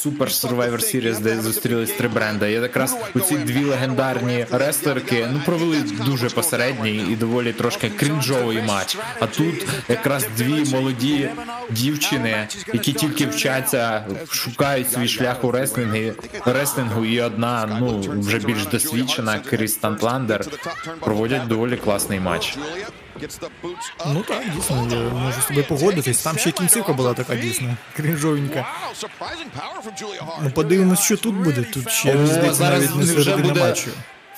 супер Survivor Series, де зустрілись три бренда. І якраз оці дві легендарні рестлерки ну провели дуже посередній і доволі трошки крінжовий матч. А тут якраз дві молоді дівчини, які тільки вчаться, шукають свій шлях у реслінгу, і одна, ну вже більш досвідчена, Кріс Тантландер, проводять доволі класний матч. Ну так, дійсно, я можу з тобою погодитись. Там ще кінцівка була така дійсно, крінжовенька. Ну подивимось, що тут буде. Тут ще О, здається зараз навіть не вже середина буде матчу.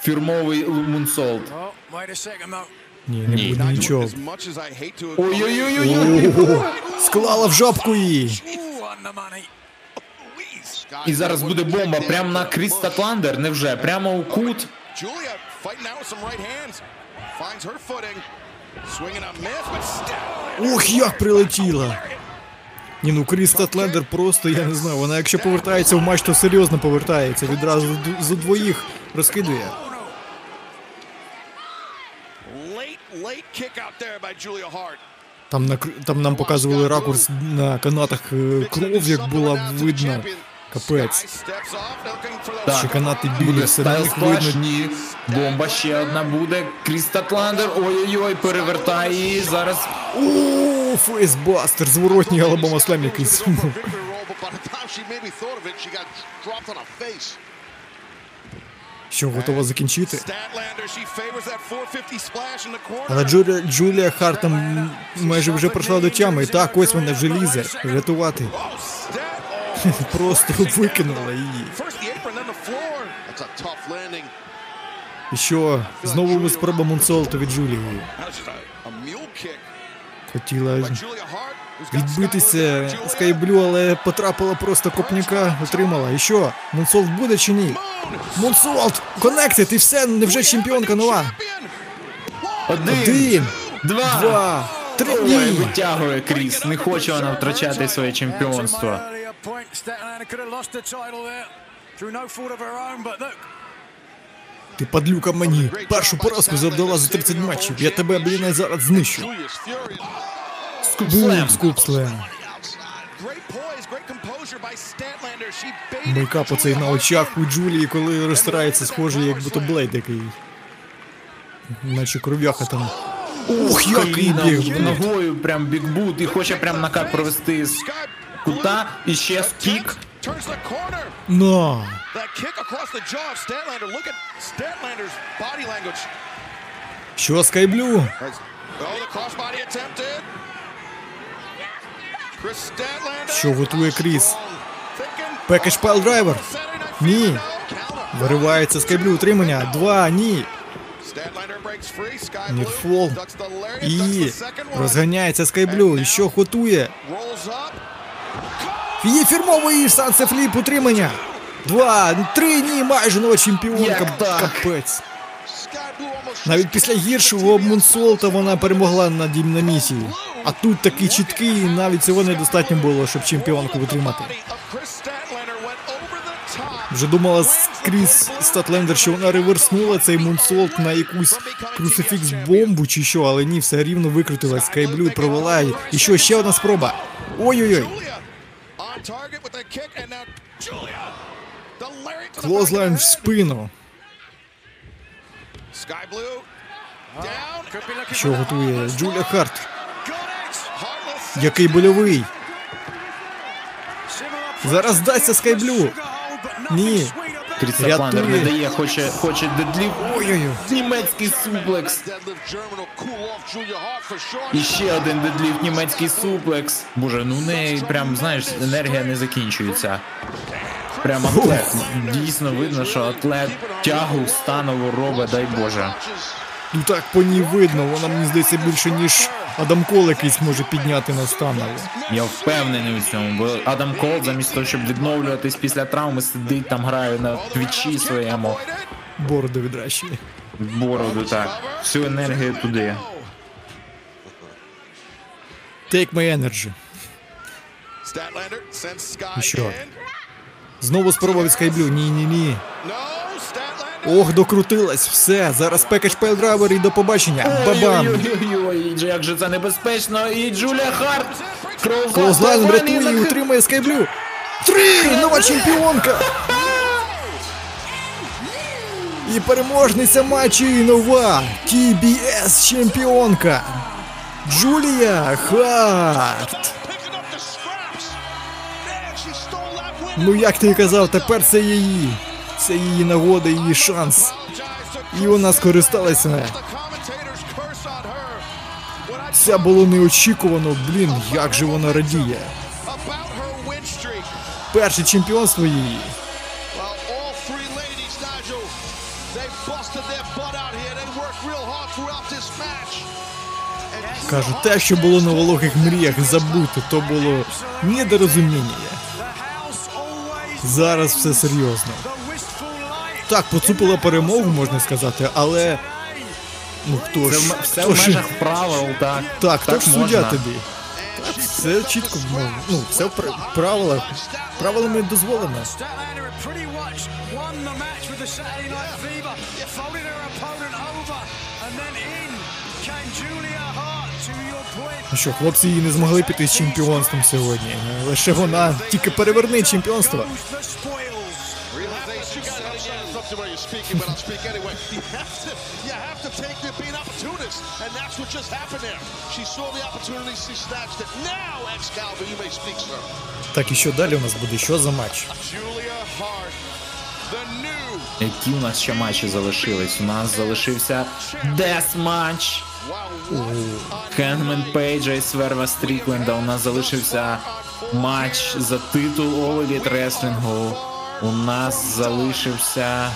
фірмовий мунсолт. Ні, не Ні. буде нічого. Ой-ой-ой-ой. Ого, Склала в жопку її. І зараз буде бомба прямо на Кріс Татландер, невже? Прямо у кут. Julia fighting now with some right hands. Finds her footing. Ох, як прилетіла. Ні, ну Кріс Татлендер просто, я не знаю, вона якщо повертається в матч, то серйозно повертається. Відразу з двоїх розкидує. Там, на, там нам показували ракурс на канатах е, кров, як була видно. Капець. Так. Канати білі, Буде все на стайл них сплаш, видно. ні. Бомба ще одна буде. Кріс Татландер. Ой-ой-ой, перевертає її. Зараз. О, фейсбастер, зворотній Алабама слем якийсь. Що, готова закінчити? Statlander, she favors that 450 splash in the corner. Але Джулія, Джулія Харт там майже вже прийшла до тями. І так, ось вона вже лізе. Рятувати. Просто викинула її. І що? Знову спроба Монсолта від Джулії. Хотіла відбитися Скайблю, але потрапила просто копняка, отримала. І що? Монсолт буде чи ні? Монсолт! Коннектед! І все, невже чемпіонка нова? Один, Один, два. два, три. Ой, витягує Кріс. Не хоче вона втрачати своє чемпіонство. Ти падлюка мені. Першу поразку завдала за 30 матчів. Я тебе, блін, зараз знищу. Скупслем. Скупслем. Мейкап оцей на очах у Джулії, коли розтирається, схожий, як будто блейд такий. Наче кров'яха там. Ух, який біг! ногою прям бікбут і хоче прям накат провести з кута. І ще кік. turns the corner. На! That kick across the jaw of Statlander. Look at Statlander's body language. Що, Скайблю? As, oh, the crossbody attempted. Chris Statlander. Що готує Кріс? Thinking. Пекедж пайл драйвер. Saturday Night Ні. Fever. No. Counter. Виривається Скайблю, утримання. Два, ні. Statlander breaks free. Sky Нітфол. Blue ducks the lariat, ducks І the second one. розганяється Скайблю. І що готує? Її фірмовий sunset flip утримання. Два, три, ні, майже нова чемпіонка. Капець. Навіть після гіршого Moonsault а вона перемогла на дімномісії. А тут такий чіткий, і навіть цього недостатньо було, щоб чемпіонку витримати. Вже думала Кріс Статлендер, що вона реверснула цей мунсолт на якусь крусифікс бомбу чи що, але ні, все рівно викрутила. Скайблю провела. І що, ще одна спроба. Ой-ой-ой. Клозлайн в спину. Sky Blue down. Що готує Джулія Харт. Який больовий. Зараз здасться Скайблю. Ні. Кріс Статландер не дає, хоче, хоче дедлів. Ой-ой-ой. Німецький суплекс. І ще один дедліфт, німецький суплекс. Боже, ну в неї прям, знаєш, енергія не закінчується. Прям атлет. Дійсно видно, що атлет тягу станову робить, дай Боже. Ну так по ній видно, вона мені здається більше, ніж Адам Кол якийсь може підняти на станову. Я впевнений у цьому, бо Адам Кол замість того, щоб відновлюватись після травми, сидить там, грає на твічі своєму Бороду відращує. бороду, так. Всю енергію туди. Take my energy. Statlander sends Sky Знову спроба від Скайблю. Ні-ні-ні. Ох, докрутилась. Все, зараз package piledriver і до побачення. Бабам! Ой-ой-ой, як же це небезпечно. І Джулія Харт. Clothesline врятує і утримує Скайблю. Три! Нова чемпіонка! І переможниця матчу і нова TBS чемпіонка. Джулія Харт. Ну як ти казав, тепер це її. Це її нагода, її шанс. І вона скористалася. I Це було неочікувано, блін, як же вона радіє. Перше чемпіонство її. Well, all three ladies, Nigel, they busted their butt out here. They worked real hard throughout this match. And Кажу, те, що було на вологих мріях, забути, то було недорозуміння. Зараз все серйозно. Так, поцупила перемогу, можна сказати, але. Ну хто Це ж. в- все хто в ж- правил, так. Так, хто ж суддя тобі? Так, все чітко, ну, ну, все в правилах. Правилами дозволено. Ну що, хлопці її не змогли піти з чемпіонством сьогодні. Лише вона тільки переверне чемпіонство. Something where you're speaking, but I'll speak anyway. You have to, you have to take the being opportunist, and that's what just happened there. She saw the opportunity, she snatched it. Now, Excalibur, you may speak, sir. Так і що далі у нас буде? Що за матч? Julia Hart, the new Які у нас ще матчі залишились? У нас залишився Death Match. Хенгмен Пейджа і Сверва Стрікленда. У нас залишився матч за титул All Elite Wrestling. У нас залишився.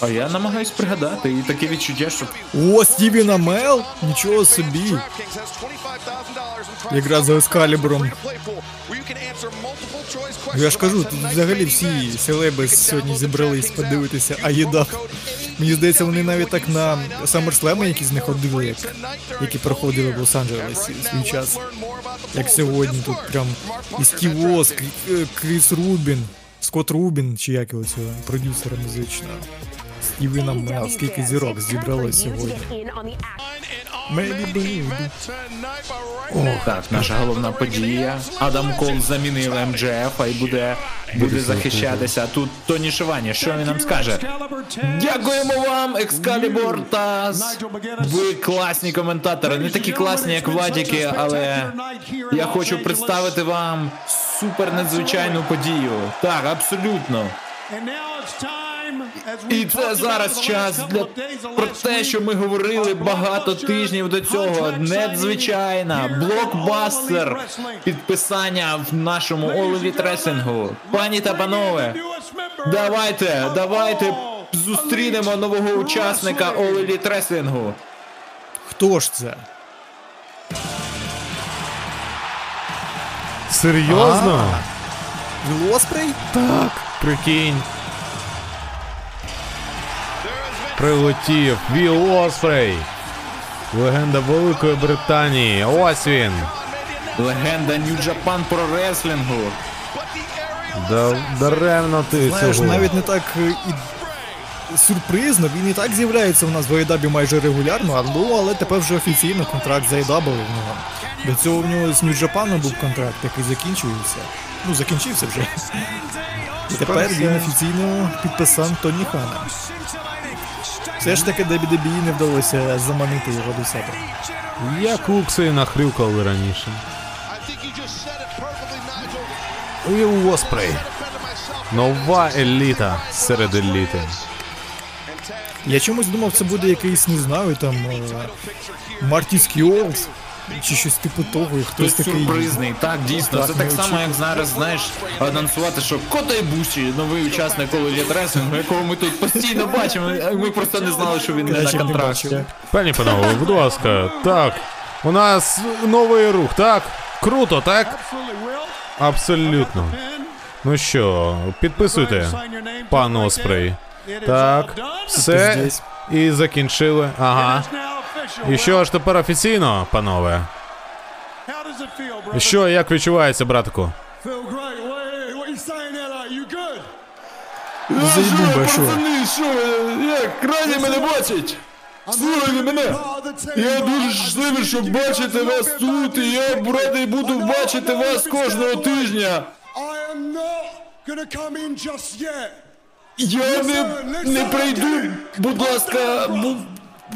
А я намагаюсь пригадати, і таке відчуття, що О, Стівен Амелл? Нічого собі. DraftKings has $25,000 in prize Якраз за Ескалібром. Я ж кажу, тут взагалі всі селеби сьогодні зібрались подивитися, а їда. Мені здається, вони навіть так на SummerSlam якісь не ходили, як, які проходили в Лос-Анджелесі свій час. Як сьогодні тут прям і Стів Вос, Кріс Рубін, Скотт Рубін, чи як його цього, продюсера музичного. Стівена Мел, скільки зірок зібралось сьогодні. О, так, наша головна подія. Адам Кол замінив МДФ, а й буде, буде захищатися. Тут Тоні Шивані, що він нам скаже? Дякуємо вам, Екскалібор Таз. Ви класні коментатори, не такі класні, як Владіки, але я хочу представити вам супер надзвичайну подію. Так, абсолютно. І це зараз час для про те, що ми говорили багато тижнів до цього. Надзвичайна блокбастер підписання в нашому Elite Wrestling. Пані та панове, давайте, давайте зустрінемо нового учасника Elite Wrestling. Хто ж це? Серйозно? Віл Так, прикинь. Прилетів Віл Оспрей. Легенда Великої Британії. Ось він. Легенда Japan Pro Wrestling. Да, даремно ти Знаєш, цього. навіть не так е, і сюрпризно, він і так з'являється у нас в AEW майже регулярно, ну, але тепер вже офіційно контракт з AEW в нього. До цього в нього з Japan був контракт, який закінчується. Ну, закінчився вже. І тепер він офіційно підписав Тоні Хана. Все ж таки WWE не вдалося заманити його до себе. Як Укси нахрюкали раніше. Well think you just said it perfectly, Nigel. Віл Оспрей. Нова еліта серед еліти. Я чомусь думав, це буде якийсь, не знаю, там Мартіс Марті Скіолс, чи щось типу того, і хтось такий. сюрпризний, так дійсно. Так, Це так само, як зараз, знаєш, анонсувати, що Кота Ібуші, новий учасник Elite Wrestling, якого ми тут постійно бачимо. Ми просто не знали, що він не на контракті. Пані панове, будь ласка, так. У нас новий рух, так? Круто, так? Абсолютно. Ну що, підписуйте, пан Оспрей. Так, все. І закінчили. Ага. І що ж тепер офіційно, панове? Що, як відчувається, братику? Заїбумба, що? Що, як, раді мене бачать? Слухайте мене! Я дуже щасливий, щоб бачити вас тут, і я радий буду бачити вас кожного тижня. Я не, не прийду, будь ласка,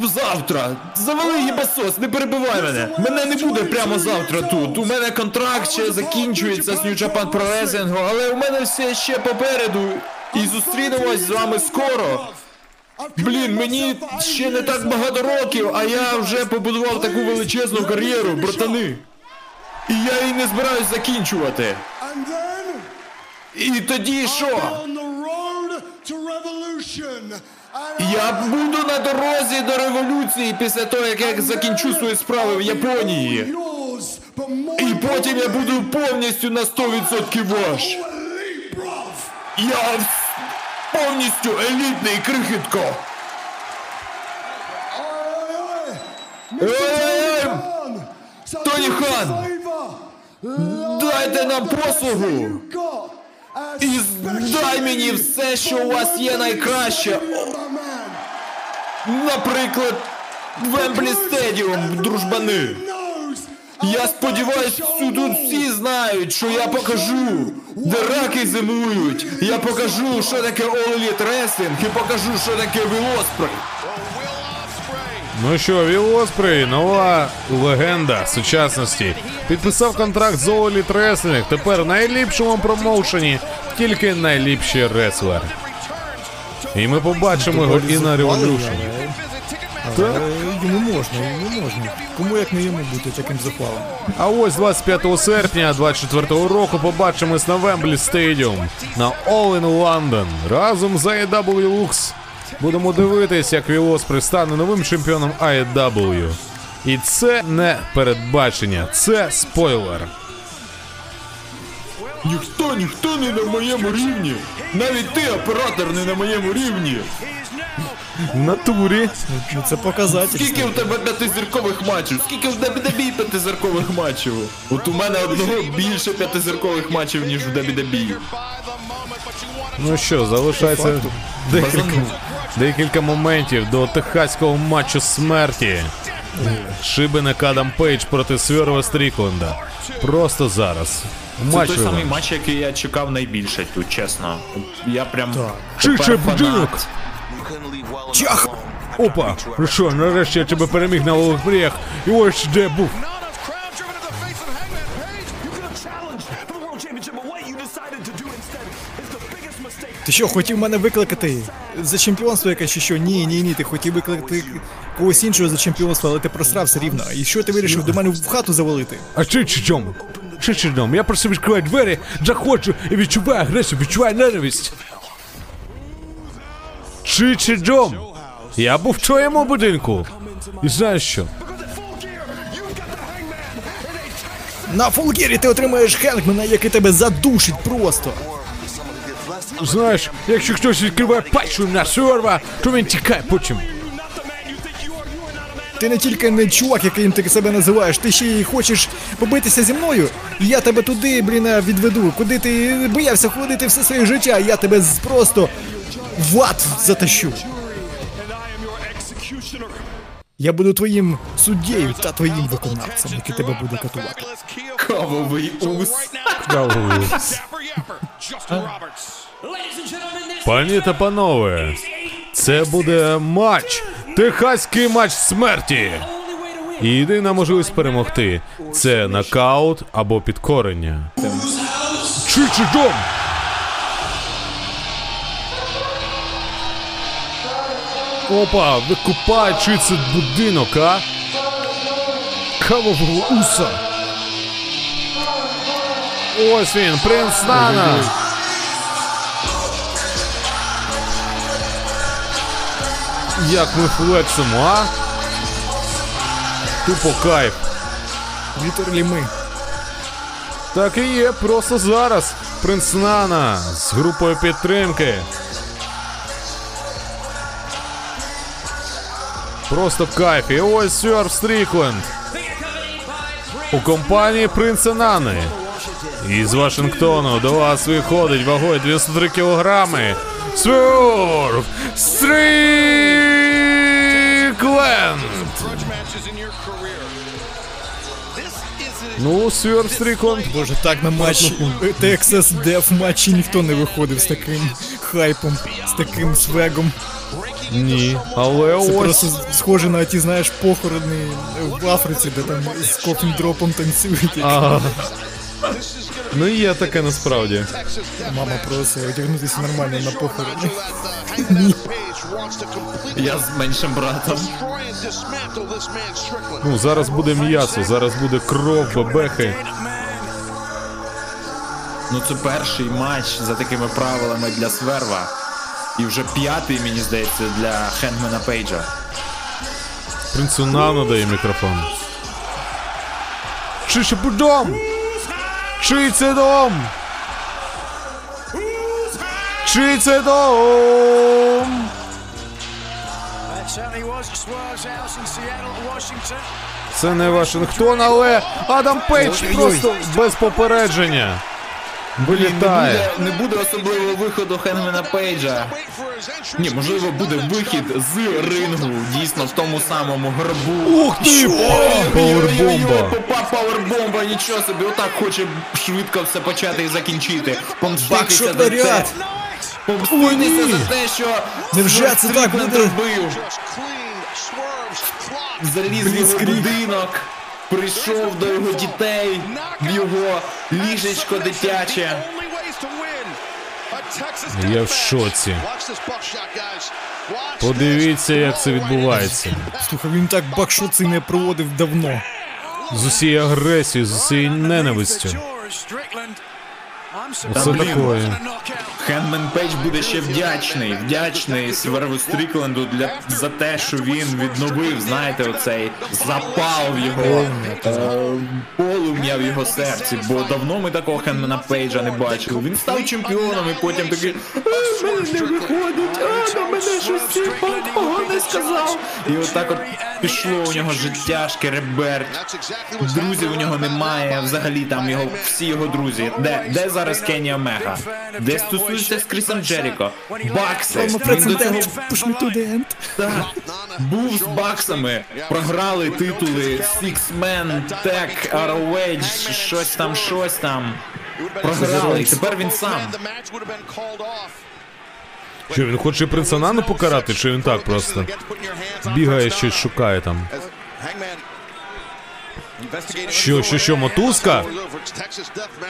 завтра. Завали їбасос, не перебивай мене. Мене не буде прямо завтра тут. У мене контракт ще закінчується з New Japan Pro Wrestling, але у мене все ще попереду. І зустрінемось з вами скоро. Блін, мені ще не так багато років, а я вже побудував таку величезну кар'єру, братани. І я її не збираюсь закінчувати. І тоді що? Я буду на дорозі до революції після того, як я закінчу свої справи в Японії. І потім я буду повністю на 100% ваш. Я повністю елітний крихітко. Тоні Хан! Дайте нам послугу! І дай мені все, що у вас є найкраще. Наприклад, Вемблі Стедіум, дружбани. Я сподіваюсь, тут всі знають, що я покажу, де раки зимують. Я покажу, що таке All Elite і покажу, що таке Віл Оспрей. Ну що, Віл Оспрей, нова легенда сучасності. Підписав контракт з Elite Wrestling. Тепер в найліпшому промоушені тільки найліпший реслер. І ми побачимо його і на Revolution. Але йому можна, йому можна. Кому як не йому бути таким захвалом? А ось 25 серпня 24 року побачимось на Вемблі Стадіум на All in London разом з AEW Lux. Будемо дивитись, як Вілос пристане новим чемпіоном IW. І це не передбачення, це спойлер. Ніхто, ніхто не на моєму рівні. Навіть ти, оператор, не на моєму рівні. В натурі. Ну це показатель. Скільки в тебе п'ятизіркових матчів? Скільки в WWE п'ятизіркових матчів? От у мене одного більше п'ятизіркових матчів, ніж в WWE. Ну що, залишається декілька, декілька моментів до техаського матчу смерті. Шибеник Адам Пейдж проти Сверва Стрікленда. Просто зараз. Це той самий матч, який я чекав найбільше тут, чесно. Я прям Чича тепер фанат. будинок. Чах! Опа! Ну що, нарешті я тебе переміг на лових І ось де був. Ти що, хотів мене викликати? за чемпіонство якесь чи що? Ні, ні, ні, ти хотів викликати когось іншого за чемпіонство, але ти просрав все рівно. І що ти вирішив до мене в хату завалити? А чи чом? Чи чи дом? Я просто відкриваю двері, заходжу і відчуваю агресію, відчуваю ненависть. Чи Джом. Я був в твоєму будинку. І знаєш що? На фулгірі ти отримаєш хенгмена, який тебе задушить просто. Знаєш, якщо хтось відкриває пачку на серва, то він тікає потім. Ти не тільки не чувак, яким ти себе називаєш, ти ще й хочеш побитися зі мною. І я тебе туди, блін, відведу. Куди ти боявся ходити все своє життя, я тебе просто в ад затащу. Я буду твоїм суддєю та твоїм виконавцем, який тебе буде катувати. Кавовий ус. Пані та панове, це буде матч. Техаський матч смерті. І єдина можливість перемогти це нокаут або підкорення. Чи чи дом? Опа, викупай, чи це будинок, а? Кавового уса. Ось він, принц Нана. Як ми флексимо, а? Тупо кайф. Літералі ми. Так і є, просто зараз. Принц Нана з групою підтримки. Просто кайф. І ось Сьорф Стрікленд. У компанії принца Нани. Із Вашингтону до вас виходить вагою 93 кілограми. Сьорф Стрікленд. Ну, Сьорф Стрікленд. Боже, так на матч Texas Death матчі ніхто не виходив з таким хайпом, з таким свегом. Ні, але Це ось. просто схоже на ті, знаєш, похорони в Африці, де там з кофіндропом танцюють. Ага. Ну є таке насправді. Мама просить одягнутися нормально на похорони. Я з меншим братом. Ну, зараз буде м'ясо, зараз буде кров, бебехи. Ну це перший матч за такими правилами для Сверва. І вже п'ятий, мені здається, для Хендмена Пейджа. Принцу Нану дає мікрофон. Чи ще дом? Чий це дом? Чий це дом? Це не Вашингтон, але Адам Пейдж просто без попередження. Вилітає. Не буде особливого виходу Хенгмена Пейджа. Ні, можливо, буде вихід з рингу, дійсно в тому самому гробу. Ух ти! Пауербомба! Попав пауербомба, нічого собі, отак хоче швидко все почати і закінчити. Помститися за це. Помститися за те, що Невже це так буде? робив. Заліз в будинок, прийшов до його дітей, в його ліжечко дитяче. Я в шоці. Подивіться, як це відбувається. Слухай, він так buckshot цей не проводив давно. З усією агресією, з усією ненавистю. Оце такое. Хенгмен Пейдж буде ще вдячний, вдячний Сверву Стрікленду для за те, що він відновив, знаєте, оцей запал в його е, полум'я в його серці. Бо давно ми такого Хендмена Пейджа не бачили. Він став чемпіоном і потім такий «А, в мене не виходить, а на мене щось цей погане сказав. І отак от пішло у нього життя шкереберть. Друзів у нього немає, взагалі там його всі його друзі. Де, де зараз Кенні Омега? Де стосується з Крісом Джеріко? Бакси. Він до цього так, був з баксами, програли титули Six Man, Tag, ROH, щось там, щось там. Програли, і тепер він сам. Що він хоче принца Нану покарати, чи він так просто бігає щось шукає там? Що, що, що, мотузка?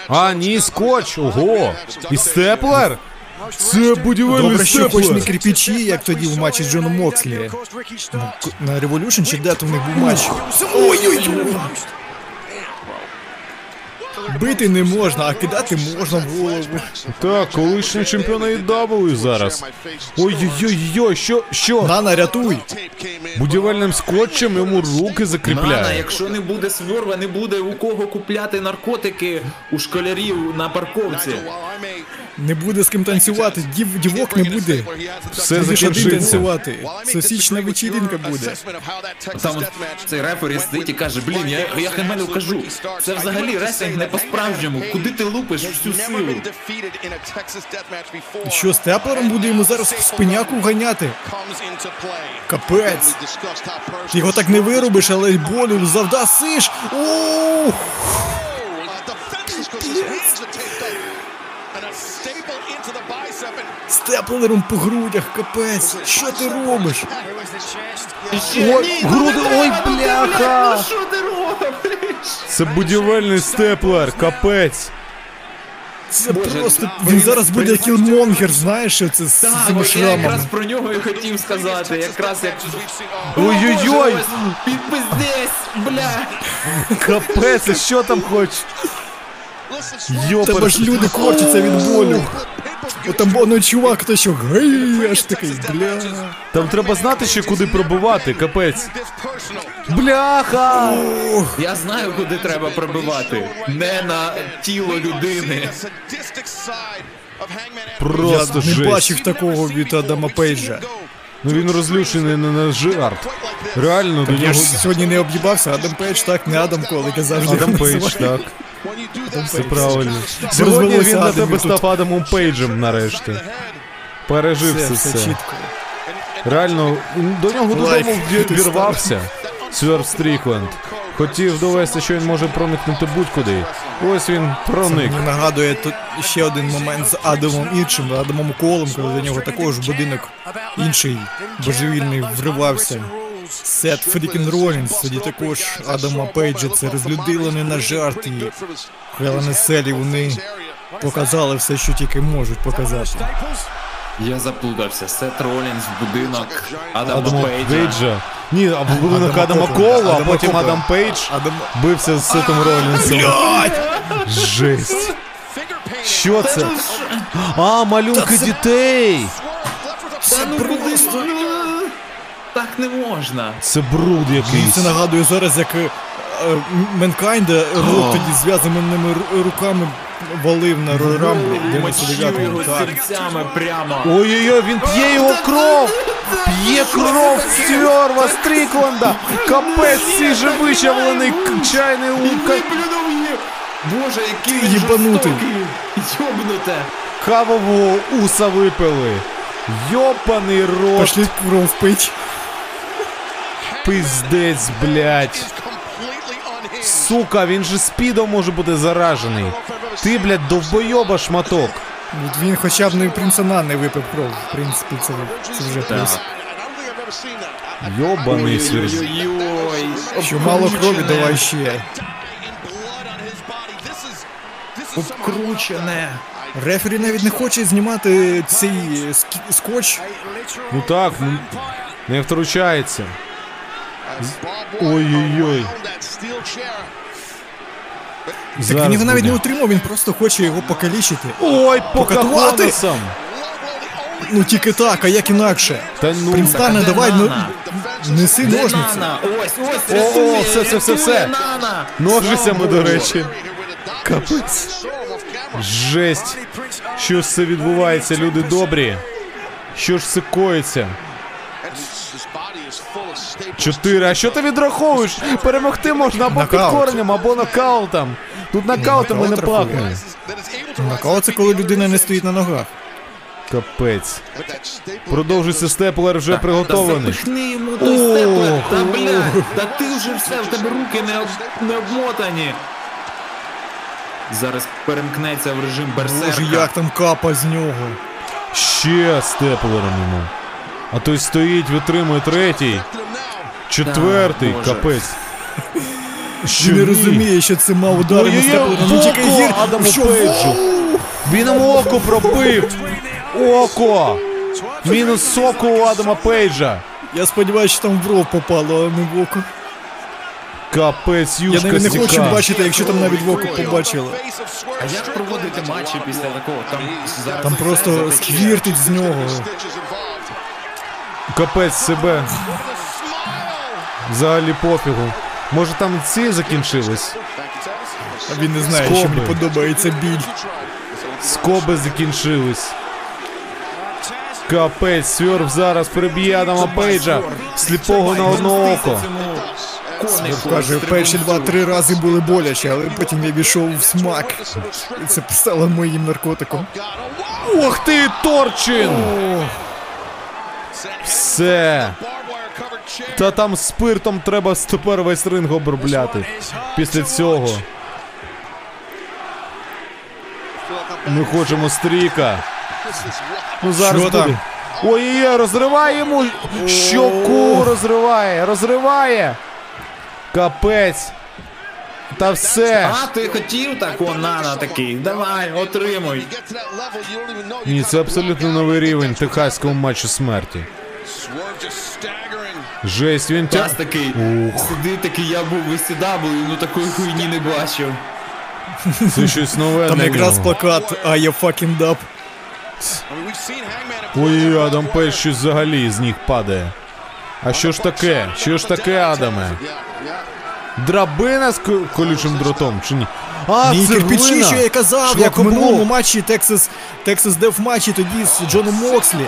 А, ні, скотч, ого. І степлер? Це будівельний Добре, що хоч не степлер. як тоді в матчі з Джоном Мокслі. На, на Revolution чи де то в них був матч. Ой-ой-ой! Бити не можна, а кидати можна в голову. Так, колишні чемпіони AEW зараз. Ой-ой-ой, що, що? Нана, рятуй! Будівельним скотчем йому руки Нана, якщо не буде сворва, не буде у кого купляти наркотики у школярів на парковці. Не буде з ким танцювати, дів, дівок не буде. Все закінчиться. танцювати. Сосічна вечірінка буде. Там цей рефері сидить і каже, блін, я, я Хемелю кажу, це взагалі реслінг не по-справжньому. Куди ти лупиш всю силу? Що з теплером буде йому зараз в спиняку ганяти? Капець. Ти його так не вирубиш, але й болю завдасиш. Ух! З теплером по грудях, капець. Що ти робиш? Ой, груди, ой, бляха! Ну що ти робиш? Це будівельний степлер, капець. Це Боже, просто. він Він зараз буде кілмонгер, знаєш, що це з Так, цими от я якраз шрамами. про нього і хотів сказати. Якраз як. Ой-ой-ой! Підпиздесь, бля! Капець, а що там хоч? Йопер. ж люди корчаться від болю. Там ну, чувак, то що гей, аж такий, бля. Там треба знати ще куди пробивати, капець. Бляха! Я знаю, куди треба пробивати. Не на тіло людини. Просто Я не бачив такого від Адама Пейджа. Ну він розлючений не на жарт. Реально, до Я нього... ж сьогодні не об'їбався, Адам Пейдж так, не Адам Колик, я завжди Адам його Пейдж, називаю. так. Це правильно. Сьогодні він на тебе став Адамом Пейджем нарешті. Пережив Все, це все все. чітко. Реально, до нього додому вірвався. Сверф Стрікленд. Хотів довести, що він може проникнути будь-куди. Ось він проник. Мені нагадує тут ще один момент з Адамом іншим, Адамом Колом, коли до нього також будинок інший божевільний вривався. Сет Фрікін Ролінс, тоді також Адама Пейджа, це розлюдило не на жарт і Hell in a Cell і вони показали все, що тільки можуть показати. Я заплутався. Сет Ролінс в будинок Адама Адама Пейджа. Пейджа. Ні, а в будинок Адама Адама. Кола, а потім Копленда. Адам Пейдж Адам бився з Сетом Ролінсом. Жесть. Що це? А, малюнки дітей. Та ну просто. Так не можна. Це бруд якийсь. це нагадує зараз, як е, е, Менкайнда Рок тоді зв'язаними ру- руками валив на Мочив його 99-му. Серцями прямо. Ой-ой-ой, він п'є його кров! П'є кров Сьорва Стрікленда! Капець цей же вичавлений чайний лука. Боже, який він їбанутий. Йобнуте. Кавового уса випили. Йопаний рот, Пошли кров пить. Пиздець, блядь. Сука, він же спідом може бути заражений. Ти, блядь, довбойоба шматок. Він хоча б не принцена не випив кров. В принципі, це, це вже плюс. Йобаний. Ой-ой-ой. Що мало крові, давай ще. Обкручене. Рефері навіть не хоче знімати цей скі- скотч. Ну так, ну, не втручається. Ой-ой-ой. Так він його навіть не утримав, він просто хоче його покалічити. Ой, Покатувати? Ну тільки так, а як інакше. Та ну. Принстане, давай, ну, неси ножниці. Ось, ось, О, о, все, все, все, все. Ножицями, до речі. Капець. Жесть. Що ж це відбувається, люди добрі? Що ж це коїться? Чотири. А що ти відраховуєш? Перемогти можна або Нокаут. підкоренням, або нокаутом. Тут нокаутами не нокаут пахне. Нокаут це коли людина не стоїть на ногах. Капець. Продовжується степлер вже Та приготований. запихни йому той степлер. Та блядь, та ти вже все, в тебе руки не, об, не обмотані. Зараз перемкнеться в режим берсерка. Боже, як там капа з нього. Ще степлером йому. А той стоїть, витримує третій. Четвертий, Боже. капець. Що Він не розуміє, що це мав тільки гір. Адаму Що, Пейджу. Він йому око пробив. Око! Мінус соку у Адама Пейджа. Я сподіваюся, що там в ров попало, а не в око. Капець, Я навіть не хочу бачити, якщо там навіть в око побачили. А як проводити матчі після такого? Там Там просто сквіртить з нього. Капець себе. Взагалі пофігу. Може там ці закінчились? А він не знає, що мені подобається біль. Скоби закінчились. Капець, сверф зараз приб'є Адама Пейджа. Сліпого на одне око. Смурф каже, перші два-три рази були боляче, але потім я війшов в смак. І це стало моїм наркотиком. Ух ти, Торчин! Все. Та там спиртом треба тепер весь ринг обробляти. Після цього. Ми хочемо стріка. Ну зараз Що буде. там? Ой-ой-ой, розриває йому щоку, розриває, розриває. Капець. Та все. А, ти хотів такого нана такий? Давай, отримуй. Ні, це абсолютно новий рівень техаського матчу смерті. Жесть, він тя... Час такий, сиди такий, я був в ECW, ну такої хуйні не бачив. Це щось нове Там якраз плакат «I am fucking up». Ой, Адам Пейдж щось взагалі з ніг падає. А що ж таке? Що ж таке, Адаме? Драбина з колючим дротом чи ні? А, Ні, це кирпичі, що я казав, як в минулому матчі. матчі Texas, Texas Death матчі тоді з Джоном Мокслі.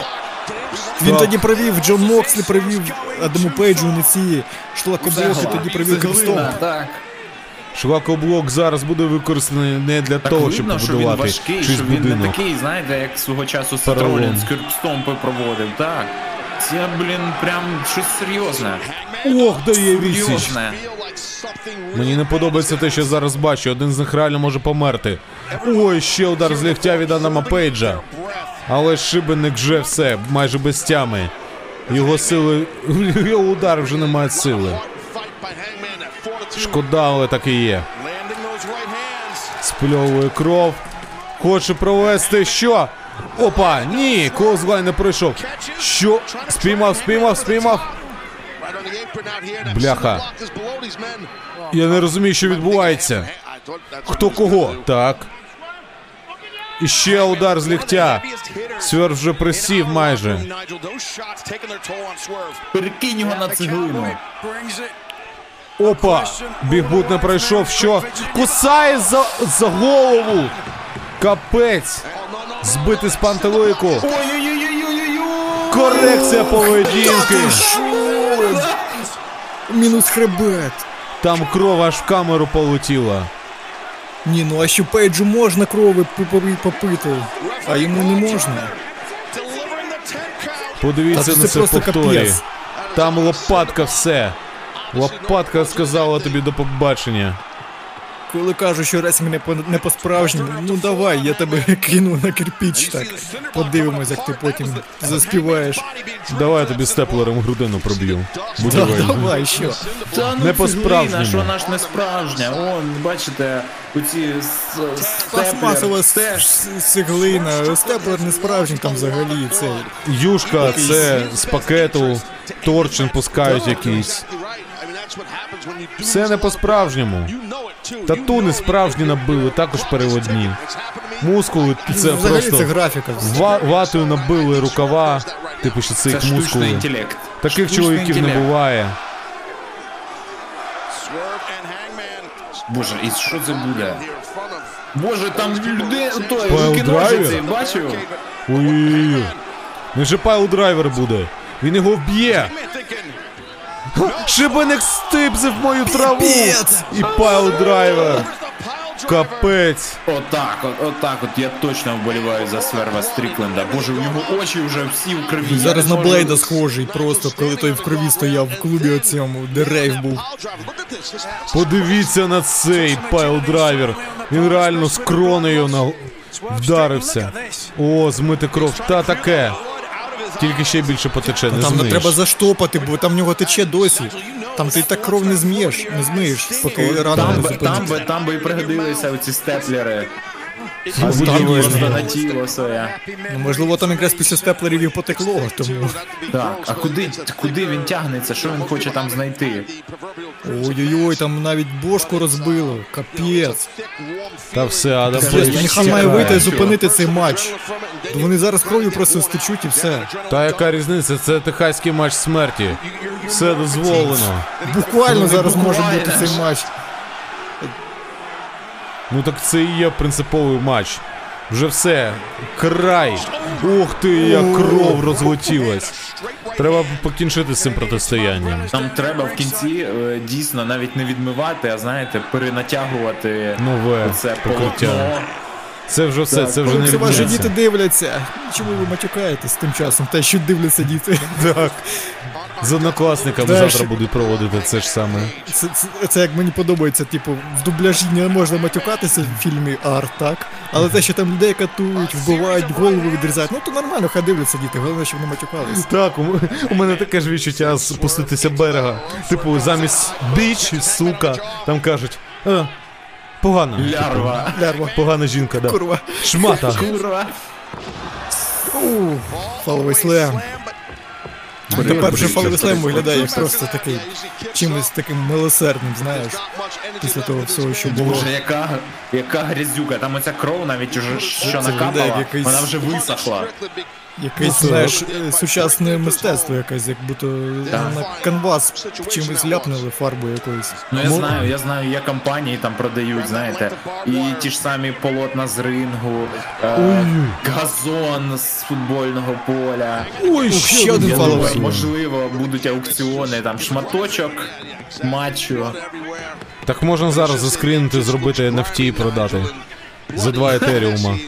Він тоді провів, Джон Мокслі провів Адаму Пейджу на ці шлакоблоки, тоді провів так. Швакоблок зараз буде використаний не для Так того, щоб видно, що він побудувати важкий, чийсь що він не будинок. такий, знаєте, як свого часу Паралон. Сетролін з Кюрпстомпи проводив, так. Це, блін, прям щось серйозне. Ох, дає відсіч. Серйозне. Мені не подобається те, що я зараз бачу. Один з них реально може померти. Ой, ще удар з ліктя від Адама Пейджа. Але шибеник вже все, майже без тями. Його сили. Його удар вже не має сили. Шкода, але так і є. Спльовує кров. Хоче провести що? Опа, ні, Коузлайн не пройшов. Що? Спіймав, спіймав, спіймав. Бляха. Я не розумію, що відбувається. Хто кого? Так. І ще удар з ліктя. Сверф вже присів майже. Перекинь його на цеглину. Опа! Бігбут не пройшов. Що? Кусає за, за голову! Капець! Збити з пантелику. Корекція поведінки. Мінус хребет. Там кров аж в камеру полетіла. Ні, ну а що Пейджу можна крови попи- попити, а йому не можна. Подивіться Та на це повторі. Там лопатка все. Лопатка сказала тобі до побачення. Коли кажуть, що ресінг не по не по-справжньому, ну давай, я тебе кину на кирпіч так. Подивимось, як ти потім заспіваєш. Давай я тобі степлером грудину проб'ю. Будь ласка. давай, що? Та ну Не по-справжньому. що вона ж не справжня. О, бачите, оці Пластмасова степлер. Цеглина, степлер не справжній там взагалі. Це Юшка, це з пакету, торчин пускають якийсь. Все не по-справжньому. Тату не справжні набили, також переводні. Мускули це взагалі це просто графіка. ва- ватою набили рукава, типу що це мускули. інтелект. Таких Штучний чоловіків не буває. Боже, і що це буде? Боже, там люди, той, Пайл руки драйвер? бачив? Ой-ой-ой. Не же пайл-драйвер буде. Він його вб'є. Шибеник стипзив мою траву. І piledriver. Капець. Отак, от, отак, от я точно вболіваю за Сверва Стрікленда. Боже, у нього очі вже всі в крові. Я Зараз не на можу- Блейда схожий, просто коли той в крові стояв в клубі оцьому, де рейв був. Подивіться на цей piledriver. Він реально з кронею на... вдарився. О, змити кров. Та таке. Тільки ще більше потече, не Там не змиєш. треба заштопати, бо там в нього тече досі. Там ти так кров не змиєш, не змиєш, поки рана Там не би, там зупиниться. би, там би і пригодилися оці степлери. Ну, можливо, там якраз після степлерів і потекло, тому. Так, а куди, куди він тягнеться? Що він хоче там знайти? Ой-ой-ой, там навіть бошку розбило. Капець. Та все, Адам Пейдж Ніхан має вийти і зупинити цей матч. Вони зараз кров'ю просто стечуть і все. Та яка різниця? Це техаський матч смерті. Все дозволено. Буквально Ну, зараз може бути цей матч. Ну так це і є принциповий матч. Вже все. Край. Ух ти, як кров розлетілась. Треба покінчити з цим протистоянням. Нам треба в кінці е, дійсно навіть не відмивати, а знаєте, перенатягувати Нове це покриття. полотно. Це вже все, це вже не Це ваші діти дивляться. Чому ви матюкаєтесь тим часом? Те, що дивляться діти. Так. З однокласниками Знаєш- завтра будуть проводити це ж саме. Це, це, це як мені подобається, типу, в дубляжі не можна матюкатися в фільмі Ар, так? Але те, що там людей катують, вбивають, голову відрізають, ну то нормально, хай дивляться діти, головне, щоб не матюкались. Так, у, у мене таке ж відчуття спуститися берега. Типу, замість біч, сука, там кажуть. А, погана. Лярва. Лярва. Погана жінка, да. Курва. Шмата. Курва. Фаловий слем. Тепер вже фаловий слем виглядає просто такий чимось таким милосердним, знаєш. Після того всього, що було. Боже, яка, яка грязюка. Там оця кров навіть уже що накапала, вона вже висохла. Якесь, знаєш, е, сучасне мистецтво якесь, як будто на канвас чимось ляпнули фарбою якоюсь. Ну я знаю, я знаю, є компанії там продають, знаєте, і ті ж самі полотна з рингу, е, газон з футбольного поля. Ой, ще один фаловий. можливо, будуть аукціони, там шматочок матчу. Так можна зараз заскрінити, зробити NFT і продати. За два етеріума.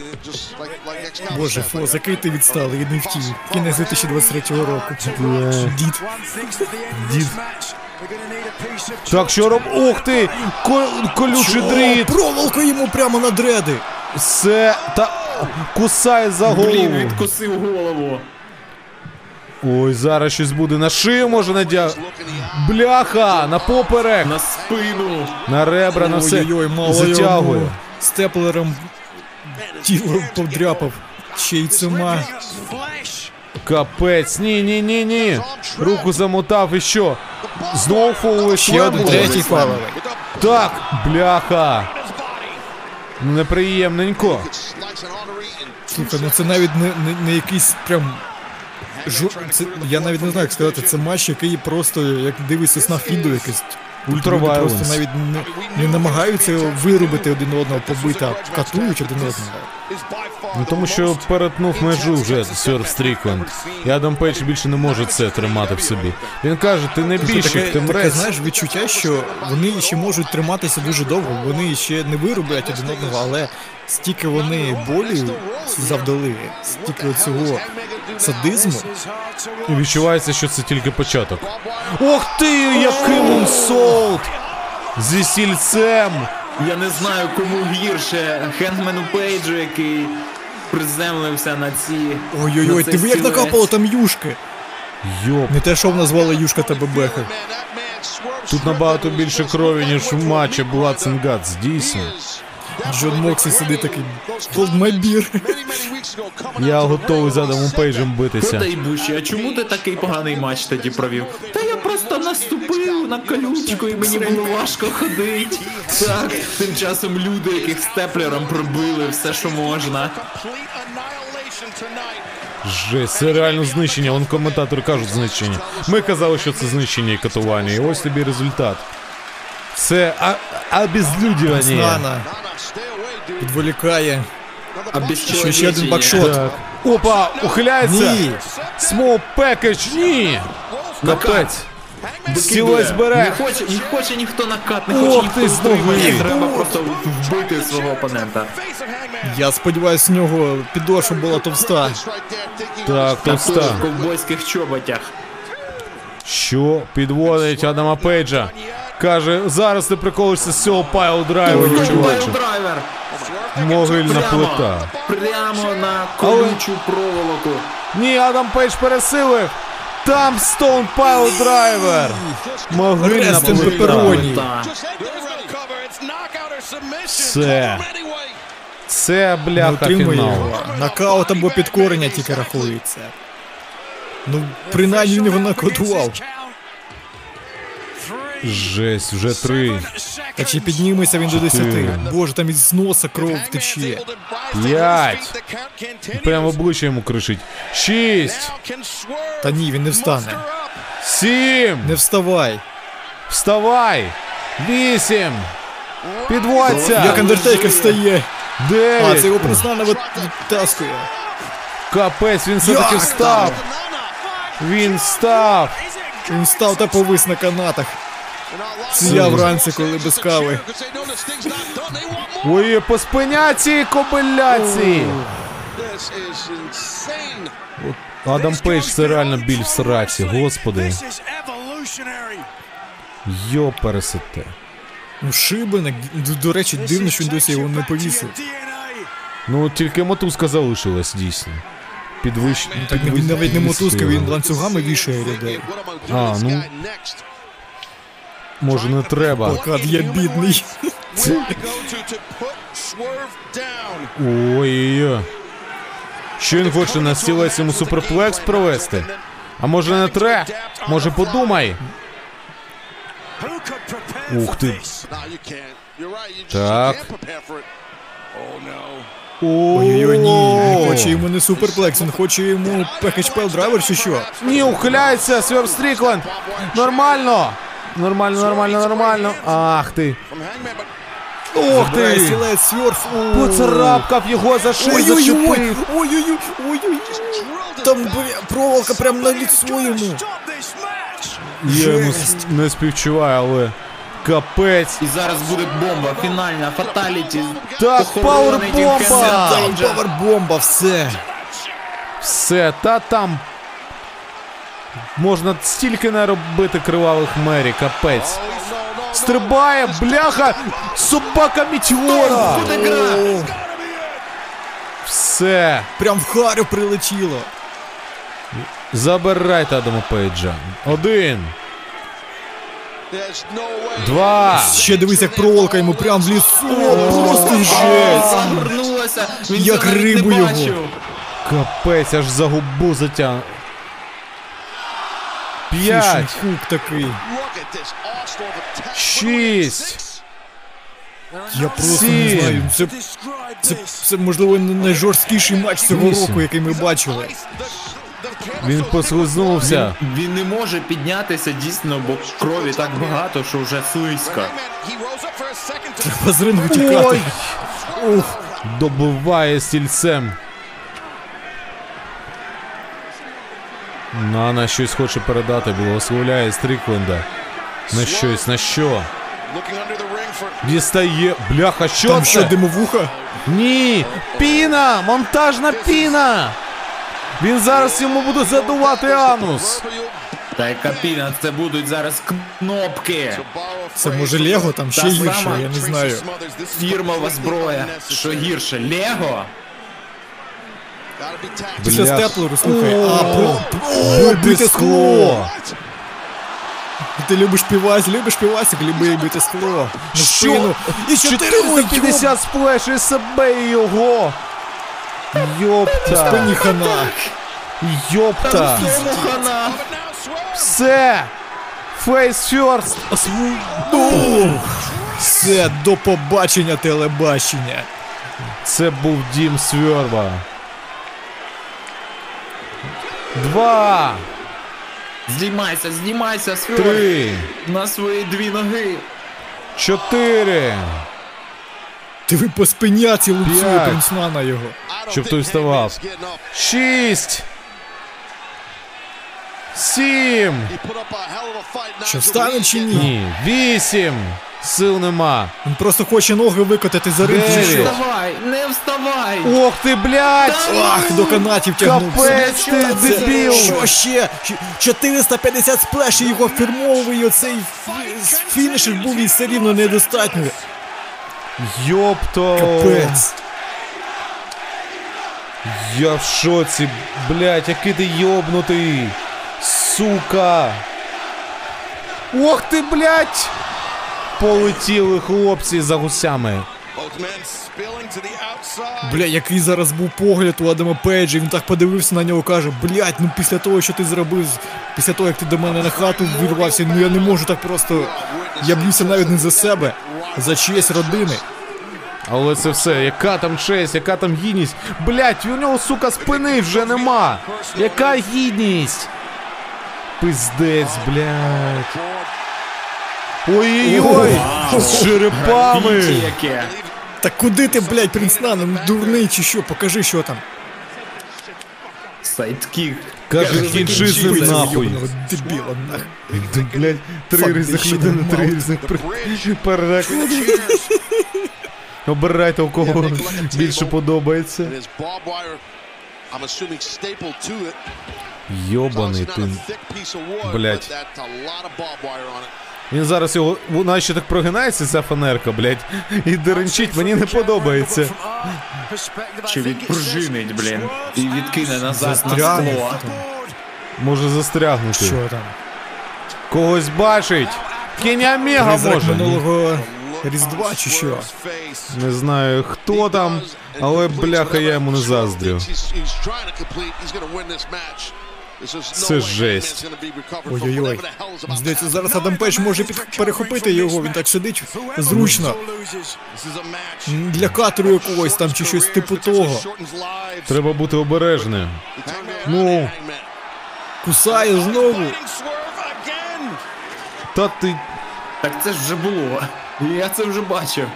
Боже, Фоз, який ти відсталий, не втім. Кінець 2023 року. Дід. Дід. Так, що роб. Ух ти! Ко... Колючий дріт! Проволоку йому прямо на дреди. Все та кусай за Блін, голову. відкусив голову. Ой, зараз щось буде на шию може надя. Бляха! На поперек! На спину. На ребра, на все. Ой-ой-ой, мало Затягує. Степлером тіло подряпав. Ще й цима. Капець, ні, ні, ні, ні. Руку замотав і що? Знову фоловий Ще один третій фаловий. Так, бляха. Неприємненько. Слухай, ну це навіть не, не, не якийсь прям. Жо... Це, я навіть не знаю, як сказати, це матч, який просто, як дивишся на відео якесь. Люди просто навіть не, не намагаються виробити один одного, побити, а катують один одного. Ну тому що перетнув межу вже Сверв Стрікленд. І Адам Пейдж більше не може це тримати в собі. Він каже, ти не більше, таке, ти таке, мрець. знаєш, відчуття, що вони ще можуть триматися дуже довго, вони ще не вироблять один одного, але стільки вони болі завдали, стільки цього садизму. І відчувається, що це тільки початок. Ох ти, який мунсолт! Зі сільцем! Я не знаю, кому гірше. Хенгмену Пейджу, який приземлився на ці. Ой-ой-ой, на ти ви як накапало там юшки. Йоп, Не те, що в назвали юшка та бебеха. тут набагато більше крові, ніж у матчі Bloods and Guts, дійсно. Джон Моксі сидить такий. My. Я готовий з Адамом Пейджем битися. Дай Буші, а чому ти такий поганий матч тоді провів? Та я просто наступив на колючку і мені було важко ходити. Так, тим часом люди, яких степлером пробили все, що можна. Жесть, це реально знищення. Вон коментатори кажуть знищення. Ми казали, що це знищення і катування. І ось тобі результат. Це обезлюдювання. Нана. Відволікає. А Ще, один buckshot. Так. Опа, ухиляється. Ні. Small package, ні. Капець. Стілець Не хоче, не хоче ніхто накат, не Ох хоче ніхто знову ні. Треба просто вбити свого опонента. Я сподіваюся, в нього підошва була товста. Так, Та товста. в ковбойських чоботях. Що підводить Адама Пейджа? Каже, зараз ти приколишся з цього pile driver у, чуваче. драйвер. Могильна плита. Прямо на колючу проволоку. Ні, Адам Пейдж пересилив. Tombstone Piledriver. Могильна плита. Все. Це бляха фінал. Нокаут або підкорення тільки рахується. Ну, принаймні він його нокаутував. Жесть, вже три. Та чи підніметься він до 10? Чотири. Боже, там із носа кров тече. П'ять. Прямо обличчя йому кришить. Шість. Та ні, він не встане. Сім. Не вставай. Вставай. Вісім. Підводься. Як Андертейкер встає. А, це Дев'ять. його признана відтаскує. Капець, він все-таки Як встав. Він встав. Він став та повис на канатах. Сія вранці, коли без кави. Ой, по спиняці кобиляці. Адам Пейдж це реально біль в сраці, господи. Йо пересете. Ну, шибеник, до, до речі, дивно, що він досі його не повісив. Ну, тільки мотузка залишилась дійсно. Підвищ... Так він навіть не мотузка, він ланцюгами вішає людей. А, ну. Може не треба. Плакат я бідний. Ой-ой-ой. Що він хоче на стілець йому суперплекс провести? А може не тре? Може подумай? Ух ти. Так. Ой-ой-ой, ні, хоче йому не суперплекс, він хоче йому PHPL драйвер чи що? Ні, ухиляється, Сверб Стрікленд. Нормально. Нормально, нормально, нормально. Ах ти. Ох ти. стілець, сверф. Поцарапкав його за шию, зачепив. ой-ой-ой, ой-ой. Там проволока прям на лицо йому. Я не співчуваю, але капець. І зараз буде бомба, фінальна, fatality. Так, пауербомба! Павербомба, все. Все, та там. Можна стільки не робити кривавих Мері, капець. Стрибає, бляха! Собака Meteora! Все. Прям в харю прилетіло. Забирайте Адама Пейджа. Один. Два. Ще дивись, як проволока йому прям в лісо. Просто жесть. Загорнулася. Він Як навіть рибу не його. бачив. Капець, аж за губу затяг. П'ять. Фішинг хук такий. Шість. Я просто Сім. не знаю. Це, це, це можливо найжорсткіший матч цього Вісім. року, який ми бачили. Він послизнувся. Він не може піднятися дійсно, бо крові так багато, що вже слизько. Треба з рингу тікати. Ой. Ух. Добиває стільцем. Нана щось хоче передати, благословляє Стрікленда. На щось, на що? Дістає. Бляха, що Там це? що, димовуха? Ні! Піна! Монтажна піна! Він зараз йому буде задувати анус. Та яка піна, це будуть зараз кнопки. Це може Лего, там ще Та гірше, сама. я не знаю. Фірмова зброя. Що гірше, Лего? Після степлеру, слухай. А, про, Бите бити скло! Ти любиш півась, любиш півасик, люби бити скло. На Що? спину. І 450 450 сплеш і себе і його! Йопта! Спині хана. Йопта! Хана. Все! Face first! Все, до побачення телебачення. Це був дім Сверба. Два, Здіймайся, здіймайся, Сфер. три, На свої дві ноги. чотири. Ти ви по спиняці лупцює П'ять. принцна на його. Щоб той вставав. Шість. Сім. Що встане чи ні? Ні. Вісім. Сил нема. Він просто хоче ноги викотати за ринг. чи Дев'ять. Вставай, не вставай. Ох ти, блядь! Ах, до канатів тягнувся. Капець ти, Це- дебіл! Що ще? Щ- 450 сплеш і його фірмовий оцей фі- фінішер був і все рівно недостатньо. Йопто. Капець. Я в шоці, блядь, який ти йобнутий. Сука. Ох ти, блядь! Полетіли хлопці за гусями. Бля, який зараз був погляд у Адама Пейджа, він так подивився на нього, каже, блядь, ну після того, що ти зробив, після того, як ти до мене на хату вірвався, ну я не можу так просто. Я б'юся навіть не за себе, за чиєсь родини. Але це все, яка там честь, яка там гідність. Блять, у нього, сука, спини вже нема. Яка гідність? Пиздець, блять. Ой-ой-ой! З черепами! Так куди ти, блядь, принцна, ну дурний чи що, покажи, що там. Сайдкік. Каже, кінчи з ним нахуй. Дебіла, нахуй. Ти, блядь, три Fuck різних this shit, людини, три різних пер- Обирайте, у кого більше подобається. Йобаний ти. Блядь. Він зараз його. Вона ще так прогинається, ця фанерка, блядь. І деренчить, мені не подобається. Чи відпружинить, блін. І відкине назад на скло. Може застрягнути. Що там? Когось бачить. Кінь Омега Призрак може. минулого Різдва чи що? Не знаю хто там, але бляха я йому не заздрю. Це жесть. Ой-ой-ой. Здається, зараз Адам Пейдж може під... перехопити його, він так сидить зручно. Для cutter у якогось там чи щось типу того. Треба бути обережним. Ну. Кусає знову. Та ти. Так це ж вже було. Я це вже бачив.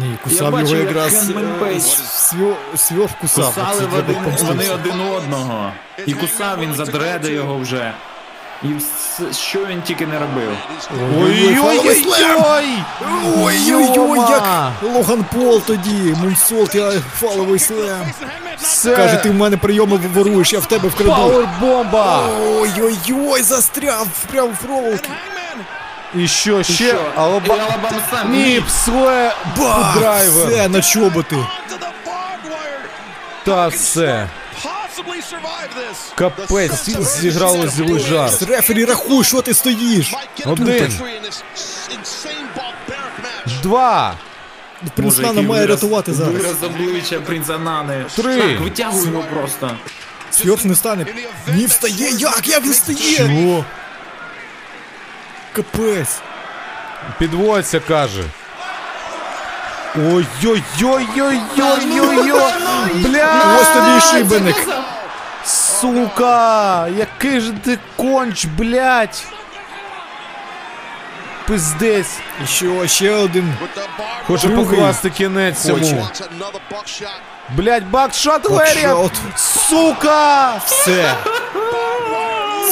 Ні, кусав його як якраз е, Пейдж свьо- свьов кусав. Кусали Це в треба один, помститися. вони один одного. І кусав він задреде його вже. І вс- що він тільки не робив. Ой-ой-ой! Ой-ой-ой, як Логан Пол тоді, Мунсолт, я фаловий слем. Все! Каже, ти в мене прийоми воруєш, я в тебе вкраду. Пауербомба! Ой-ой-ой, застряв прямо в проволоки. І що ще? Що? Алаба... І Алабама сам. Ні, псле... Бах! Драйвер. Все, на чоботи. Та все. Капець, зіграло злий жарт. Рефері, рахуй, що ти стоїш? Один. Два. Принц Нана має рятувати зараз. Вираз обличчя принца Нани. Три. Так, витягуй його просто. Swerve не стане. Ні, встає, як, як він встає? Чого? Капець. Підводься, каже. Ой-ой-ой-ой-ой-ой-ой! Бля! Ось тобі і шибеник. Сука! Який же ти конч, блядь! Пиздець! І що, ще один. Хоче покласти кінець цьому. Блядь, Buckshot Lariat! Сука! Все.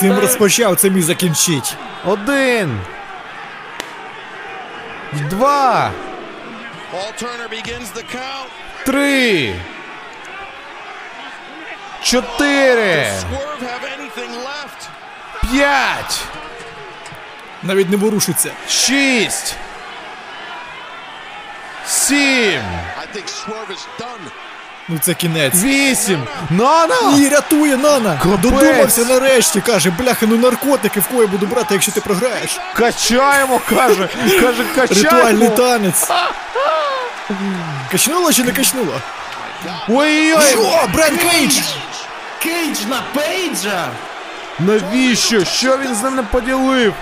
Цим розпочав, це міг закінчить. Один! Два! Три! Чотири! П'ять! Навіть не ворушиться. Шість! Сім! Ну це кінець. Вісім! Нана! Ні, рятує Нана! Капець. Додумався нарешті, каже, бляха, ну наркотики в кого я буду брати, якщо ти програєш. Качаємо, каже! Каже, Ритуальний танець. Качнуло чи не качнуло? Ой-ой-ой! Що, Браян Кейдж? Кейдж на Пейджа! Навіщо? Що він з ним не поділив?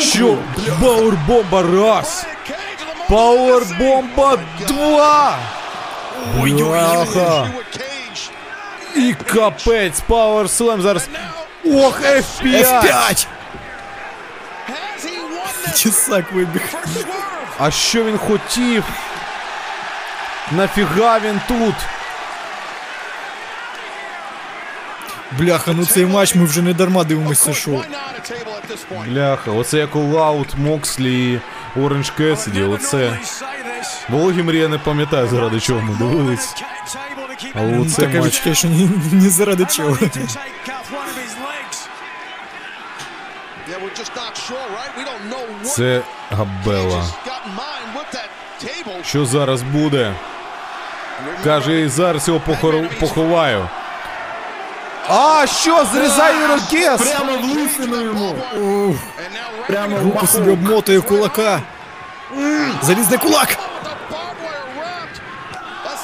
Що? Пауербомба раз! Пауербомба два! Бляха! І капець, Power Slam зараз. Ох, F5! F5! Чесак вибіг. А що він хотів? Нафіга він тут? Бляха, ну цей матч ми вже не дарма дивимося шоу. Бляха, оце як Лаут, Мокслі і Оранж Кесіді, оце. Вологі мрія не пам'ятаю, заради чого ми дивились. Але оце Таке матч. відчуття, що ні, ні заради чого. Це Габела. Що зараз буде? Каже, і зараз його похор... поховаю. А, що, зрізає рокес? Прямо в лисину йому! Прямо в Руку собі маху. обмотує кулака. Залізний кулак!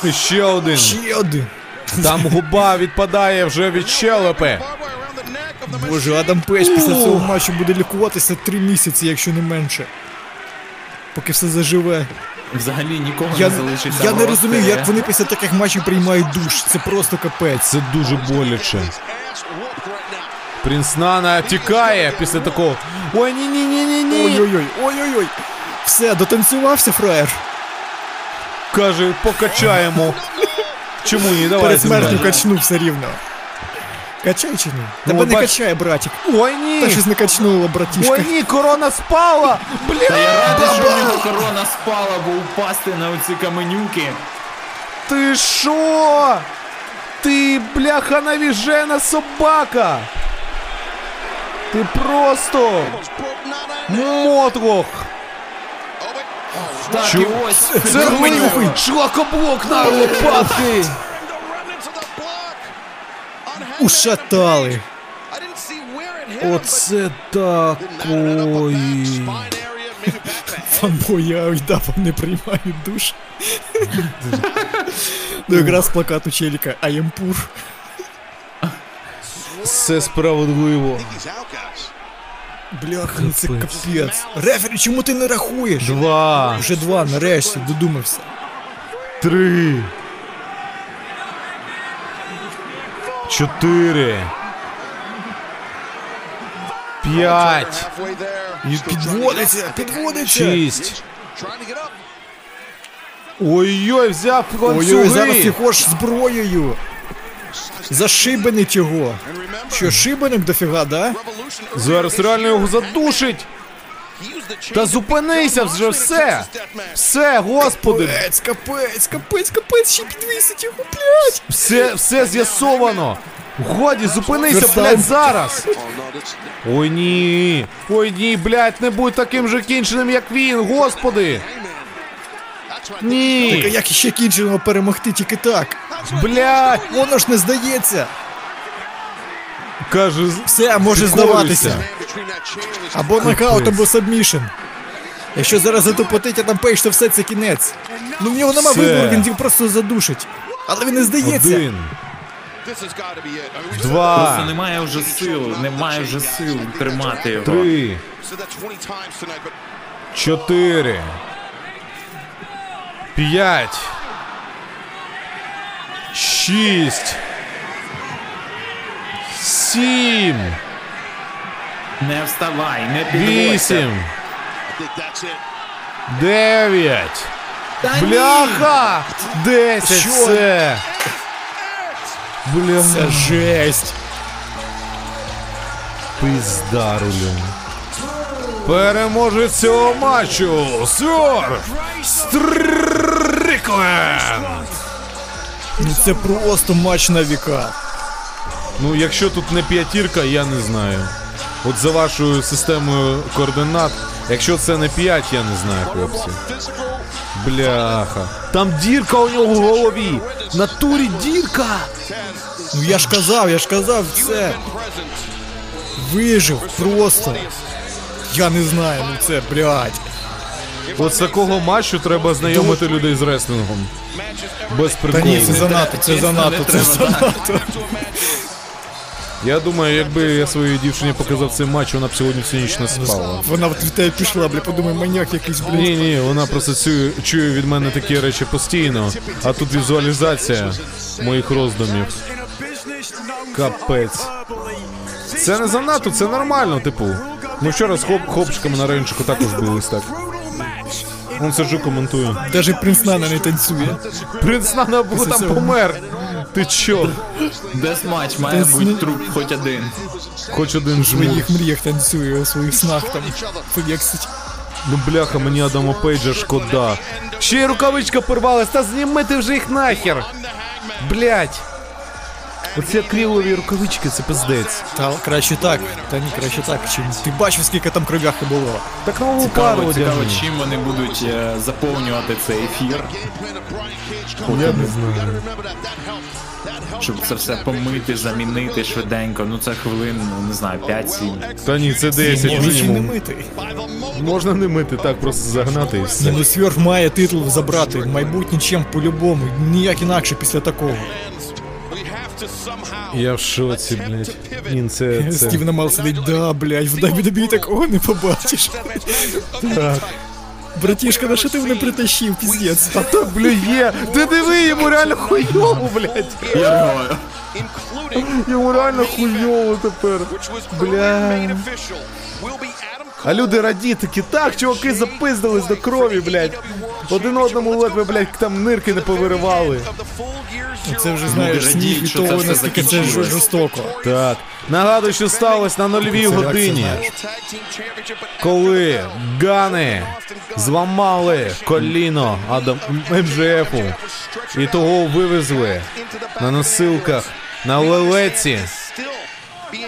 І ще один. Ще один. Там губа відпадає вже від щелепи. Боже, Адам Пейдж після цього матчу буде лікуватися три місяці, якщо не менше. Поки все заживе. Взагалі нікого Я, не залишиться. я не розумію, як вони після таких матчів приймають душ. Це просто капець. Це дуже боляче. Принц Нана тікає після такого. Ой, ні, ні, ні, ні, ні. Ой-ой-ой, ой-ой-ой. Все, дотанцювався, фраєр. Каже, покачаємо. Чому ні? Давай. Перед смертю мною. качнув все рівно. Качай чи ні? Тебе не бач- качає, братик. Ой, ні. Та щось не качнуло, братішка. Ой, ні, корона спала. Бля. Та я радий, що в нього корона спала, бо упасти на оці каменюки. Ти що? Ти, бляха, навіжена собака. Ти просто мотлох. Так, Чу- і ось. Це мене шлакоблок на лопатки. Ушатали. Оце такої. Фанбой, я ой, да, не приймають душ. ну якраз плакат у челіка poor. Все справедливо. Бляха, ну це капець. Рефері, чому ти не рахуєш? Два, Вже два, нарешті, додумався. три, чотири, п'ять, І підводиться, підводиться. шість. Ой-ой, взяв Ой-ой, зараз ланцюги. хочеш зброєю. Зашибенить його. Що, шибеник дофіга, да? Зараз реально його задушить. Та зупинися вже все. Все, господи. Капець, капець, капець, капець, ще підвисить його, блядь. Все, все з'ясовано. Годі, зупинися, блядь, зараз. Ой ні. Ой ні, блядь, не будь таким же кінченим, як він, господи. Так, а як іще кінчено перемогти тільки так? Блядь. Воно ж не здається. Каже, Все, може здаватися. Або нокаут, або сабмішн. Якщо зараз затопотить Адам Пейдж, то все це кінець. Ну в нього нема Все. вибору, він їх просто задушить. Але він не здається. один, Просто два, немає вже сил, немає вже сил тримати його. три, чотири, п'ять, шість, сім, Не вставай, не підводься. вісім, дев'ять. Бляха! Десять Що? все! Бля, Це жесть. пизда рулю. Переможець цього матчу Сьор Стрикленд! Ну це просто матч на віка. Ну, якщо тут не п'ятірка, я не знаю. От за вашою системою координат, якщо це не п'ять, я не знаю, хлопці. Бляха. Там дірка у нього в голові. В Натурі дірка. Ну я ж казав, я ж казав, все. Вижив просто. Я не знаю, ну це, блядь. От з такого матчу треба знайомити людей з реслінгом. Без Та приколу. ні, це занадто, це занадто, це занадто. Я думаю, якби я своїй дівчині показав цей матч, вона б сьогодні всю ніч не спала. Вона від тебе пішла, бля, подумай, маньяк якийсь, блядь. Ні, ні, вона просто цю, чує від мене такі речі постійно, а тут візуалізація моїх роздумів. Капець. Це не занадто, це нормально, типу. Ми вчора з хоп хлопчиками на рейнчику також бились так. Он сиджу, коментую. Даже принц Нана не танцює. Принц Нана там помер. Ти чо? Десматч має Ти бути труп хоч один. Хоч один В жмур. своїх мріях танцює, у своїх снах там. Повексить. Ну бляха, мені Адама Пейджа шкода. Ще й рукавичка порвалась, та зніми ти вже їх нахер. Блять. Оці акрилові рукавички, це пиздець. Та краще так. Та ні, краще так. Чим ти бачив, скільки там кров'яхи було. Так нову Цікаво, пару цікаво, одягни. чим вони будуть е, заповнювати цей ефір, Я не знаю. щоб це все помити, замінити швиденько. Ну це хвилин, ну, не знаю, 5-7. Та ні, це 10 Можна чи не мінімум. мити. Можна не мити, так просто загнати і Ні, все. ну Сверх має титул забрати. Майбутнє чим по-любому. Ніяк інакше після такого. Я в шоці, блядь. Ні, це, це... Стів Намал сидить, да, блядь, в WWE такого не побачиш. Так. Братішка, на що ти мене притащив, піздець? А то, блядь, є. Ти диви, йому реально хуйово, блядь. Я. Йому реально хуйово тепер. Бля. А люди раді такі, так, чуваки запиздились до крові, блядь. Один одному ледве, блядь, там нирки не повиривали. Це вже знаєш, радіють, від того, наскільки це закінчилось. жорстоко. Так. Нагадую, що сталося на нульовій реакція, годині, знаєш. коли Гани зламали коліно Адам МЖФу і того вивезли на носилках на лелеці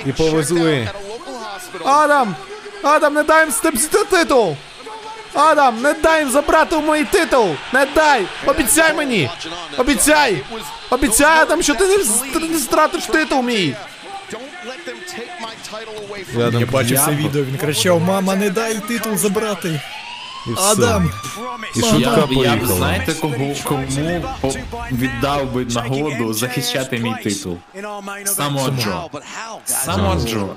і повезли. Адам! Адам, не дай їм степсити титул! Адам, не дай їм забрати у мій титул! Не дай! Обіцяй мені! Обіцяй! Обіцяй, Адам, що ти не, не стратиш титул мій! Я бачив це відео, він кричав, мама, не дай титул забрати. І все. Адам! І Я, шутка б- я б, поїхала. знаєте, кому, кому по- віддав би нагоду захищати мій титул? Самого Джо. Самого Джо.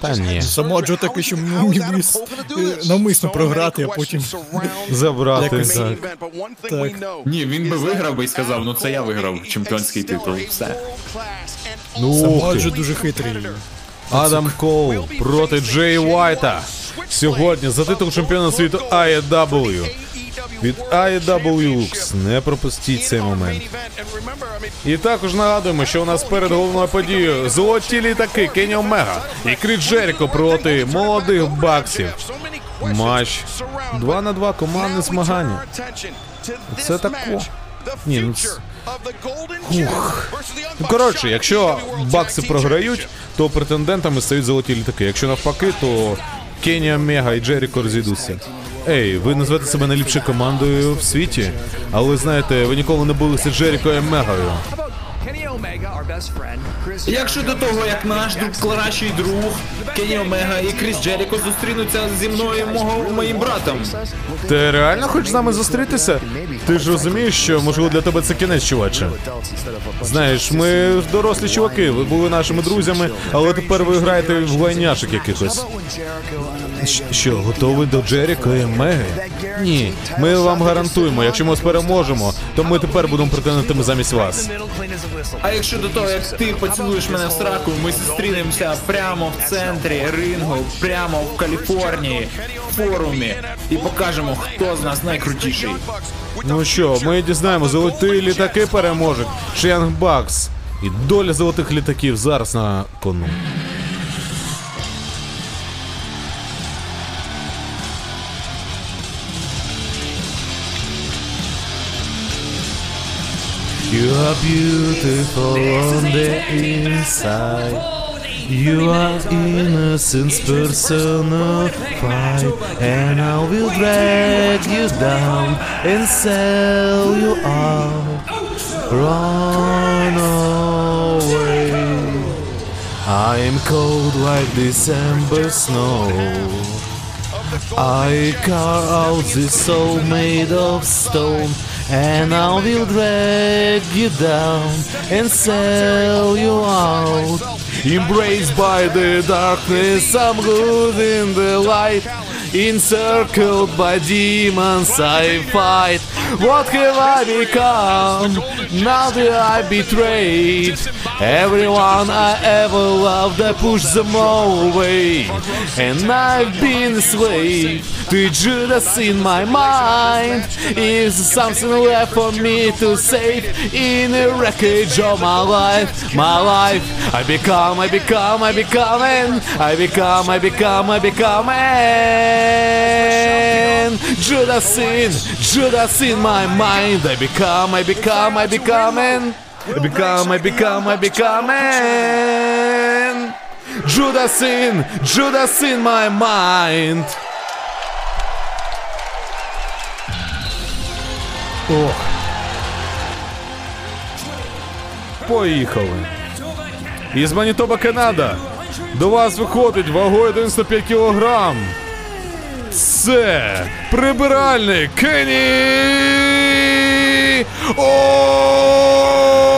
Та ні. Само Джо таке, що міг би с- е, навмисно програти, а потім Забрати Якось- так. Так. Ні, він би виграв би і сказав, ну це я виграв чемпіонський титул. Все. Ну, Само Джо дуже хитрий. Адам Коул проти Джей Уайта. Сьогодні за титул чемпіона світу AEW. Від AEW Lux. Не пропустіть цей момент. І також нагадуємо, що у нас перед головною подією золоті літаки Кенні Омега і Кріт Джеріко проти молодих баксів. Матч 2 на 2 командне змагання. Це тако. Ні, ну Ух. Коротше, якщо бакси програють, то претендентами стають золоті літаки. Якщо навпаки, то Кенія Мега і Джеріко розійдуться. Ей, ви назвете себе найліпшою командою в світі, але знаєте, ви ніколи не були з Джеріко і Мегою. Як щодо того, як наш друг, кращий друг Кенні Омега і Кріс Джеріко зустрінуться зі мною і мого моїм братом? Ти реально хочеш з нами зустрітися? Ти ж розумієш, що можливо для тебе це кінець, чуваче. Знаєш, ми ж дорослі чуваки, ви були нашими друзями, але тепер ви граєте в лайняшок якихось. Що, готовий до Джеріка і Меги? Ні, ми вам гарантуємо, якщо ми вас переможемо, то ми тепер будемо претендентами замість вас. А якщо до того, як ти поцілуєш мене в сраку, ми зустрінемося прямо в центрі рингу, прямо в Каліфорнії, в форумі, і покажемо, хто з нас найкрутіший. Ну що, ми дізнаємо, золоті літаки переможуть. Шенг Бакс. І доля золотих літаків зараз на кону. You are beautiful on the inside. You are innocence personified, and I will drag you down and sell you out. Run away. I am cold like December snow. I carve out this soul made of stone, and I will drag you down and sell you out. Embraced by the darkness, I'm good in the light. Encircled by demons, I fight. What have I become? Now that I betrayed everyone I ever loved, I pushed them all away. And I've been a slave to Judas in my mind. Is something left for me to save in the wreckage of my life? My life, I become, I become, I become, and I become, I become, I become, and Judas in, Judas in my mind. I become, I become, I become, and I become, I become, I become man. Judas in, Judas in my mind. Ох. Поїхали. Із Манітоба, Канада. До вас виходить вагою 95 кілограм. Це прибиральник Кенні Омега.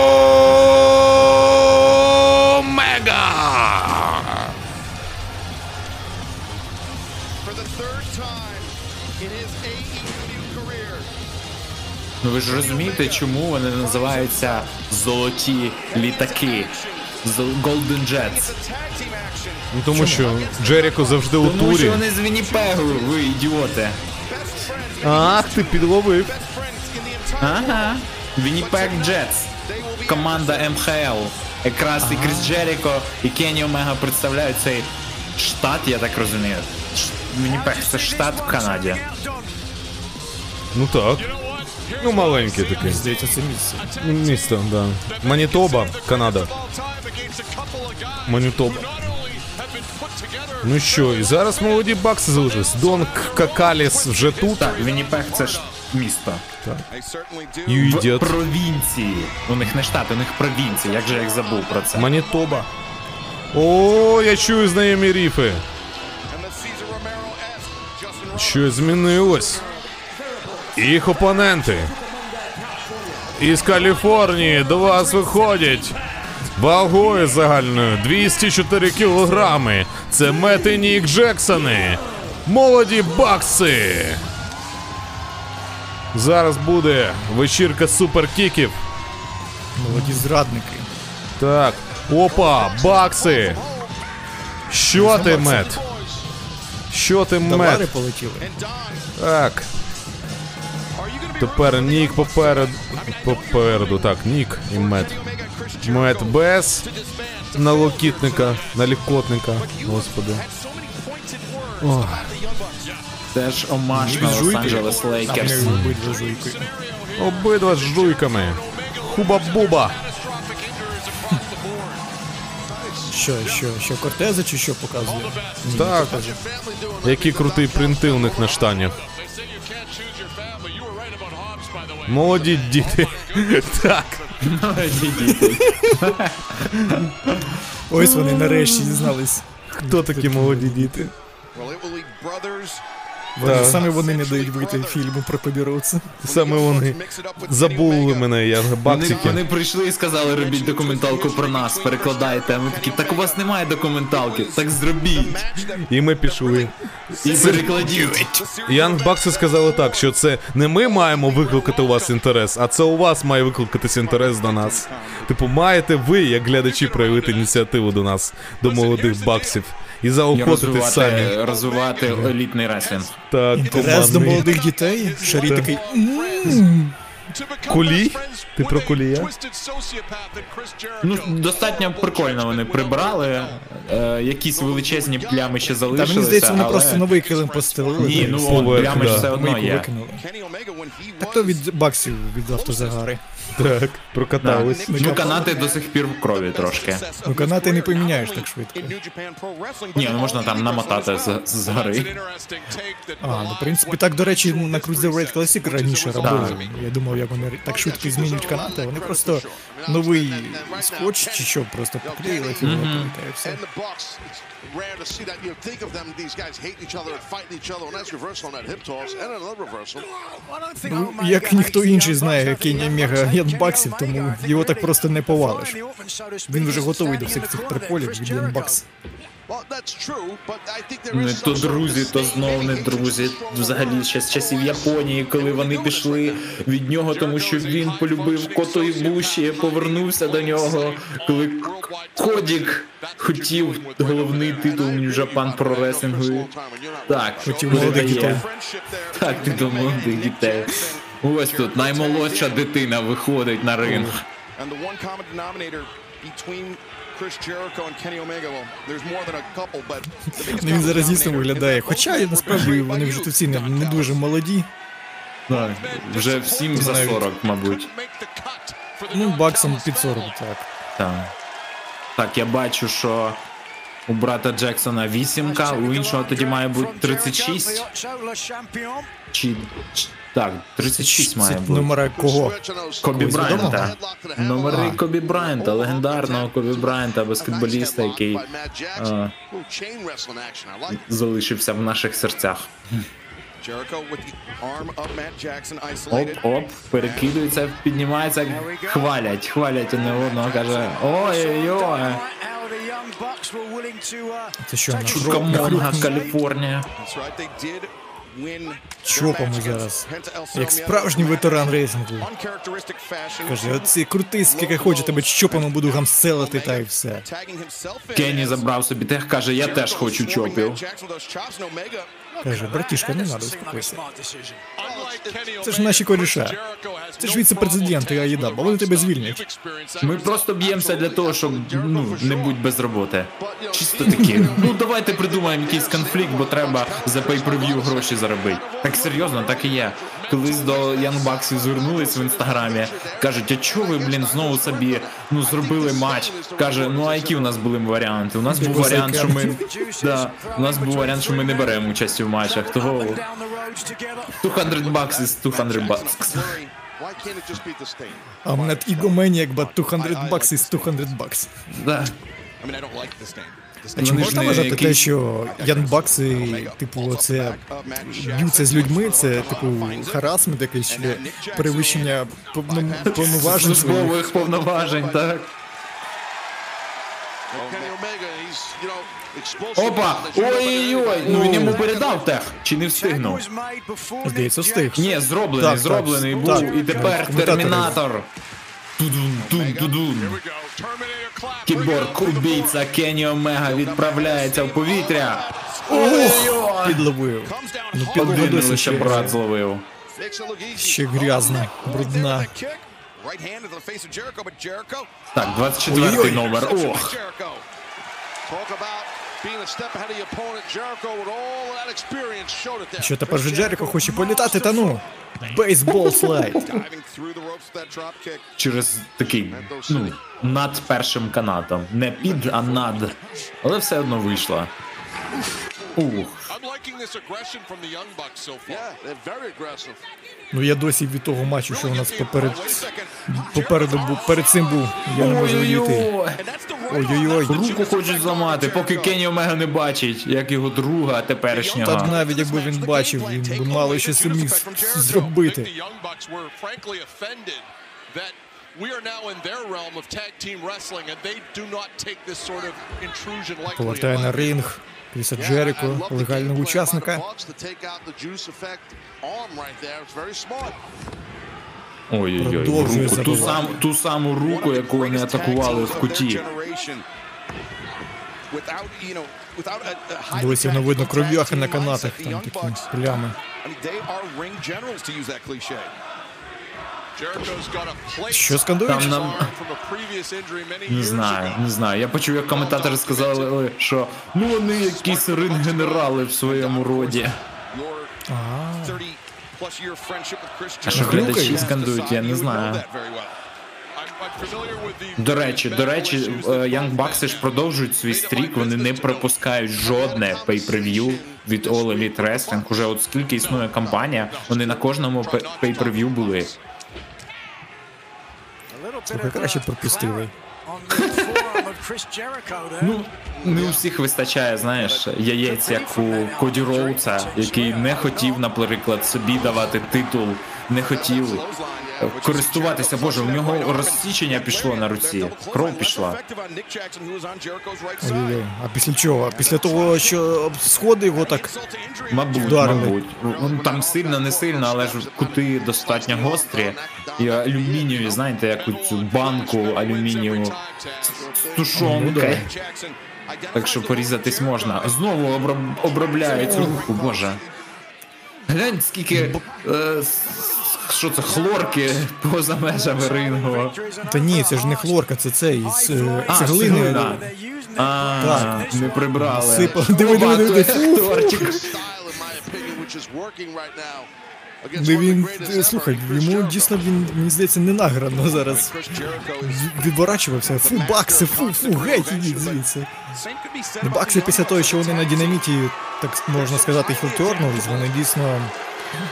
Ну ви ж розумієте, чому вони називаються золоті літаки? Golden Jets. Ну тому що Джеріко завжди у Тому що вони з Вінніпегу, ви ідіоти. Ах, ти підловив. Ага. Вінніпег Джетс. Команда МХЛ. Якраз і Кріс Джеріко, і Кенні Омега представляють цей штат, я так розумію. Вінніпег це штат в Канаді. Ну так. Ну маленький такий. Здається, це місце. Ну, Місто, да. Манітоба, Канада. Манітоба. Ну що, і зараз молоді бакси залишились. Дон Какаліс вже тут. Так, Вінніпег це ж місто. They certainly do. You В idiot. провінції. У них не штат, у них провінції. Як же я їх забув про це? Манітоба. О, я чую знайомі ріфи. And the Cesar Romero-esque Justin Roberts. Щось змінилось. Їх опоненти. Із Каліфорнії до вас виходять. Вагою загальною 204 кілограми. Це Мет і Нік Джексони. Молоді бакси. Зараз буде вечірка суперкіків. Молоді зрадники. Так. Опа, бакси. Що ти, Мет? Що ти, Товари полетіли. Так. Тепер Нік попереду. Попереду, так, Нік і Мет. Мет без налокітника, налікотника. Господи. Ох, Це ж омаж на Лос-Анджелес Лейкерс. Обидва жуйки. обидва з жуйками. Хуба-буба. Що, що, що, Кортеза чи що показує? Так. Які крутий принти у них на штанях. Молоді діти. Так. Молоді діти. Ось вони нарешті дізнались. Хто такі молоді діти? Вони, Так. Саме вони не дають вийти фільму про Кобіровця. Саме вони забули мене, я Вони, баксики. вони прийшли і сказали, робіть документалку про нас, перекладайте. А ми такі, так у вас немає документалки, так зробіть. І ми пішли. І перекладіть. Янг Бакси сказали так, що це не ми маємо викликати у вас інтерес, а це у вас має викликатись інтерес до нас. Типу, маєте ви, як глядачі, проявити ініціативу до нас, до молодих баксів, і І заохотити самі. розвивати, елітний реслінг. Так, Інтерес до молодих дітей. Шарі такий. Кулі? Ти про кулія? Ну, достатньо прикольно вони прибрали. Е, якісь величезні плями ще Та залишилися. мені здається, вони але... просто новий килим постелили. Ні, ну от, ж да. все одно Мийку є. викинули. Was то від баксів від автозагари. Так, прокатались. Ну, канати до сих пір в крові трошки. Ну канати не поміняєш так швидко. Ні, ну можна там намотати з, з гори. А, ну в принципі, так, до речі, на Cruiserweight Classic раніше робили. Я думав, як вони так швидко змінюють канати. Вони просто новий скотч чи що, просто поклеїли і все. Ну, як ніхто інший знає Кенні Мега Янбаксів, тому його так просто не повалиш. Він вже готовий до всіх цих приколів від Янбакс. Не Ну, то друзі, то знову не друзі. Взагалі ще з часів Японії, коли вони пішли від нього, тому що він полюбив Кото Ібуші, повернувся до нього, коли Кодік хотів головний титул New Japan Pro Wrestling. Так, Хотів молодих дітей. Так, титул молодих дітей. Ось тут наймолодша дитина виходить на ринг. And the one common denominator between Chris Jericho and Kenny Omega, well, there's more than a couple, but the biggest Ну, Він common зараз дійсно виглядає. Хоча Chris насправді вони вже тут всі не, не дуже молоді. Так, Вже всім за 40, мабуть. Ну, баксом під 40, так. Так. Так, я бачу, що у брата Джексона 8, у іншого тоді має бути 36. Чи. Так, 36 має бути. номера кого? Кобі Брайанта. Номери Кобі Брайанта, легендарного Кобі Брайанта, баскетболіста, який е, залишився в наших серцях. Оп-оп, перекидується, піднімається, хвалять, хвалять одне одного, каже, ой-ой-ой, Це що, на чутка кров- на Монга, кров- Каліфорнія. Чопами зараз. Як справжній ветеран рейсингу. Каже, оці крути, скільки хоче, тебе чопами буду гамселити, та й все. Кенні забрав собі тех, каже, я теж хочу чопів. Каже, братішка, не надо, успокойся. Це ж наші коріша. Це ж віце-президенти Аїдаба, вони тебе звільнять. Ми просто б'ємося для того, щоб ну, не бути без роботи. Чисто такі. Ну давайте придумаємо якийсь конфлікт, бо треба за pay-per-view гроші заробити. Так серйозно, так і є. Колись до Young Bucks звернулись в інстаграмі, кажуть, а чого ви, блін, знову собі ну зробили матч? Каже, ну а які у нас були варіанти? У нас був варіант, що ми да, у нас був варіант, що ми не беремо участь у матчах. Того 200 bucks is 200 bucks. Worry, Why can't it just be the stain? I'm not egomaniac, but 200 bucks is 200 bucks. Да. I mean, I don't like this thing. This А чи можна вважати те, що Янбакси, типу, це Jackson. б'ються з людьми, це типу харасмент якийсь чи перевищення повно- повноважень? Службових повноважень, так. Опа! Ой-ой-ой! Ну він йому передав тех, чи не встигнув? Здається, встиг. Ні, зроблений, Так, зроблений так, був. так. І тепер термінатор. Тудун, тун, тудун. Кіборг убійця Кенні Омега відправляється в повітря. Ух, підловив. Ну, Один підловив лише ще, брат зловив. Ще грязна, брудна. Так, 24 Ой-ой. номер. Ох. Що тепер же Джеріко хоче політати, та ну. Бейсбол слайд. Через такий, ну, над першим канатом. Не під, а над. Але все одно вийшло. Ух. I'm liking this aggression from the Young Bucks so far. Yeah, they're very aggressive. Ну я досі від того матчу, що у нас поперед, попереду був, перед цим був, я не можу відійти. Ой-ой. Ой-ой-ой. Руку хочуть зламати, поки Кенні Омега не бачить, як його друга теперішнього. навіть якби він бачив, він би мало що це міг зробити. We are now in their realm of tag team wrestling and they do not take this sort of intrusion lightly. Повертає на ринг Love the легального учасника. Ой-ой-ой, Продовжує руку, ту, забивати. сам, ту саму руку, яку вони атакували в куті. Досі воно видно кров'яхи на канатах, там такі плями. Jericho's got a plate Що скандують? Там нам- Не знаю, не знаю. Я почув, як коментатори сказали, що ну вони якісь ринг-генерали в своєму роді. А що глядачі скандують, я не знаю. До речі, до речі, е, Young Bucks ж продовжують свій стрік, вони не пропускають жодне pay-per-view від All Elite Wrestling. Уже от скільки існує компанія, вони на кожному пе- pay-per-view були. Слухай, краще пропустили. Ну, не у всіх вистачає, знаєш, яєць, як у Коді Роуца, який не хотів, наприклад, собі давати титул, не хотів е, користуватися. Боже, у нього розсічення пішло на руці, кров пішла. Ой-ой-ой. А після чого? Після того, що сходи його так. Мабуть, Вдарили. мабуть. Ну, Там сильно, не сильно, але ж кути достатньо гострі. І алюмінієві, знаєте, як цю банку алюмінієву з з тушонкою. Так що порізатись можна. Знову обробляють руку, боже. Глянь, скільки. Е, що це, хлорки поза межами рингу. Та ні, це ж не хлорка, це цей з е, А, цеглини. А, Так. не прибрали. Сипали. Диви, диви, the він, слухай, йому дійсно він, мені здається, не награно зараз. Відворачувався, фу, бакси, фу, фу, геть ідіть звідси. Бакси після того, що вони на динаміті, так можна сказати, хілтернулись, вони дійсно.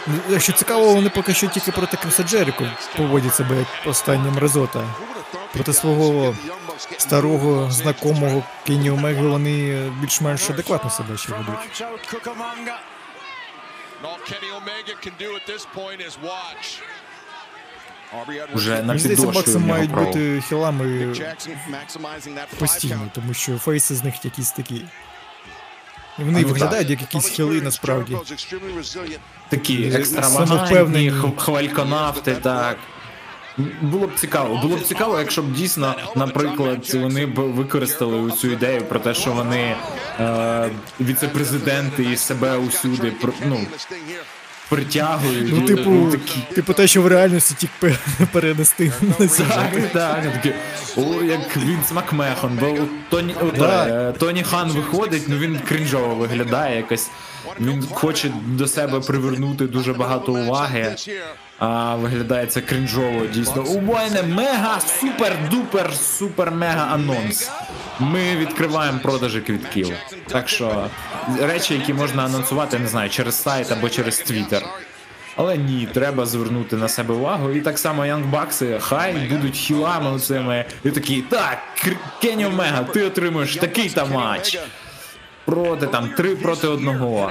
Ну, Якщо цікаво, вони поки що тільки проти Криса Джеріко поводять себе як останнім Резота. Проти свого старого знакомого Кені Омеги вони більш-менш адекватно себе ще ведуть. Уже на підошві мають право. бути хілами постійно, тому що фейси з них якісь такі. І вони виглядають як якісь хіли насправді. Такі екстравагантні, х- хвальконавти, так. Було б цікаво. Було б цікаво, якщо б дійсно, наприклад, вони б використали цю ідею про те, що вони е, віце-президенти і себе усюди ну, притягують. Ну, і- типу, такі. типу те, що в реальності тільки перенести на. Так, так, такі, о, як Вінс Макмехон, бо Тоні, Да. е, Тоні Хан виходить, ну він крінжово виглядає якось. Він хоче до себе привернути дуже багато уваги, а виглядає це крінжово дійсно. У мене мега супер-дупер супер мега анонс. Ми відкриваємо продажі квітків. Так що речі, які можна анонсувати, не знаю, через сайт або через твіттер. Але ні, треба звернути на себе увагу. І так само Янгбакси хай будуть хілами оцими. І такі, так, Кенні Омега, ти отримуєш такий та матч. Проти там три проти одного.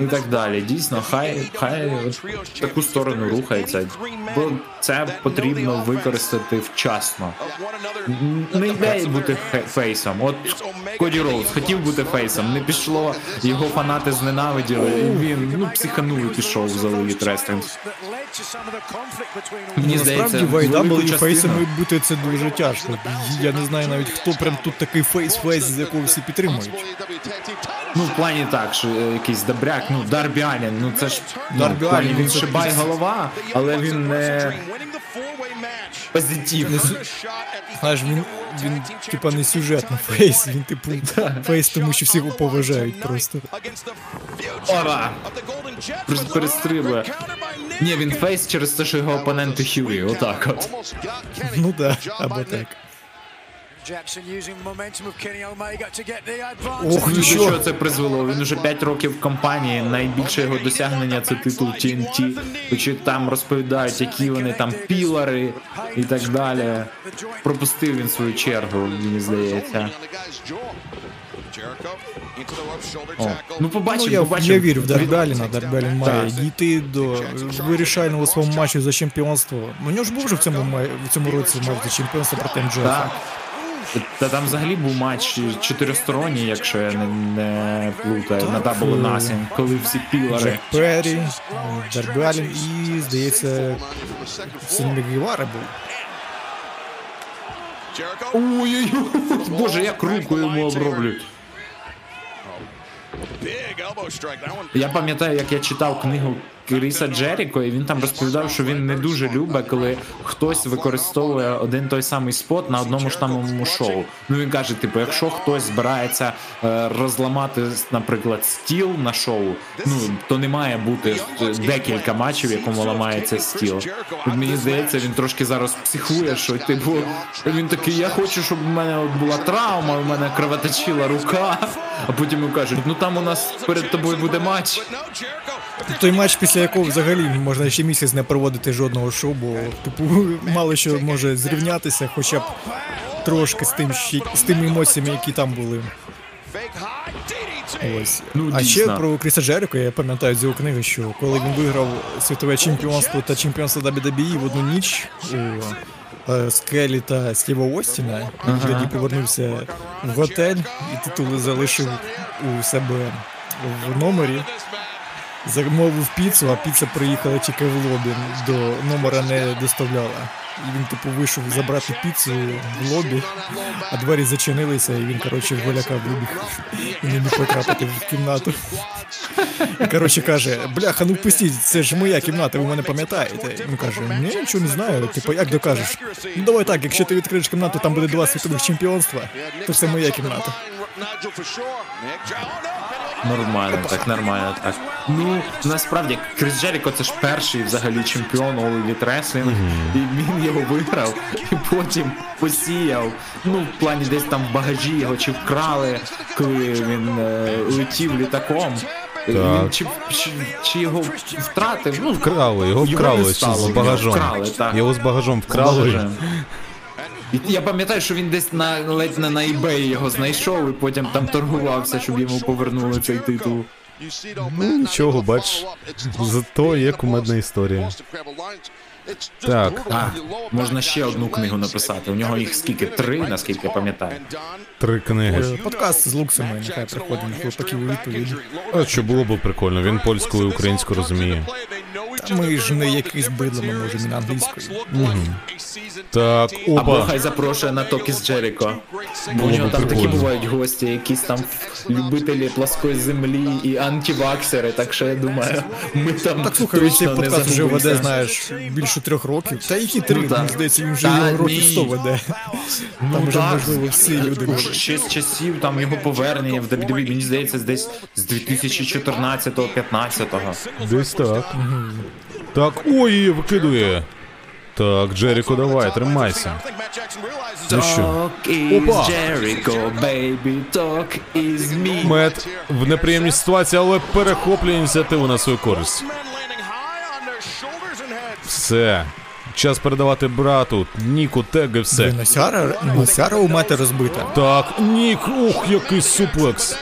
І так далі. Дійсно, хай, хай от таку сторону рухається. Бо це потрібно використати вчасно. Не йде бути фейсом. От Коді Роуз хотів бути фейсом, не пішло, його фанати зненавиділи, і він ну психанув і пішов за Elite Wrestling. Мені здається, в велику фейсами бути це дуже тяжко. Я не знаю навіть хто прям тут такий face-face, з якого всі підтримують. Ну, в плані так, що е, якийсь добряк, ну Дарбі Аллен, ну це ж ну, Дарбі Аллен, він шибайголова, але він не Позитивний. Знаєш, він, він типа не сюжетно face, він типу face, тому що всі його поважають просто. Ора! Просто перестрибує. Ні, він face через те, що його опоненти хіли, отак от. Ну да, або так. Ох, до чого це призвело? Він уже 5 років в компанії. Найбільше його досягнення це титул TNT. Чи там розповідають, які вони там пілари і так далі. Пропустив він свою чергу, мені здається. О, ну Ну, я, побачимо. я вірю в Дарбеліна. Дарбелін має дійти до вирішального свого матчу за чемпіонство. Ну, у нього ж був вже в цьому в цьому році матч за чемпіонство проти МДФ. Та там взагалі був матч чотиристоронній, якщо я не, не плутаю, на or Nothing, коли всі пілари. Джек Перрі, Дарбелін і, здається, Син Гівара був. Ой-ой-ой, боже, як руку йому оброблюють. Я пам'ятаю, як я читав книгу Кріса Джеріко, і він там розповідав, що він не дуже любить, коли хтось використовує один той самий спот на одному ж самому шоу. Ну він каже: типу, якщо хтось збирається е, розламати, наприклад, стіл на шоу, ну то не має бути декілька матчів, в якому ламається стіл. Мені здається, він трошки зараз психує, що типу він такий, я хочу, щоб у мене от була травма, у мене кровоточила рука, а потім йому кажуть, ну там у нас перед тобою буде матч. Той матч, після якого взагалі можна ще місяць не проводити жодного шоу, бо типу мало що може зрівнятися, хоча б трошки з тим з тими емоціями, які там були. Ось. Ну, а ще про Кріса Джерико я пам'ятаю з його книги, що коли він виграв світове чемпіонство та чемпіонство WWE в одну ніч у е, Скелі та Стіва Остіна, він тоді повернувся в готель і титули залишив у себе в номері. Замовив піцу, а піца приїхала тільки в лобі, до номера не доставляла. І він типу вийшов забрати піцу в лобі, а двері зачинилися, і він, коротше, голяка вибіг і не міг потрапити в кімнату. І коротше каже: бляха, ну впустіть, це ж моя кімната, ви мене пам'ятаєте. Він каже, ні, нічого не знаю. Типу, як докажеш? Ну давай так, якщо ти відкриєш кімнату, там буде два світових чемпіонства, то це моя кімната. Нормально, так, нормально, так. Ну, насправді, Крис Джеріко це ж перший взагалі чемпіон Elite Wrestling, і він його виграв, і потім посіяв. Ну, в плані десь там в багажі його чи вкрали, коли він е, летів літаком. Він чи, чи, чи його втратив? Ну, Вкрали, його не вкрали стало, з його багажом. Вкрали, так. Його з багажом вкрали. Багажем. І я пам'ятаю, що він десь на ледь не на eBay його знайшов і потім там торгувався, щоб йому повернули цей титул. Ну нічого, бач, зато є кумедна історія. Так, А, можна ще одну книгу написати. У нього їх скільки? Три, наскільки я пам'ятаю. три книги. Подкаст з луксами, нехай приходить хлопаків у відповідь. А що було б прикольно, він польську і українську розуміє. Ми ж не якийсь бидло, ми можемо на англійською. Так, Або хай запрошує на Токі з Джеріко. Бо у нього там такі бувають гості, якісь там любителі плоскої землі і антиваксери, так що я думаю, ми там Так слухай, він цей подкаст вже веде, знаєш, більше трьох років. Та які три, Ну, мені здається, він вже його років. 100 веде. Там вже, можливо, всі люди Уже ще з часів там його повернення в WWE, мені здається, десь з 2014-15. Десь так. Так, ой, викидує. Так, Джеріко, давай, тримайся. Ну що? Опа. Мед в неприємній ситуації, але перехоплює ініціативу на свою користь. Все. Час передавати брату, Ніку, теги, все. Носяра, Носяра у мати розбита. Так, Нік, ух, який суплекс.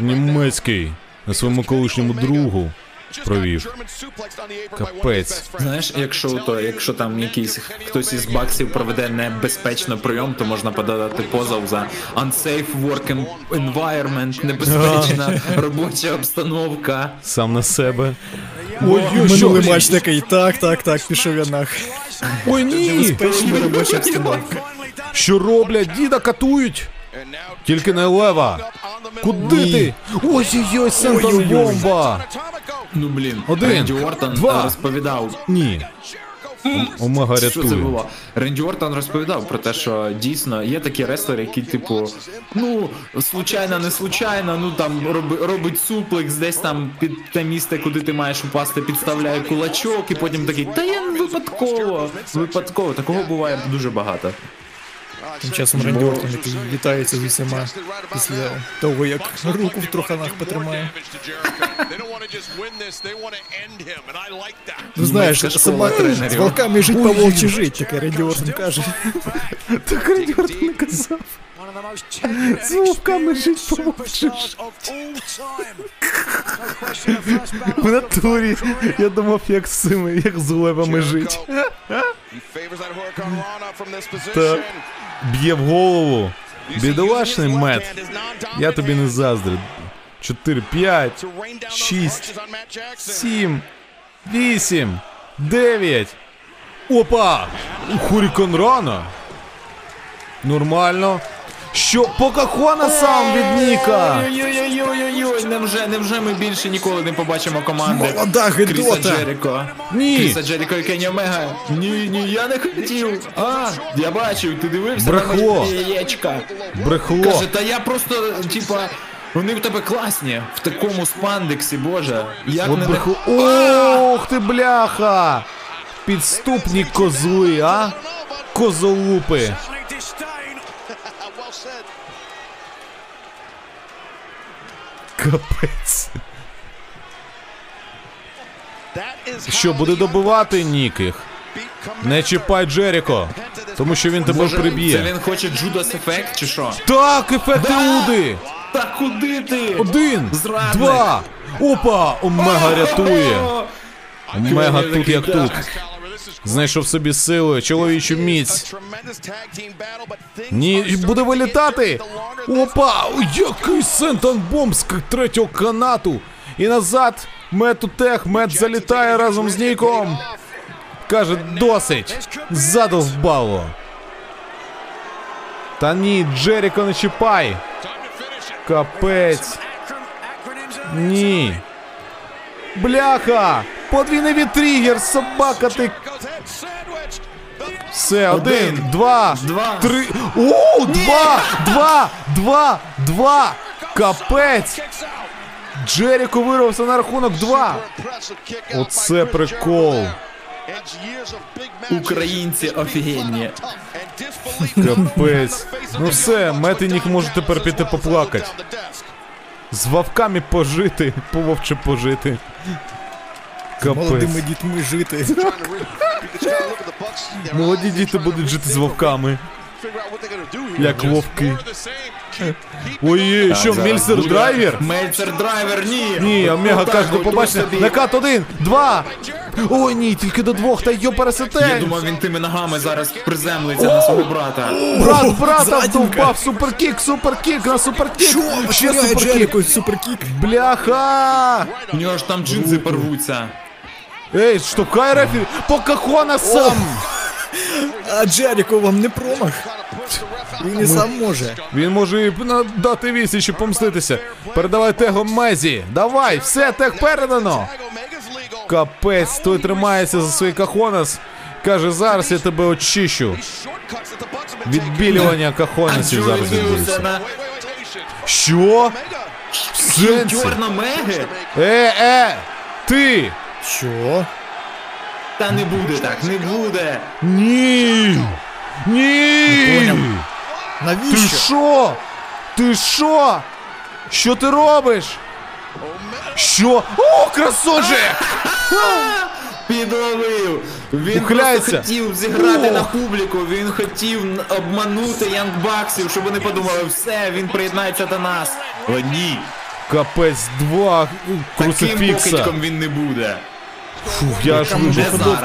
Німецький. На своєму колишньому другу провів. Капець. Знаєш, якщо то, якщо там якийсь хтось із баксів проведе небезпечно прийом, то можна подати позов за unsafe work environment, небезпечна робоча обстановка. Сам на себе. Ой, Ой, минулий що? матч такий, так, так, так, пішов я нах. Ой, ні! Безпечна робоча обстановка. Що роблять? Діда катують! Тільки не лева! Куди ти? Ой-ой-ой, Сентон бомба! Ну блін, Один, Ренді Ортон два. розповідав. Ні. Омега Що це було? Ренді Ортон розповідав про те, що дійсно є такі реслери, які, типу, ну, случайно, не случайно, ну там роби, робить суплекс, десь там під те місце, куди ти маєш упасти, підставляє кулачок, і потім такий, та я випадково, випадково. Такого буває дуже багато. Тим часом Ренді Ортон, який вітається з усіма після того, як руку в троханах потримає. Ну знаєш, сама тренерів. з волками жить по вовчі жить, таке Ренді Ортон каже. Так Ренді Ортон не казав. З вовками жить по вовчі В натурі. Я думав, як з цими, як з левами жить. Так. Б'є в голову. Бідолашний мед. Я тобі не заздрю. 4, 5, 6, 7, 8, 9. Опа! Хурікон рано. Нормально. Що? Покахона сам від Ніка. Ой-ой-ой-ой-ой, невже, невже ми більше ніколи не побачимо команди Молода Кріса. Джеріко? Ні. Кріса Джеріко і Кенні Омега. Ні, ні, я не хотів. А, я бачив, ти дивився Брехло. на яєчка. Брехло. Каже, та я просто, типа, вони в тебе класні, в такому спандексі, боже. Як От не брехло. Ох ти бляха! Підступні козли, а? Козолупи. Капець. Що, буде добивати Нік їх? Не чіпай Джеріко, тому що він тебе Може, це приб'є. він хоче Джудас ефект чи що? Так, ефекти Уди! Та куди ти? Один, Зрадник. два. Опа! Омега рятує. Омега тут як тут. Знайшов собі сили, чоловічу міць. Ні, буде вилітати. Опа! Який сентон бомб з третього канату. І назад Метутех, Мет залітає разом з Ніком. Каже, досить. Задовбало. Та ні, Джеріко не чіпай. Капець. Ні. Бляха! Подвійний вітрігер, собака ти. Все, один, Один, два, два. три. О, два, два, два, два. Капець. Джеріко вирвався на рахунок 2. Оце прикол. Українці офігенні. Капець. Ну все, Мет і Нік можуть тепер піти поплакати. З вовками пожити, по вовче пожити. Молодими дітьми жити. Молоді діти будуть жити з вовками, як вовки. Ой, що, Meltzer Driver? Meltzer Driver, ні! Ні, Омега каже, от Накат один, два. Ой, ні, тільки до двох, та йо Я пересете. думав, він тими ногами зараз приземлиться на свого брата. Брат, брата вдовбав, superkick, superkick, на superkick. Що? Ще superkick. Суперкік. Бляха! У нього ж там джинси порвуться. Ей, штовхай рефері, Покахонасом! А Джеріко вам не промах. Він і сам може. Він може і дати вісі, помститися. Передавай Tego Мезі. Давай, все, тег передано. Капець, той тримається за свій кахонас. Каже, зараз я тебе очищу. Відбілювання кахонасів зараз відбудеться. Що? Сенсі? Меги? Е, е, ти! Що? Та не буде так, не буде. Ні! Ні! поняв. Ти Навіщо? що? Ти що? Що ти робиш? Що? О, красунчик! Підловив. Він просто хотів зіграти О. на публіку. Він хотів обманути Young Bucks ів, щоб вони подумали, все, він приєднається до нас. Але ні, Капець, два таким покидьком він не буде. Фух, я аж вибух.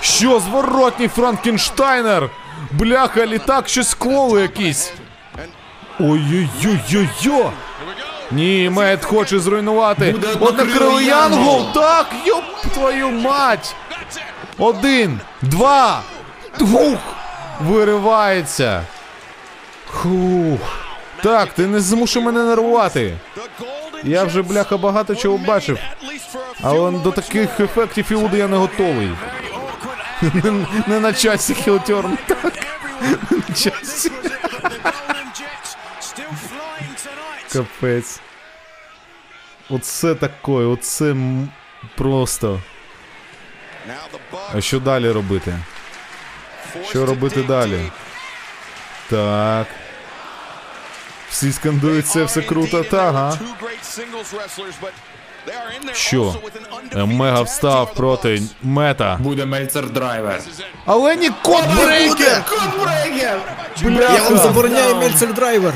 Що, зворотній Frankensteiner? Бляха, літак, щось клоли якийсь. Ой-ой-ой-ой-ой. Ні, Мет хоче зруйнувати. Однокрилий Янгол. Так, йоп твою мать. Один, два. Хух. Виривається. Хух. Так, ти не змушуй мене нервувати. Я вже, бляха, багато чого бачив. Але до таких ефектів Іуди я не готовий. Не, на часі хілтерн. Так. Не на часі. Капець. Оце таке, оце просто. А що далі робити? Що робити далі? Так. Всі скандують це все круто, та ага. Що? Омега встав проти Мета. Буде Meltzer Driver. Але ні Codebreaker! Codebreaker! Я вам забороняю Meltzer Driver.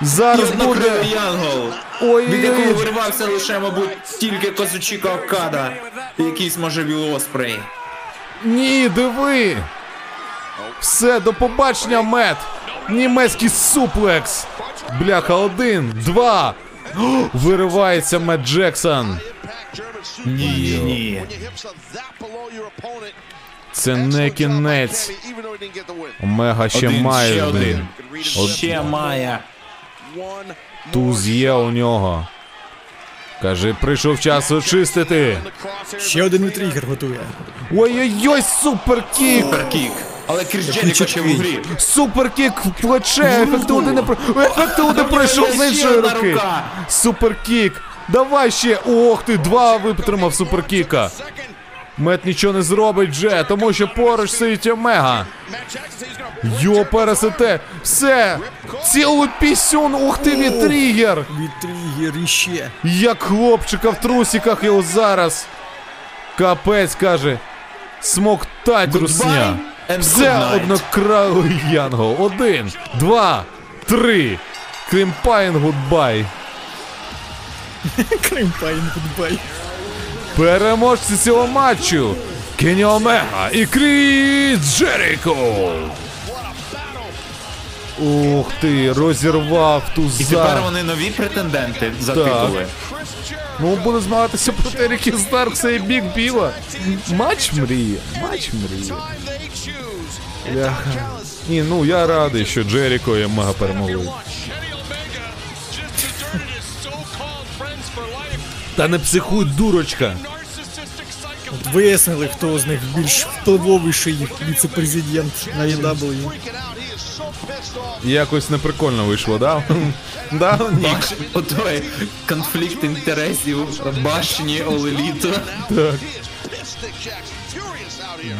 Зараз буде. Янгол. Від якого Ой-ой-ой. лише, мабуть, тільки Казучіка Окада. Якийсь, може, Вілл Оспрей. Ні, диви! Все, до побачення, Мет! Німецький suplex! Бляха, один, два! Виривається Мет Джексон! Ні, ні. Це не кінець. Омега ще Один, має, ще блін. один. Ще має. Туз є у нього. Каже, прийшов час очистити. Ще один тригер готує. Ой-ой-ой, superkick! Superkick. Але Кріс Джеріко ще в грі. Superkick в плече! Ефект один не про... Ефект один пройшов з іншої руки! Superkick! Давай ще! Ох ти, два витримав superkick а! Мет нічого не зробить вже, тому що поруч сидить Омега. Йо, пересете! Все! Цілу пісюн! Ух ти! Від тригер іще. Як хлопчика в трусиках його зараз. Капець каже. Смоктать русня. And Все однокралий Янгол. Один, два, три. Крімпайн гудбай. Кримпайн goodbye. Переможці цього матчу. Кені Омега і Кріс Джеріко. Ух ти, розірвав І тепер вони нові претенденти за Так. титули. Ну, буде змагатися проти Рікі Старкса і Біг Біла. Матч мрії. Матч мрії. Бляха. Ні, ну я радий, що Джеріко і Омега перемогли. Та не психуй, дурочка. Вияснили, хто з них більш впливовіший віце-президент на EW. Якось неприкольно вийшло, да? Да. Баш... Отой конфлікт інтересів башні Олеліто. Так.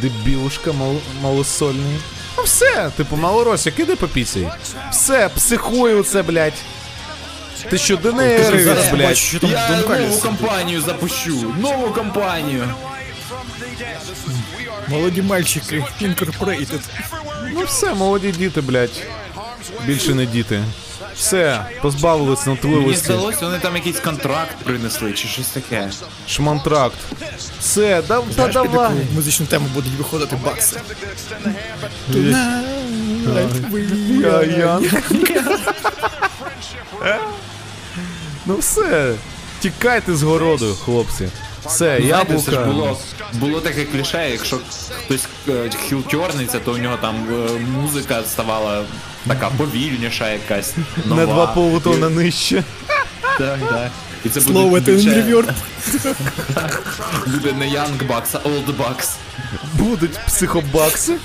Дебілушка мал... малосольний. Ну все, типу, малоросик, іди по піці. Все, психуй оце, блядь. Ти що, ДНР, блядь? Я нову компанію запущу. Нову компанію. Молоді мальчики, Incorporated. Ну все, молоді діти, блядь. Більше не діти. Все, позбавились Мені нотливості. здалось, вони там якийсь контракт принесли чи щось таке. Шмантракт. Все, да, та давай. яку музичну тему будуть виходити бакси. Я, я. Ну все. Тікайте з городу, хлопці. Все, Знаєте, це ж було, було таке кліше, якщо хтось хілтьорниться, то у нього там е, музика ставала така повільніша якась. Нова. На два полутона нижче. Так, так. І це Слово буде, це Bird. буде не Young Bucks, а Old Bucks. Будуть психобакси.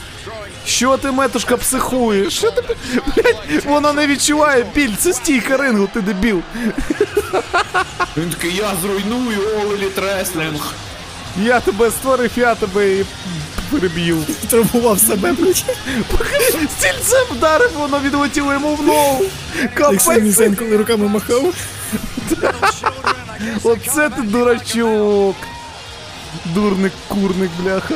Що ти, метушка, психуєш? Що ти, блядь, воно не відчуває біль, це стійка рингу, ти дебіл. Він такий, я зруйную Elite Wrestling. Я тебе створив, я тебе і переб'ю. Травмував себе, блядь. Стільцем вдарив, воно відлетіло йому в ногу. Як Капець. Зен, коли руками махав. Оце ти дурачок. Дурник, курник, бляха.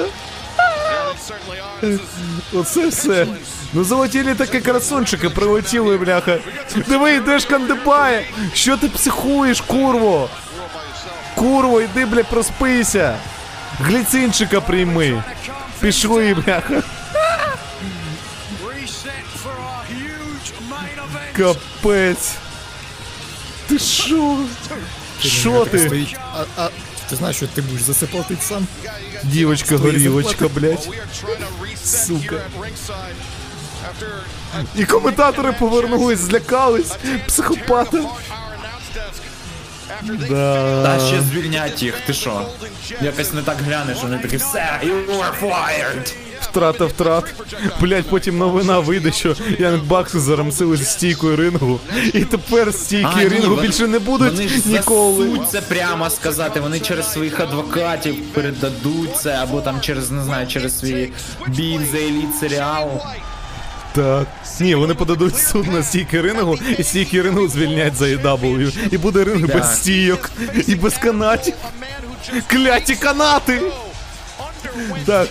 Оце все. Ну золоті літаки красунчики прилетіли, бляха. Диви, йдеш кандибає. Що ти психуєш, курво? Курво, йди, бля, проспися. Гліцинчика прийми. Пішли, бляха. Капець. Ти? Що Так ти? Ти знаєш, що ти будеш засипати сам? Дівочка горілочка, блядь. Сука. І коментатори повернулись, злякались. Психопати. Да. Та ще звільнять їх, ти що? Якось не так глянеш, вони такі, все, you are fired. Втрата втрат. Блять, потім новина вийде, що Янг Бакси зарамсили стійкою рингу. І тепер стійки рингу вони- більше не будуть Вони ж ніколи. це прямо сказати. Вони через своїх адвокатів передадуть це, або там через, не знаю, через свій бій за еліт серіал. Так. Ні, вони подадуть суд на стійки рингу, і стійки рингу звільнять за AW. І буде ринг Так. без стійок і без канатів. Кляті канати! Так,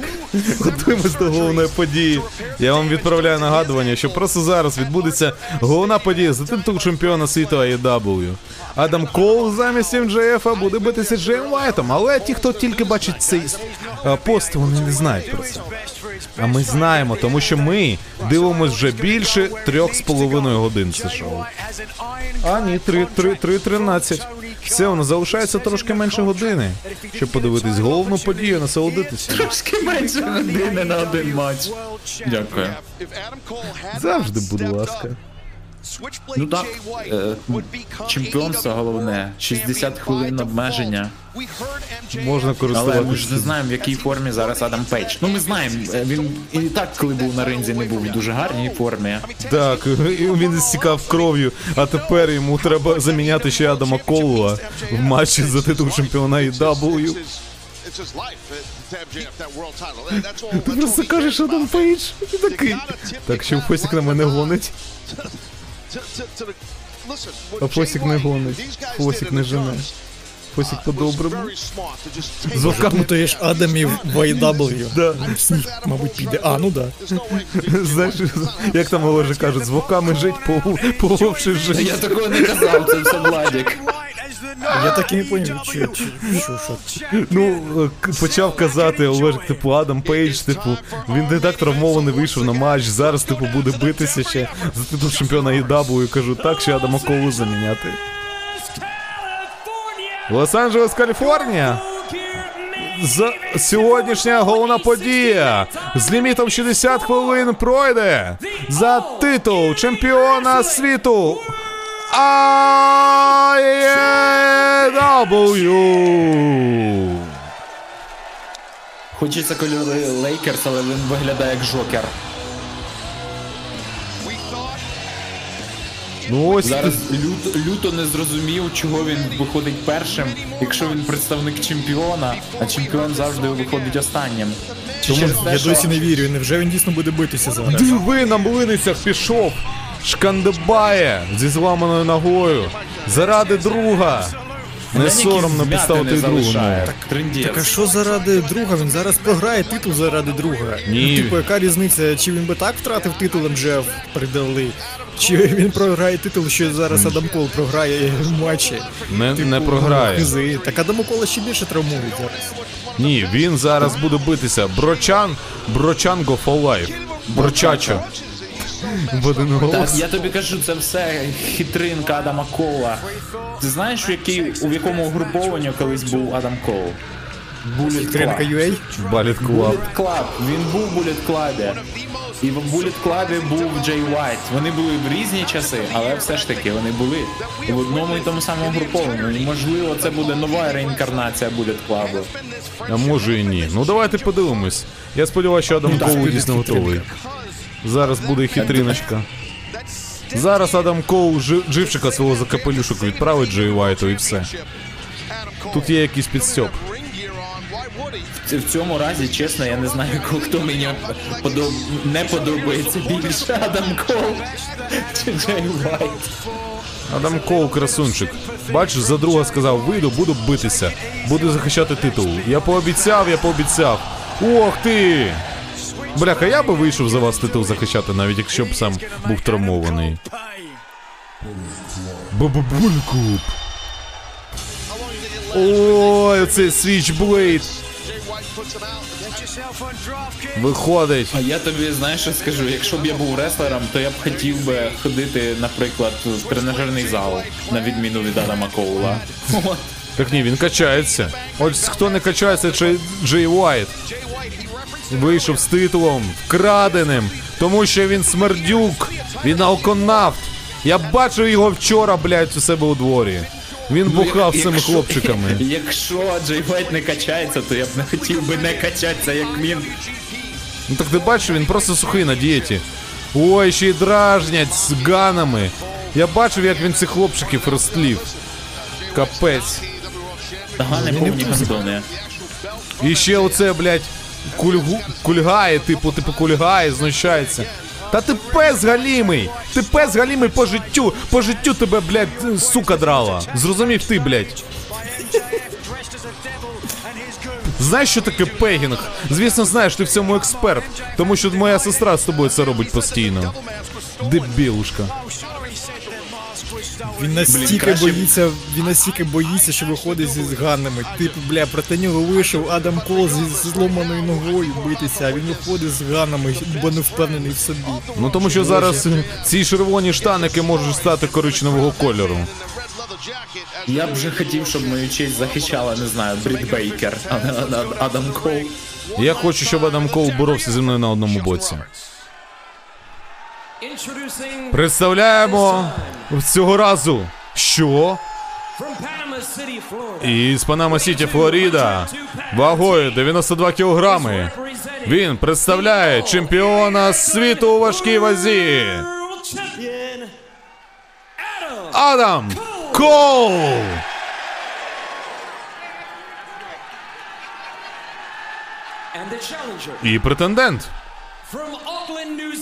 готуємось до головної події. Я вам відправляю нагадування, що просто зараз відбудеться головна подія за титул чемпіона світу AEW. Адам Коул замість МДФ буде битися з Джейм Вайтом, але ті, хто тільки бачить цей е, пост, вони не знають про це. А ми знаємо, тому що ми дивимося вже більше трьох з половиною годин це шоу. А ні, три, три, три, тринадцять. Все, воно залишається трошки менше години, щоб подивитись головну подію, насолодитися. Трошки менше години на один матч. Дякую. Завжди, будь ласка. Ну так, е, чемпіонство головне, 60 хвилин обмеження. Можна Але ми ж не знаємо, в якій формі зараз Адам Пейдж. Ну ми знаємо, е, він і так, коли був на ринзі, не був в дуже гарній формі. Так, і він стікав кров'ю, а тепер йому треба заміняти ще Адама Кола в матчі за титул чемпіона That's all. Ти просто кажеш Адам. Пейдж і такий. Так що Фосік на мене гонить, А Фосік не гонить. Фосік не жене. Фосік по-доброму. З вовками. Адамів в AEW. Да. Мабуть, піде. А, ну да. Знаєш, як там Олеже кажуть, з вовками жить, по вовши жить. Я такого не казав, це все Владік. Я так і не поняв, чи, що, що. Ну, почав казати Олег, типу, Адам Пейдж, типу, він не так травмований вийшов на матч, зараз, типу, буде битися ще за титул чемпіона AEW, і кажу, так, ще Адама Колу заміняти. Лос-Анджелес, Каліфорнія. За сьогоднішня головна подія з лімітом 60 хвилин пройде за титул чемпіона світу AEW. Хочеться кольори Лейкерс, але він виглядає як Жокер. Ну ось Зараз люто, люто не зрозумів, чого він виходить першим, якщо він представник чемпіона, а чемпіон завжди виходить останнім. Чи через те, Я що- досі не вірю, невже він дійсно буде битися зараз? Диви на млиницях пішов. Шкандибає зі зламаною ногою. Заради друга. Не соромно підставити другу залишає. Так а що заради друга? Він зараз програє титул заради друга. Ні. Ну, Типу, яка різниця, чи він би так втратив титул МЖФ передали, чи він програє титул, що зараз Адам Кол програє в матчі. Не, Типу, не програє. хизи. Так Адаму Кола ще більше травмують зараз. Ні, він зараз буде битися. Брочан, Брочан go for life. Брочачо. В один Та, голос. я тобі кажу, це все хитринка Адама Кола. Ти знаєш, в який, у якому угрупованні колись був Адам Кол? Bullet Club. UA. Баліт клаб. Bullet Club. Він був в Bullet Club. І в Bullet Club був Джей Уайт. Вони були в різні часи, але все ж таки вони були в одному і тому самому групованні. І можливо, це буде нова реінкарнація Bullet Club. А може і ні. Ну давайте подивимось. Я сподіваюся, що Адам так, Коул дійсно готовий. Зараз буде хитриночка. Зараз Адам Коул жи- живчика свого за капелюшок відправить Джей Вайту і все. Тут є якийсь підстьоп. В цьому разі, чесно, я не знаю, хто мені подоб... не подобається більше Адам Кол чи Джей Уайт. Адам Коул красунчик. Бачиш, за друга сказав, вийду, буду битися, буду захищати титул. Я пообіцяв, я пообіцяв. Ох ти! Бляха, я би вийшов за вас титул захищати, навіть якщо б сам був травмований. Бабабулькуп. Ой, оцей Switchblade. Виходить. А я тобі знаєш, що скажу, якщо б я був реслером, то я б хотів би ходити, наприклад, в тренажерний зал, на відміну від Адама Коула. Так ні, він качається. Ось хто не качається, Джей, Джей Уайт. Вийшов з титулом, вкраденим, тому що він смердюк, він алконавт. Я бачив його вчора, блядь, у себе у дворі. Він бухав з цими Якщо- хлопчиками. Якщо Джей Уайт не качається, то я б не хотів би не качатися, як він. Ну так ти бачиш, він просто сухий на дієті. Ой, ще й дражнять з ганами. Я бачив, як він цих хлопчиків розтлів. Капець. Ага, не повні гандони. І ще оце, блядь, кульгу... кульгає, типу, типу кульгає, знущається. Та ти пес галімий! Ти пес галімий по життю! По життю тебе, блядь, сука драла. Зрозумів ти, блядь. Знаєш, що таке пегінг? Звісно, знаєш, ти в цьому експерт. Тому що моя сестра з тобою це робить постійно. Дебілушка. Він настільки краще боїться, він настільки боїться, що виходить зі зганами. Типу, бля, проти нього вийшов Адам Кол зі зломаною ногою битися, а він виходить з ганами, бо не впевнений в собі. Ну тому що зараз ці червоні штаники можуть стати коричневого кольору. Я б вже хотів, щоб мою честь захищала, не знаю, Бріт Бейкер, а не Адам Кол. Я хочу, щоб Адам Кол боровся зі мною на одному боці. Представляємо цього разу. Що? Із Панама Сіті, Флоріда. Вагою 92 кілограми. Він представляє чемпіона світу у важкій вазі. Адам Кол! І претендент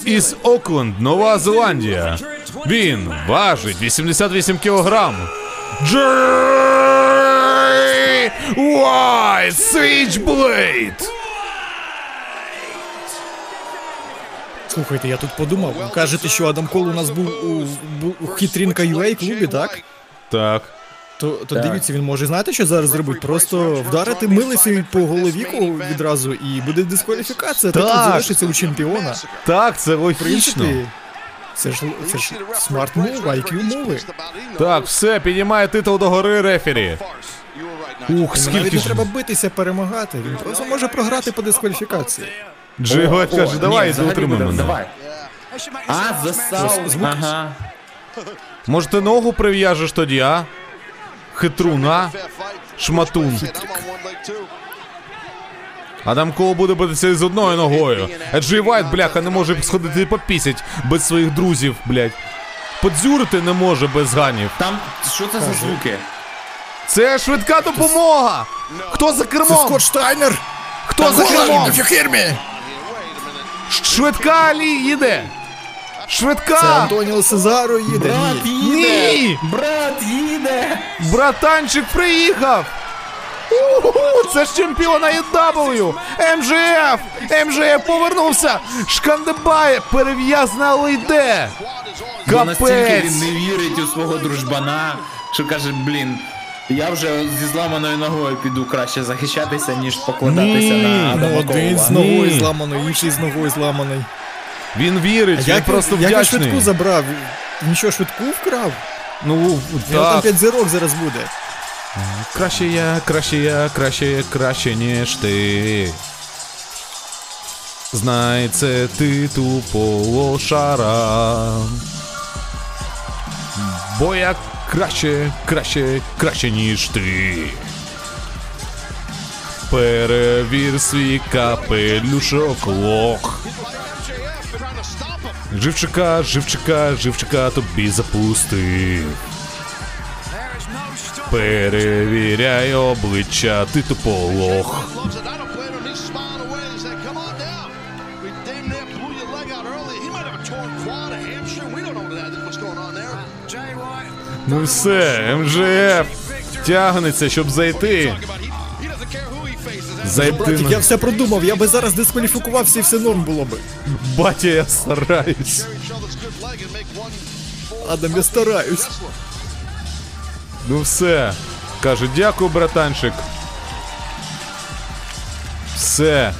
із Окленд, Нова Зеландія. Він важить 88 кілограм. Джей Уайт Switchblade! Слухайте, я тут подумав. Кажете, що Адам Кол у нас був у, у хитрінка UA клубі, так? Так. То, то дивіться, він може знаєте, що зараз зробить? Просто вдарити милицею по голові відразу і буде дискваліфікація. Так. Так. залишиться у чемпіона. Так, це логічно. це ж це ж смарт мув, IQ мови. Так, все, піднімає титул до гори рефері. Ух, скільки не ж. треба битися, перемагати. Він просто може програти по дискваліфікації. Джей каже, давай, утримай мене. Давай. А, зассав. Ага. Може ти ногу прив'яжеш тоді, а? Хитрун, а? Шматун. Адам Кол буде битися із одною ногою. А Джей Вайт, бляха, не може сходити по пісять без своїх друзів, блядь. подзюрити не може без Ганів. Там що це за звуки? Це швидка допомога! Хто за Це? Скотт Штайнер! Хто за кермом? Швидка лі їде! Це Швидка! Антоніо Сезаро їде. Брат їде! Ні! Брат їде! Братанчик приїхав! У-ху-ху, Це ж чемпіон AEW! МЖФ! МЖФ повернувся! Шкандибає! Перев'язна, але йде! Бо настільки Капець! він не вірить у свого дружбана, що каже, блін. Я вже зі зламаною ногою піду краще захищатися, ніж покладатися Ні. на Адама один з Коула. ногою зламаний, інший з ногою зламаний. Він вірить, він Як, просто як він вдячний. швидку забрав? Він що, швидку вкрав? Ну, нього там так. 5 зірок зараз буде. Краще я, краще я, краще я, краще, ніж ти. Знай, це ти тупого шара. Бо я краще, краще, краще, ніж ти. Перевір свій капелюшок лох. Живчика, живчика, живчика тобі запустив. Перевіряй обличчя, ти White. Ну все, МЖФ тягнеться, щоб зайти. Братик, я на все продумав, я би зараз дискваліфікувався і все норм було би. батя, я стараюсь. Адам, я стараюсь. Ну все. Каже, дякую, братанчик. Все.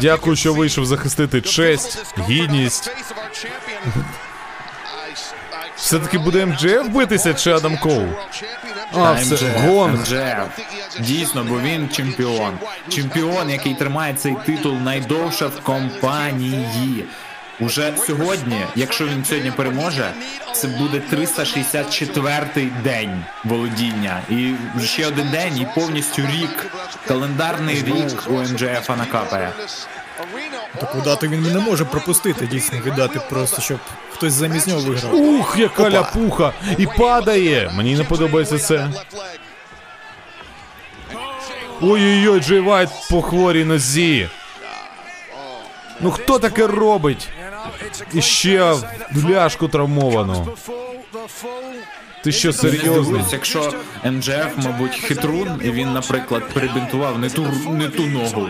Дякую, що вийшов захистити честь, гідність. Все-таки буде МДФ битися чи Адам Коул? А, все, гонг. Дійсно, бо він чемпіон. Чемпіон, який тримає цей титул найдовше в компанії. Уже сьогодні, якщо він сьогодні переможе, це буде 364-й день володіння. І ще один день, і повністю рік. Календарний рік у МЖФ накапає. Таку дату він не може пропустити, дійсно, віддати просто, щоб хтось замість нього виграв. Ух, яка ляпуха! І падає! Мені не подобається це. Ой-ой-ой, Джей Вайт по хворій нозі. Ну хто таке робить? І ще ляшку травмовану. Ти що, серйозно? якщо MJF, мабуть, хитрун, і він, наприклад, перебинтував не ту не ту ногу.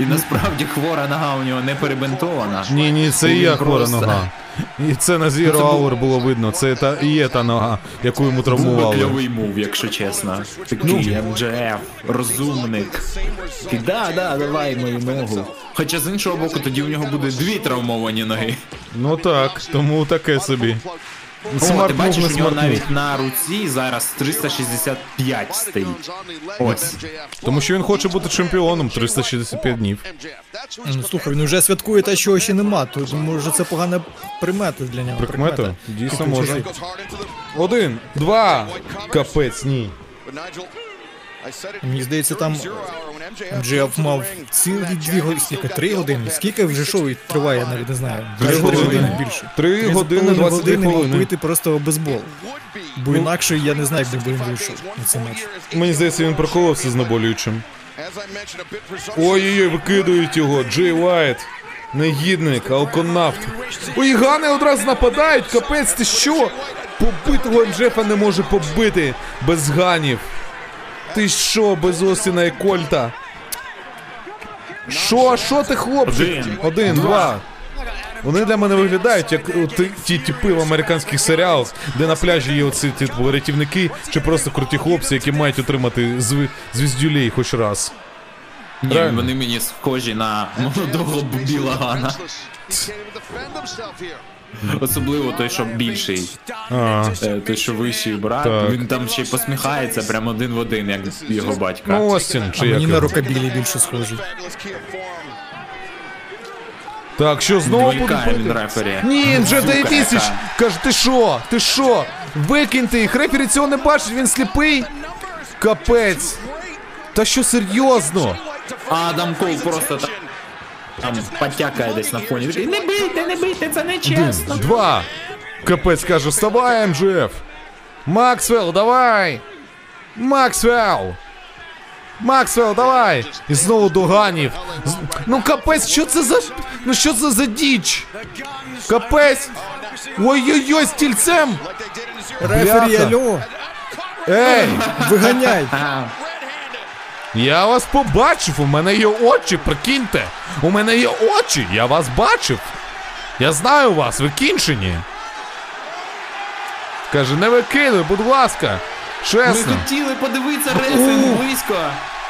І насправді хвора нога у нього не перебинтована. Ні, ні, це І я хвора просто- нога. І це на Zero Ну, Hour було видно. Це та і є та нога, яку йому травмували. кльовий мув, якщо чесно. Такий МJF, розумник. І да, да, давай мою ногу. Хоча з іншого боку, тоді у нього буде дві травмовані ноги. Ну так, тому таке собі. О, ти бачиш, у нього навіть на руці зараз 365 стоїть. Ось. Тому що він хоче бути чемпіоном 365 днів. Ну слухай, він вже святкує те, чого ще нема, Тут може це погана примета для нього. Прикмету? Дійсно може. Один, два. Капець, ні. Мені здається, там Джеф мав цілі дві години, скільки, три години. Скільки вже шоу триває, я навіть не знаю. Три години. більше. Три години половиною 22 години хвилини. бити просто бейсбол. Бо інакше я не знаю, як би він вийшов на цей матч. Мені здається, він проколовся з знеболюючим. Ой-ой-ой, викидують його. Джей Вайт. Негідник, алконавт. Ой, Гани одразу нападають. Капець, ти що? Побитого Джефа не може побити без Ганів. Ти що, без Остіна і Кольта? Що, що ти, хлопчик? Один. Один, два. Вони для мене виглядають як ті, ті типи в американських серіалах, де на пляжі є оці типу, рятівники чи просто круті хлопці, які мають отримати зв... звіздюлей хоч раз. Ні, Реально. вони мені схожі на молодого Білагана. Особливо той, що більший. А, Е, Той, що вищий брат, Так. він там ще й посміхається прям один в один, як його батька. ну, Остін, чи як мені на його? рукобілі більше схожий. Так, що знову він бити? рефері. Ні, вже Сука 9 тисяч. яка. Каже, ти що? Ти що? Викиньте їх, рефері цього не бачить, він сліпий. Капець. Та що серйозно? А Адам Кол просто там, там потякає десь на фоні. Такий, не бийте, не бийте, це не Один, чесно. два. Капець каже, вставай, МЖФ. Максвелл, давай. Максвелл. Максвелл, давай! І знову доганів. З- Ну капець, що це за. Ну що це за діч? Капець! Ой-ой-ой, стільцем! Рефері, алло, Ей! виганяй. Я вас побачив, у мене є очі, прикиньте. У мене є очі, я вас бачив. Я знаю вас, ви кінчені. Каже, не викидуй, будь ласка. Ми Чесно. хотіли подивитися реслінг близько.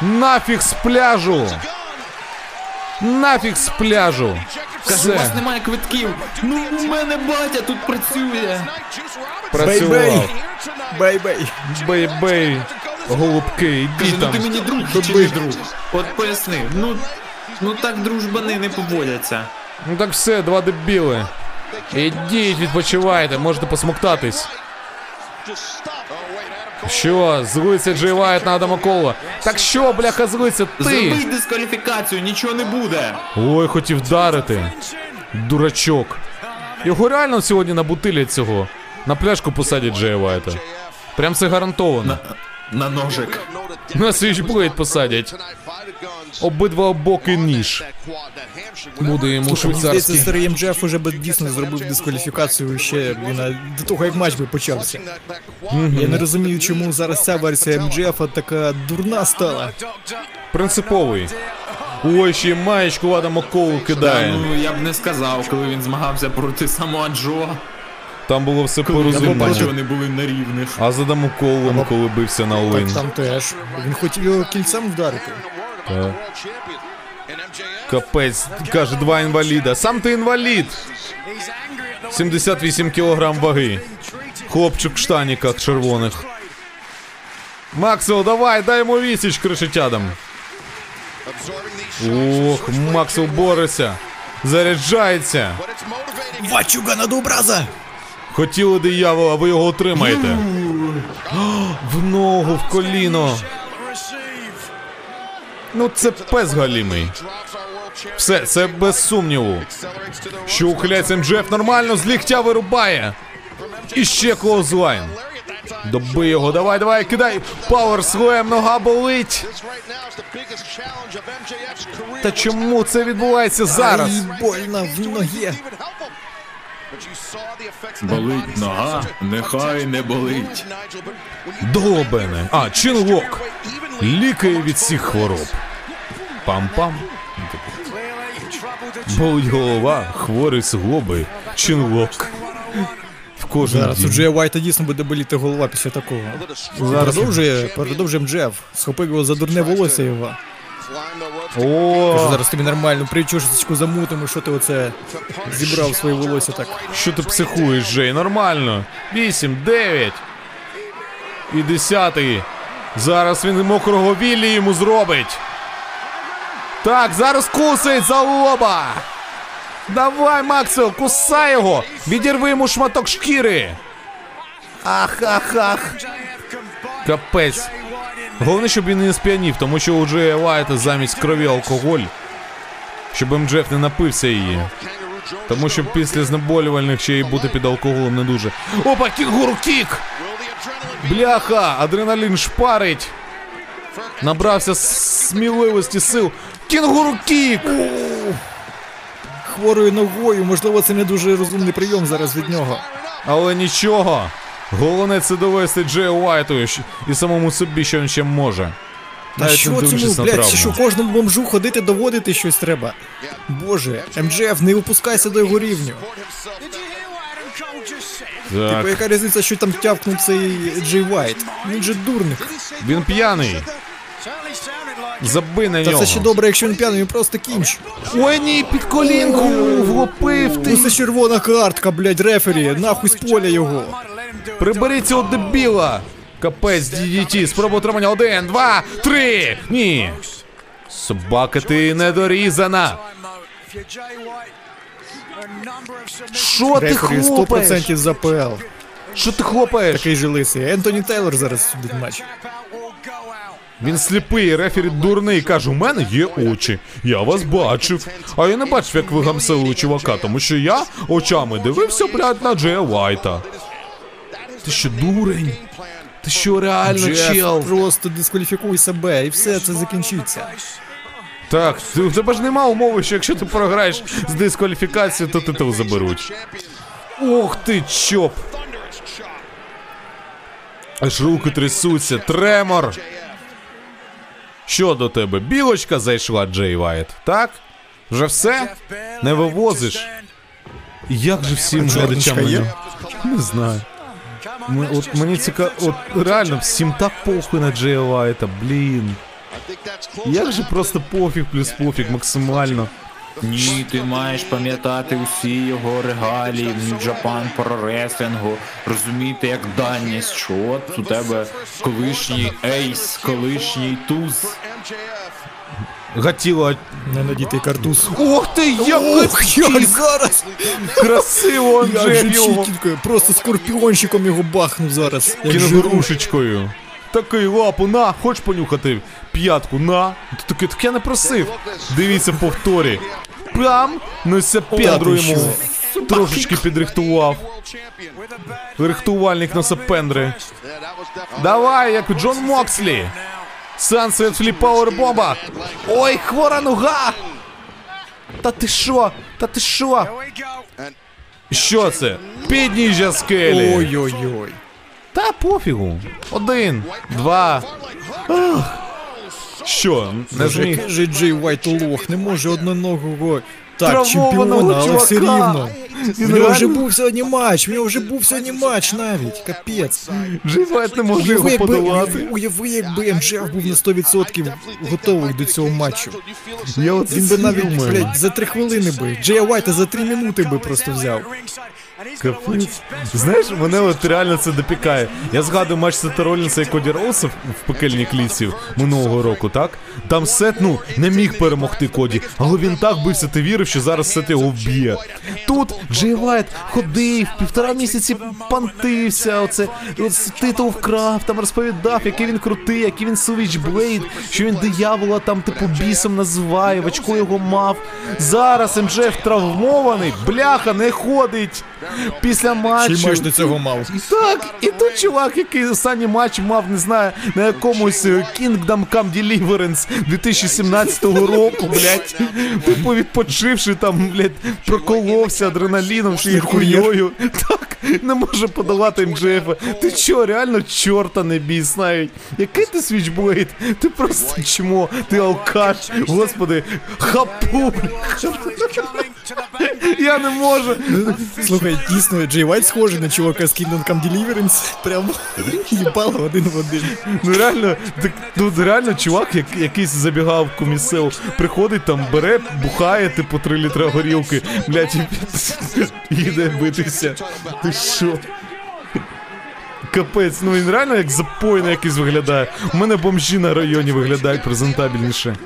Нафіг з пляжу. Нафіг з пляжу. Каже, у вас немає квитків. Ну, у мене батя тут працює. Працював. Бей-бей. Бей-бей. Голубки, іди ну там. ти мені друг чи не друг? От поясни. Ну, ну так дружбани не поводяться. Ну так все, два дебіли. Ідіть, відпочивайте, можете посмоктатись. Що, злиться Джей Вайт на Адама Кола? Так що, бляха, злиться ти? дискваліфікацію, нічого не буде. Ой, хотів вдарити. Дурачок. Його реально сьогодні набутилять цього. На пляшку посадять Джея Вайта. Прям це гарантовано. На ножик. На switchblade посадять. Обидва боки ніж. Буде йому Мені здається, швейцарський. МДФ уже би дійсно зробив дискваліфікацію ще а до того, як матч би почався. Я не розумію, чому зараз ця версія МДФ така дурна стала. Принциповий. Ой, ще й маєчку Адама Колу кидає. ну я б не сказав, коли він змагався проти самого Джо. Там було все Коли порозуміння. вони були на рівних. А за Адамом Колом, коли бився на Так Олин. там теж. Він хотів його кільцем вдарити. Так. Капець, каже, два інваліда. Сам ти інвалід. 78 кілограм ваги. Хлопчик в штаніках червоних. Максвелл, давай, дай йому вісіч кришетядам. Ох, Максвелл бореться. Заряджається. Вачуга на образа! Хотіли диявола, ви його отримаєте. В ногу, в коліно. Ну це пес галімий. Все, це без сумніву. Що ухиляється MJF нормально, з ліктя вирубає. І ще clothesline. Добий його, давай, давай, кидай. Power slam, нога болить. Та чому це відбувається зараз? Ай, больно в ногі. Болить нога, нехай не болить. Долбене. А, чинлок. Лікає від всіх хвороб. Пам-пам. Болить голова, хворий суглоби, чинлок. В кожен Зараз у дім. Джея Вайта дійсно буде боліти голова після такого. Зараз. Продовжує, продовжує МДФ. Схопив його за дурне волосся його. О, зараз тобі нормально, причушечку замутимо, що ти оце зібрав своє волосся так. що ти психуєш, Джей? Нормально. 8, 9. І 10. Зараз він мокрого віллі йому зробить. Так, зараз кусить за лоба. Давай, Максвелл, кусай його! Відірви йому шматок шкіри! Ах, ах, ах! Капець. Головне, щоб він не сп'янів, тому що у Джея Лайта замість крові алкоголь. Щоб MJF не напився її. Тому що після знеболювальних ще й бути під алкоголем не дуже. Опа, kangaroo kick! Бляха, адреналін шпарить. Набрався сміливості сил. Kangaroo kick! Хворою ногою, можливо, це не дуже розумний прийом зараз від нього. Але нічого. Головне це довести Джею Уайту і самому собі, що він ще може. Та Навіть що цьому, блядь, що кожному бомжу ходити доводити щось треба? Боже, MJF, не опускайся до його рівню. Типу, яка різниця, що там тявкнув цей Джей Вайт? Він же дурник. він п'яний. Забий на Та нього. це ще добре, якщо він п'яний, він просто кінч. Ой, ні, під колінку влупив ти. Ну це червона картка, блядь, рефері, нахуй з поля його. Прибери цього дебіла! Капець, DDT, спроба отримання. Один, два, три! Ні! Собака, ти недорізана! Що ти хлопаєш? 100% за ПЛ. Що ти хлопаєш? Такий же лисий. Ентоні Тейлор зараз судить матч. Він сліпий, рефері дурний, каже, у мене є очі. Я вас бачив. А я не бачив, як ви гамсили у чувака, тому що я очами дивився, блядь, на Джея Вайта. Ти що, дурень? Ти що, реально, Джеф, чел? просто дискваліфікуй себе і все це закінчиться. Так, ти- в тебе ж нема умови, що якщо ти програєш з дискваліфікацією, то титул заберуть. Ох ти, chop! Аж руки трясуться, тремор. Що до тебе? Білочка зайшла, Джей Вайт, так? Вже все? Не вивозиш? Як же всім глядачам є? Не знаю. Ми, от мені цікаво, от реально всім так похуй на Джея Вайта, блін. Як же просто пофіг плюс пофіг максимально. Ні, ти маєш пам'ятати усі його регалії в New Japan Pro Wrestling, розуміти як даність, що от у тебе колишній ейс, колишній туз. Гатіло. Ненадітий картуз. Ох ти, як Ох, як зараз! красиво же його чітенько, просто скорпіончиком його бахнув зараз. Як жиру. кінгурушечкою. Такий лапу, на, хоч понюхати п'ятку, на. Таке, так я не просив. Дивіться повторі. Прям, ну ся пендру ти йому трошечки підрихтував. Рихтувальник на сапендри. Давай, як Джон Мокслі. Sunset flip powerbomb а. Ой, хвора нога. Та ти що? Та ти що? Що це? Підніжжя скелі. Ой-ой-ой. Та пофігу. Один, два. Ах. Що, не зміг? же Джей Вайт лох, не може одноногого так, Травмованого чемпіона, але все рівно. В нього вже був сьогодні матч, в нього вже був сьогодні матч навіть, капець. Джей не може його якби, подолати. уяви, якби МЖФ був на 100% готовий до цього матчу. Я оце Він би навіть, блядь, за три хвилини би. Джея Вайта за три минути би просто взяв. Капець. Знаєш, мене от реально це допікає. Я згадую матч Сета Ролінса і Коді Роуса в в пекельній клітці минулого року, так? Там Сет, ну, не міг перемогти Коді, але він так бився, ти вірив, що зараз Сет його вб'є. Тут Джей Вайт ходив, півтора місяці пантився, оце, от титул вкрав, там розповідав, який він крутий, який він Сувіч Блейд, що він диявола там, типу, бісом називає, в очко його мав. Зараз МЖФ травмований, бляха, не ходить. Після матчу. Чи матч до цього мав? Так, і тут чувак, який останній матч мав, не знаю, на якомусь е, Kingdom Come Deliverance 2017 року, блядь. Типу відпочивши там, блядь, проколовся адреналіном, чи хуйою. Так, не може подолати МЖФ. Ти чо, реально чорта не біс навіть. Який ти Switchblade? Ти просто чмо, ти алкаш. Господи, хапу. Я не можу. Слухай, дійсно, Джей Вайт схожий на чувака з Kingdom Come Deliverance. Прям їбало один в один. Ну реально, так, ну реально чувак, як, якийсь забігав в комісел, приходить там, бере, бухає, типу, 3 літра горілки, блядь, і їде битися. Ти що? Капець, ну він реально як запойний якийсь виглядає. У мене бомжі на районі виглядають презентабельніше.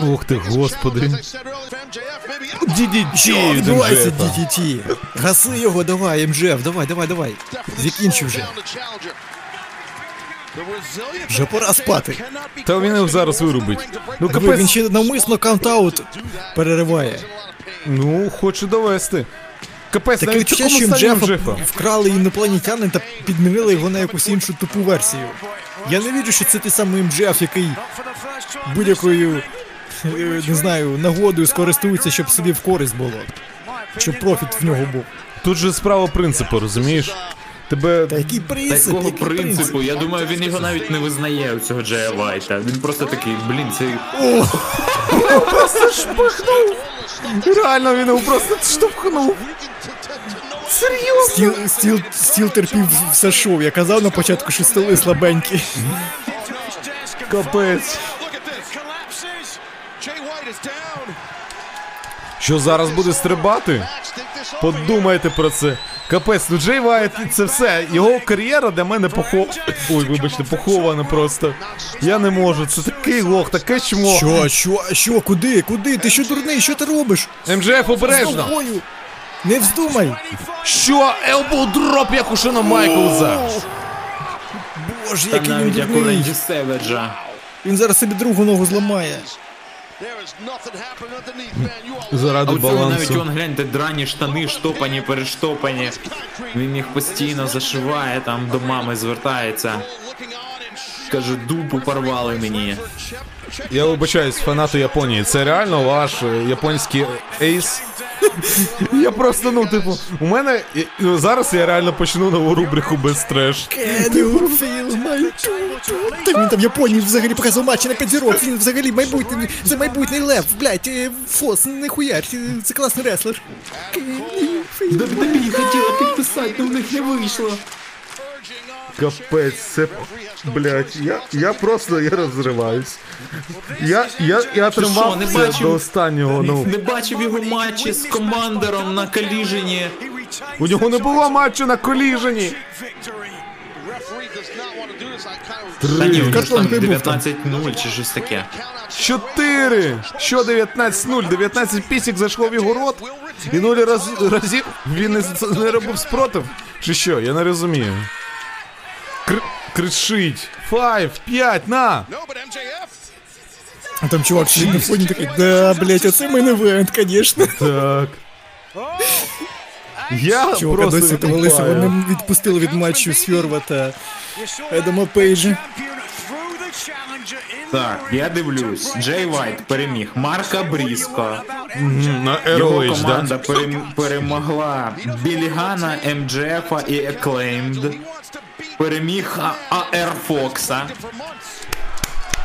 Ух ти, господи. DDT від відбувається, DDT? Гаси його, давай, МЖФ, давай, давай, давай. Закінчи вже. Вже пора спати. Та він його зараз вирубить. Ну Диви, він ще навмисно count-out перериває. ну хоче довести. Капець, Таке навіть в відчуття, такому що стані Джефа Джефа. вкрали інопланетяни та підмінили його на якусь іншу тупу версію. Я не вірю, що це той самий МЖФ, який будь-якою, е, не знаю, нагодою скористується, щоб собі в користь було. Щоб профіт в нього був. Тут же справа принципу, розумієш? Тебе. Та який принцип? Такого який принцип? принципу, я думаю, він його навіть не визнає у цього Джея Вайта. Він просто такий, блін, це просто шпихнув! Реально він його просто штовхнув. Серйозно? Стіл, стіл, стіл терпів все шоу. Я казав на початку, що столи слабенькі. Капець. Що зараз буде стрибати? Подумайте про це. Капець, ну Джей Вайт це все. Його кар'єра для мене похов... Ой, вибачте, похована просто. Я не можу. Це такий лох, таке чмо. Що, що, що, куди, куди? Ти що дурний, що ти робиш? МЖФ обережно. Не вздумай. Що? Elbow drop, як у Шона Майклза. Боже, який він навіть як у дурний. Ренді Севеджа. Він зараз собі другу ногу зламає. There is nothing happening underneath, man. You are А Заради у навіть он гляньте, драні штани, штопані, перештопані. Він їх постійно зашиває, там до мами звертається. Каже, дупу порвали мені. Я вибачаюсь, фанати Японії. Це реально ваш е, японський ейс? Я просто, ну, типу, у мене і- ну, зараз я реально почну нову рубрику без треш. Так він там в Японії взагалі показував матчі на 5 зірок. Він взагалі майбутній, це майбутній лев, блядь, е, фос, не е, це класний реслер. You хотіла підписати, але в них не вийшло. Капець, це, блядь, я, я просто я розриваюсь. Я, я, я що, тримав не це бачив? до останнього, ну. Не бачив його матчі з командером на коліжені. У нього не було матчу на коліжені. Та ні, у нього Картон там 19-0 чи щось таке. Чотири! Що 19-0? 19 пісік зайшло в його рот. І нуль раз, разів він не, не робив спротив. Чи що? Я не розумію. Кр- кричить. Файв, п'ять, на! А там чувак сидить на фоні такий, да, блядь, оце мейн евент, конечно. Так. Я Чувака просто досі довелися, відкупаю. вони відпустили від матчу Сьорва та Едама Пейджа. Так, я дивлюсь. Джей Вайт переміг Марка Бріско. На Його ROH, команда да? перем- перемогла Біллі Гана, МЖФа і Acclaimed. Переміг АР Фокса.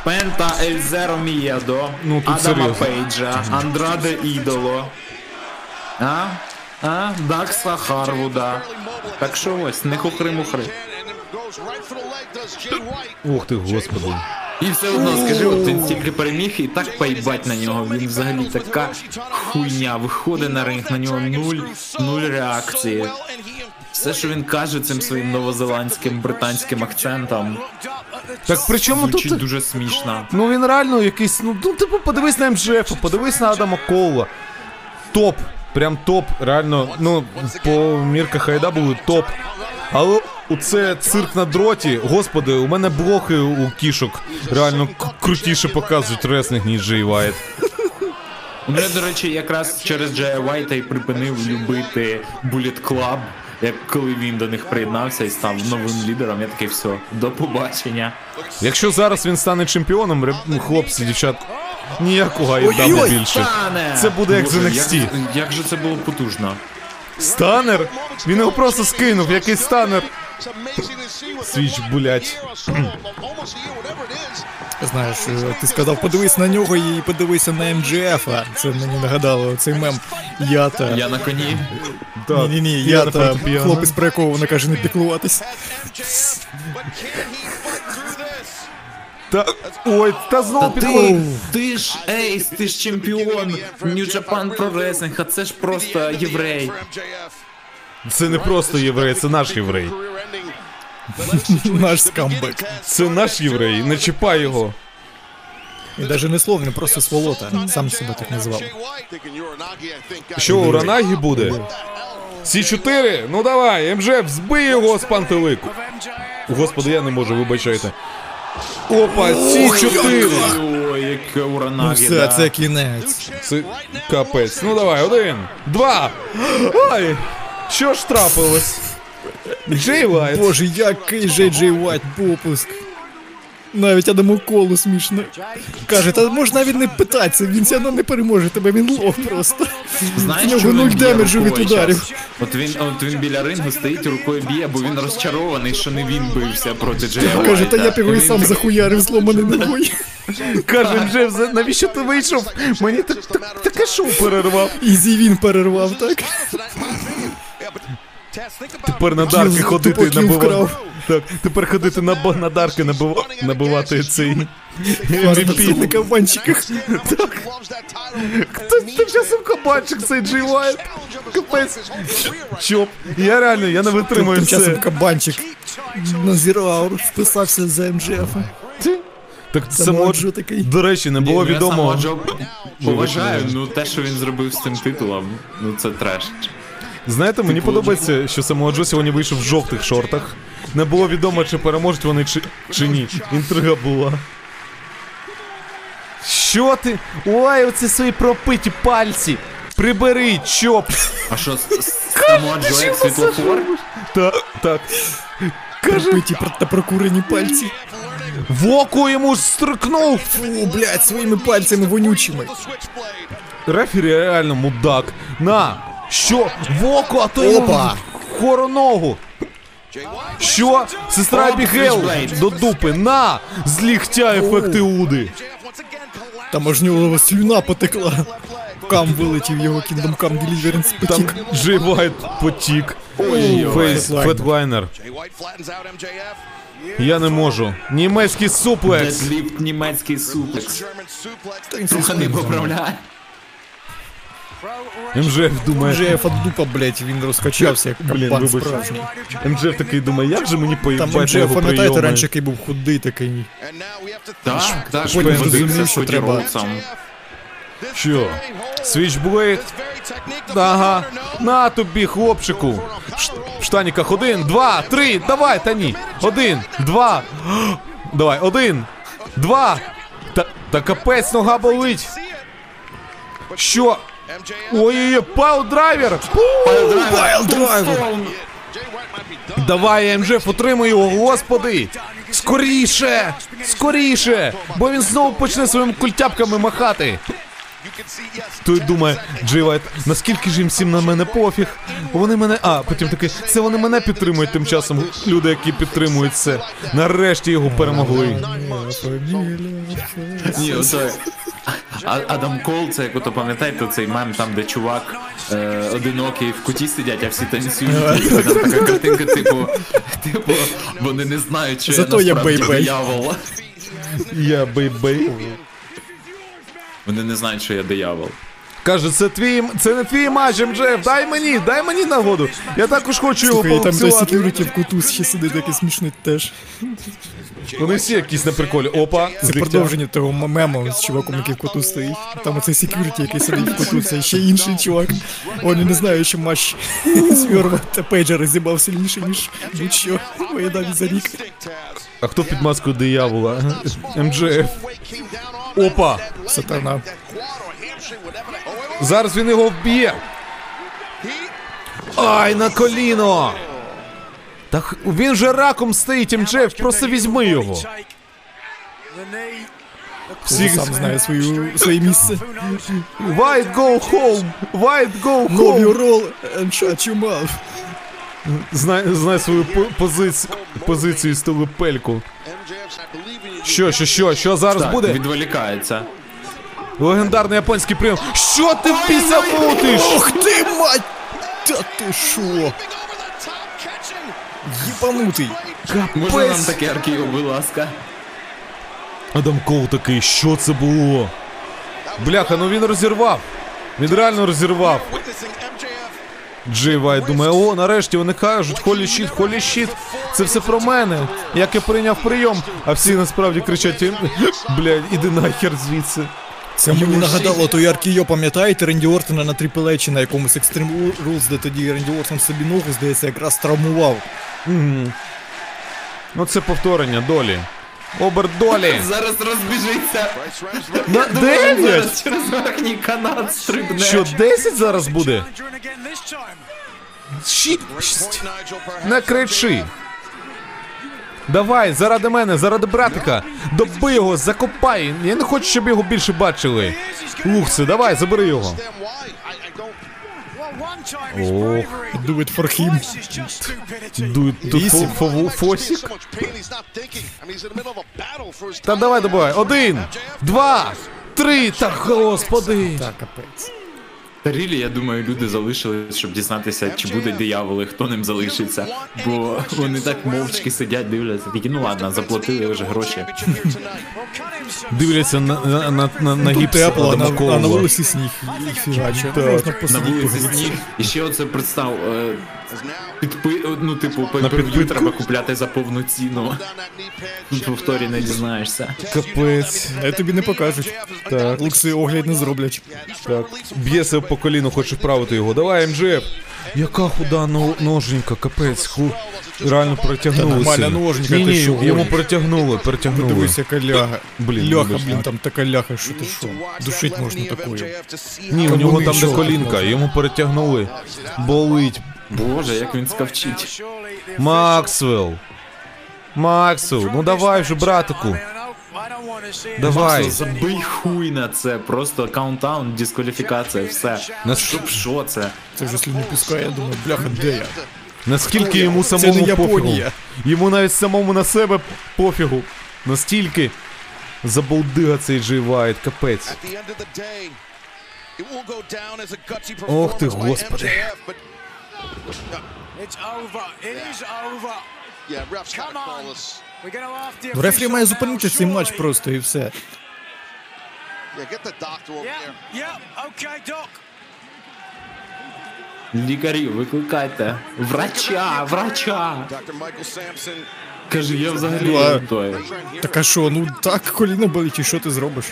Пента Ель Зеро Мієдо, Ну, Адама серйозно. Пейджа, Андраде Ідоло. А? А? Дакса Харвуда. Так що ось, не хухри-мухри. Ух ти, господи. І все одно скажи, от він стільки переміг і так поїбать на нього. Він взагалі така хуйня. Виходить на ринг, на нього нуль, нуль реакції. Все, що він каже цим своїм новозеландським британським акцентом, Так при чому тут? звучить дуже смішно. Ну він реально якийсь, ну, ну типу, подивись на МЖФ, подивись на Адама Коула. Топ. Прям топ. Реально, ну, по мірках Хайда були топ. Але оце цирк на дроті, господи, у мене блохи у кішок реально крутіше показують реслінг, ніж Джей Вайт. Я, до речі, якраз через Джея Вайта і припинив любити Bullet Club, як коли він до них приєднався і став новим лідером. Я такий все, до побачення. Якщо зараз він стане чемпіоном, реб- ну, хлопці, дівчат, ніякого Ой-ой-ой, більше. Стане! Це буде як з Боже, NXT. Як, як же це було потужно? Станер? Він його просто скинув, який станер. Свіч, they're Знаєш, е, ти сказав, подивись на нього і подивися на МДФ. Це мені нагадало цей мем. Я та. Я на коні. Ні, ні, ні, Я я та фортепіано. хлопець, про якого вона каже не піклуватись. Та, ой, та знову Ти, ти ж ace, ти ж чемпіон New Japan Pro Wrestling, а це ж просто єврей. Це не просто єврей, це наш єврей. Наш scumbag. Це наш єврей, не чіпай його. І навіть не слово, він просто сволота. Сам себе так got Що, уранагі буде? C4 Ну давай, МЖФ, збий його з пантелику. Господи, я не можу, вибачайте. Опа, C4 Ой, яке Ну уранагі, все, да. це кінець. Це капець. Ну давай, один, два. Ай! Що ж трапилось? Джей Вайт. Боже, який же Джей Вайт попуск. Навіть Адаму Колу смішно. Каже, та можна навіть не питатися, він все одно не переможе тебе, він лох просто. Знаєш, В нього нуль він б'є damage у від рукою ударів. От він, от він біля рингу стоїть, рукою б'є, бо він розчарований, що не він бився проти Джея Каже, та я б його і Він сам захуярив зломаним ногою. Каже Джеф, за- навіщо ти вийшов? Мені так, так, таке шоу перервав. Ізі він перервав, так? Тепер на дарки ходити набивати. Так, тепер ходити на, на дарки набива- набивати цей MVP. на кабанчиках. Хто ти часом кабанчик цей Джей Вайт? Капець. Chop. Я реально, я не витримую Тим часом це. кабанчик назірав, вписався за МЖФ. Так само, Самоа Джо такий. до речі, не було Ну, відомо. Поважаю, ну те, що він зробив з цим титулом, ну це треш. Знаєте, мені подобається, що Самоа Джо сьогодні вийшов в жовтих шортах. Не було відомо, чи переможуть вони, чи, чи ні. Інтрига була. Що ти? Ой, оці свої пропиті пальці. Прибери, чоп. А що, с- с- Джо як світлофор? Так, так. Каже, Пропиті про- та прокурені пальці. в око йому стрикнув. Фу, блядь, своїми пальцями вонючими. Рефері реально мудак. На! Що? В око, а то йому Опа! в хороногу. Що? Сестра флешблейд. до дупи. На! З лігтя ефекти Уди. Там аж нього слюна потекла. Кам вилетів його Kingdom Come Deliverance Там. Джей Вайт потік. Фейс, Фетлайнер. Я не можу. Німецький суплекс. Дедліфт німецький суплекс. Та Трохи не поправляє. МЖФ думає. МЖФ от дупа, блядь, він розкачався, як Блін, вибач. справжній. МЖФ такий думає, як же мені Там поїбати МЖФ, його пам'ятаєте, прийоми. раніше який був худий такий. Так, так, Потім водився зрозумів, що треба. Що? Свічблейд? Ага. На тобі, хлопчику. Ш- В штаніках один, два, три, давай, та ні. Один, два. Давай, один, два. Та, та капець, нога болить. Що? Ой-ой-ой, пайл-драйвер! Пайлдрайвер! Давай, МЖФ, отримуй його, господи! Скоріше! Скоріше! Бо він знову почне своїми культяпками махати. Той думає, Джей Вайт, наскільки ж їм всім на мене пофіг? Вони мене. А, потім такий, це вони мене підтримують тим часом. Люди, які підтримують це. Нарешті його перемогли. Ні. А- Адам Кол, це як ото пам'ятаєте цей мем, там, де чувак е, одинокий в куті сидять, а всі танцюють. Там така картинка, типу, типу, вони не знають, що Зато я насправді Bay Bay. диявол. Я Bay Bay. Вони не знають, що я диявол. Каже, це твій. Це не твій матч, МЖФ. Дай мені, дай мені нагоду. Я також хочу його Слухай, там той секюріті в куту ще сидить такий смішний теж. Вони всі якісь на приколі. Опа, Це з ліктя. продовження того мему з чуваком, який в куту стоїть. Там оцей секюріті, який сидить в куту, це ще інший чувак. Вони не знають, що матч Сверва та Пейджа розібав сильніше, ніж будь-що поєднання за рік. А хто під маскою диявола? МЖФ. Опа! Сатана. Зараз він його вб'є. Ай, на коліно! Та він же раком стоїть, МЖФ, просто візьми його. Всі сам знає свою, своє місце. White go home! White go Know your role and shut your mouth. Знай, знай свою по- позицію, позицію з того пельку. Що, що, що, що зараз Так, буде? відволікається. Легендарний японський прийом. Що ти в піса мутиш? Ох ти, мать! Та ти шо? Єбанутий. Можна нам таке РКО, будь ласка? Адам Кол такий, що це було? Бляха, ну він розірвав. Він реально розірвав. Джей Вайт думає, о, нарешті вони кажуть, holy shit, holy shit. Це все про мене. Як я прийняв прийом, а всі насправді кричать, блядь, іди нахер звідси. Це мені нагадало той Аркійо, пам'ятаєте, Ренді Ортона на H на якомусь Extreme Rules, де тоді Ренді Ортон собі ногу, здається, якраз травмував. Ну це повторення долі. Оберт долі. Зараз розбіжиться. На Думаю, він 9? через верхній канат стрибне. Що, 10 зараз буде? Шість. Не кричи. Давай, заради мене, заради братика. Доби його, закопай. Я не хочу, щоб його більше бачили. Лухси, давай, забери його. Ох. Do it for him. Дують тут Вісім. фо- фо- фосік. Та давай, давай. Один, два, три. Та господи. Так, капець. Та рілі, я думаю, люди залишились, щоб дізнатися, чи будуть дияволи, хто ним залишиться. Бо вони так мовчки сидять, дивляться. Такі, ну ладно, заплатили вже гроші. Дивляться на, на, на, на, на гіпс тепло, а на, а на вулиці сніг. І На вулиці сніг. І ще оце представ. Е, Підпи... ну, типу, підпитку. треба купляти за повну ціну. Повторі не дізнаєшся. Капець. А тобі не покажуть. Так. Лукси огляд не зроблять. Так. Б'є себе по коліну, хоче вправити його. Давай, МЖФ. Яка худа но- ноженька, капець, ху... реально протягнули. Нормальна ноженька, ти ні, що, йому гониш? протягнули, протягнули. Подивись, яка ляга. Блін, ляга, блін, там така ляга, що ти що? Душить можна такою. Ні, у нього там де колінка, йому перетягнули. Болить. Боже, як він скавчить. Максвелл. Максвелл, ну давай вже, братику. Давай. Максу, забий хуй на це, просто count-out, дискваліфікація, все. На Щоб що це? Це вже слюни пускає, я думаю, бляха, де я? Наскільки йому Це самому не пофігу. Японія. Йому навіть самому на себе пофігу. Настільки забулдига цей Джей Вайт, капець. Ох ти, господи. It's over. It is over. Yeah, ref's got to Come call on. this. We're going to have the Ну, Рефері official має зупинити цей матч просто і все. Yeah, get the doctor over Yeah, there. yeah, okay, Doc. Лікарів, викликайте. Врача, врача. Каже, я взагалі Ну, той. Так а що, ну так коліно болить, і що ти зробиш?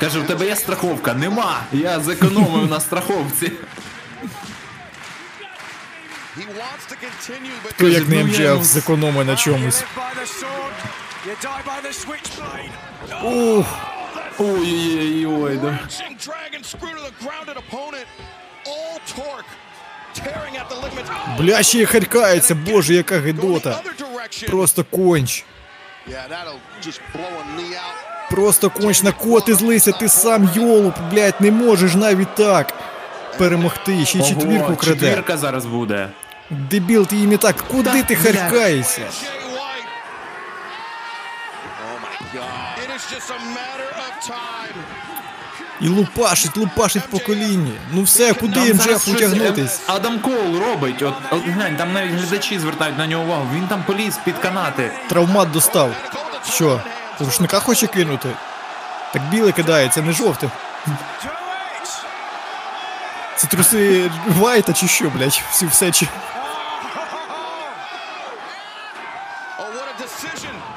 Каже, в тебе є страховка? Нема. Я зекономив на страховці. He wants to continue, but То як не ну, йому- зекономить на чомусь. Ух, Ой-ой-ой, да. Бля, ще й харкається, боже, яка гидота. Просто конч. Просто кончна кот кого злися, ти сам йолуп, блядь, не можеш навіть так перемогти. Ще й четвірку краде. четвірка зараз буде. Дебіл, ти їм і так, куди ти харкаєшся? Oh my god. It is just a matter of time. І лупашить, лупашить по коліні. Ну все, куди Там їм зараз Джеф щось, утягнутись? е, Адам Коул робить. От, от глянь, там навіть глядачі звертають на нього увагу. Він там поліз під канати. Травмат достав. Що? Рушника хоче кинути? Так біле кидає, це не жовте. Це труси Вайта чи що, блядь? Всі все чи.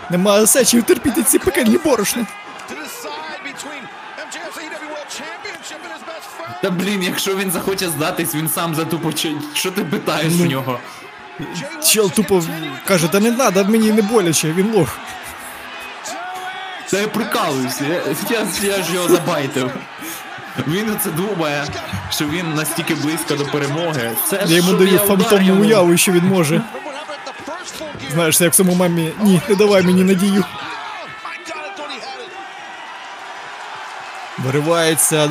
Нема сечі терпіти ці пекельні борошни. Та блін, якщо він захоче здатись, він сам затупочить. Що ти питаєш Ну, у нього? Чел тупо каже, та не надо, мені не боляче, він лох. Та я прикалуюся, я, я, я ж його забайтив. Він оце думає, що він настільки близько до перемоги. Це Я йому даю фантомну уяву, що він може. Знаєш, як в самому мамі, ні, не давай мені надію. Виривається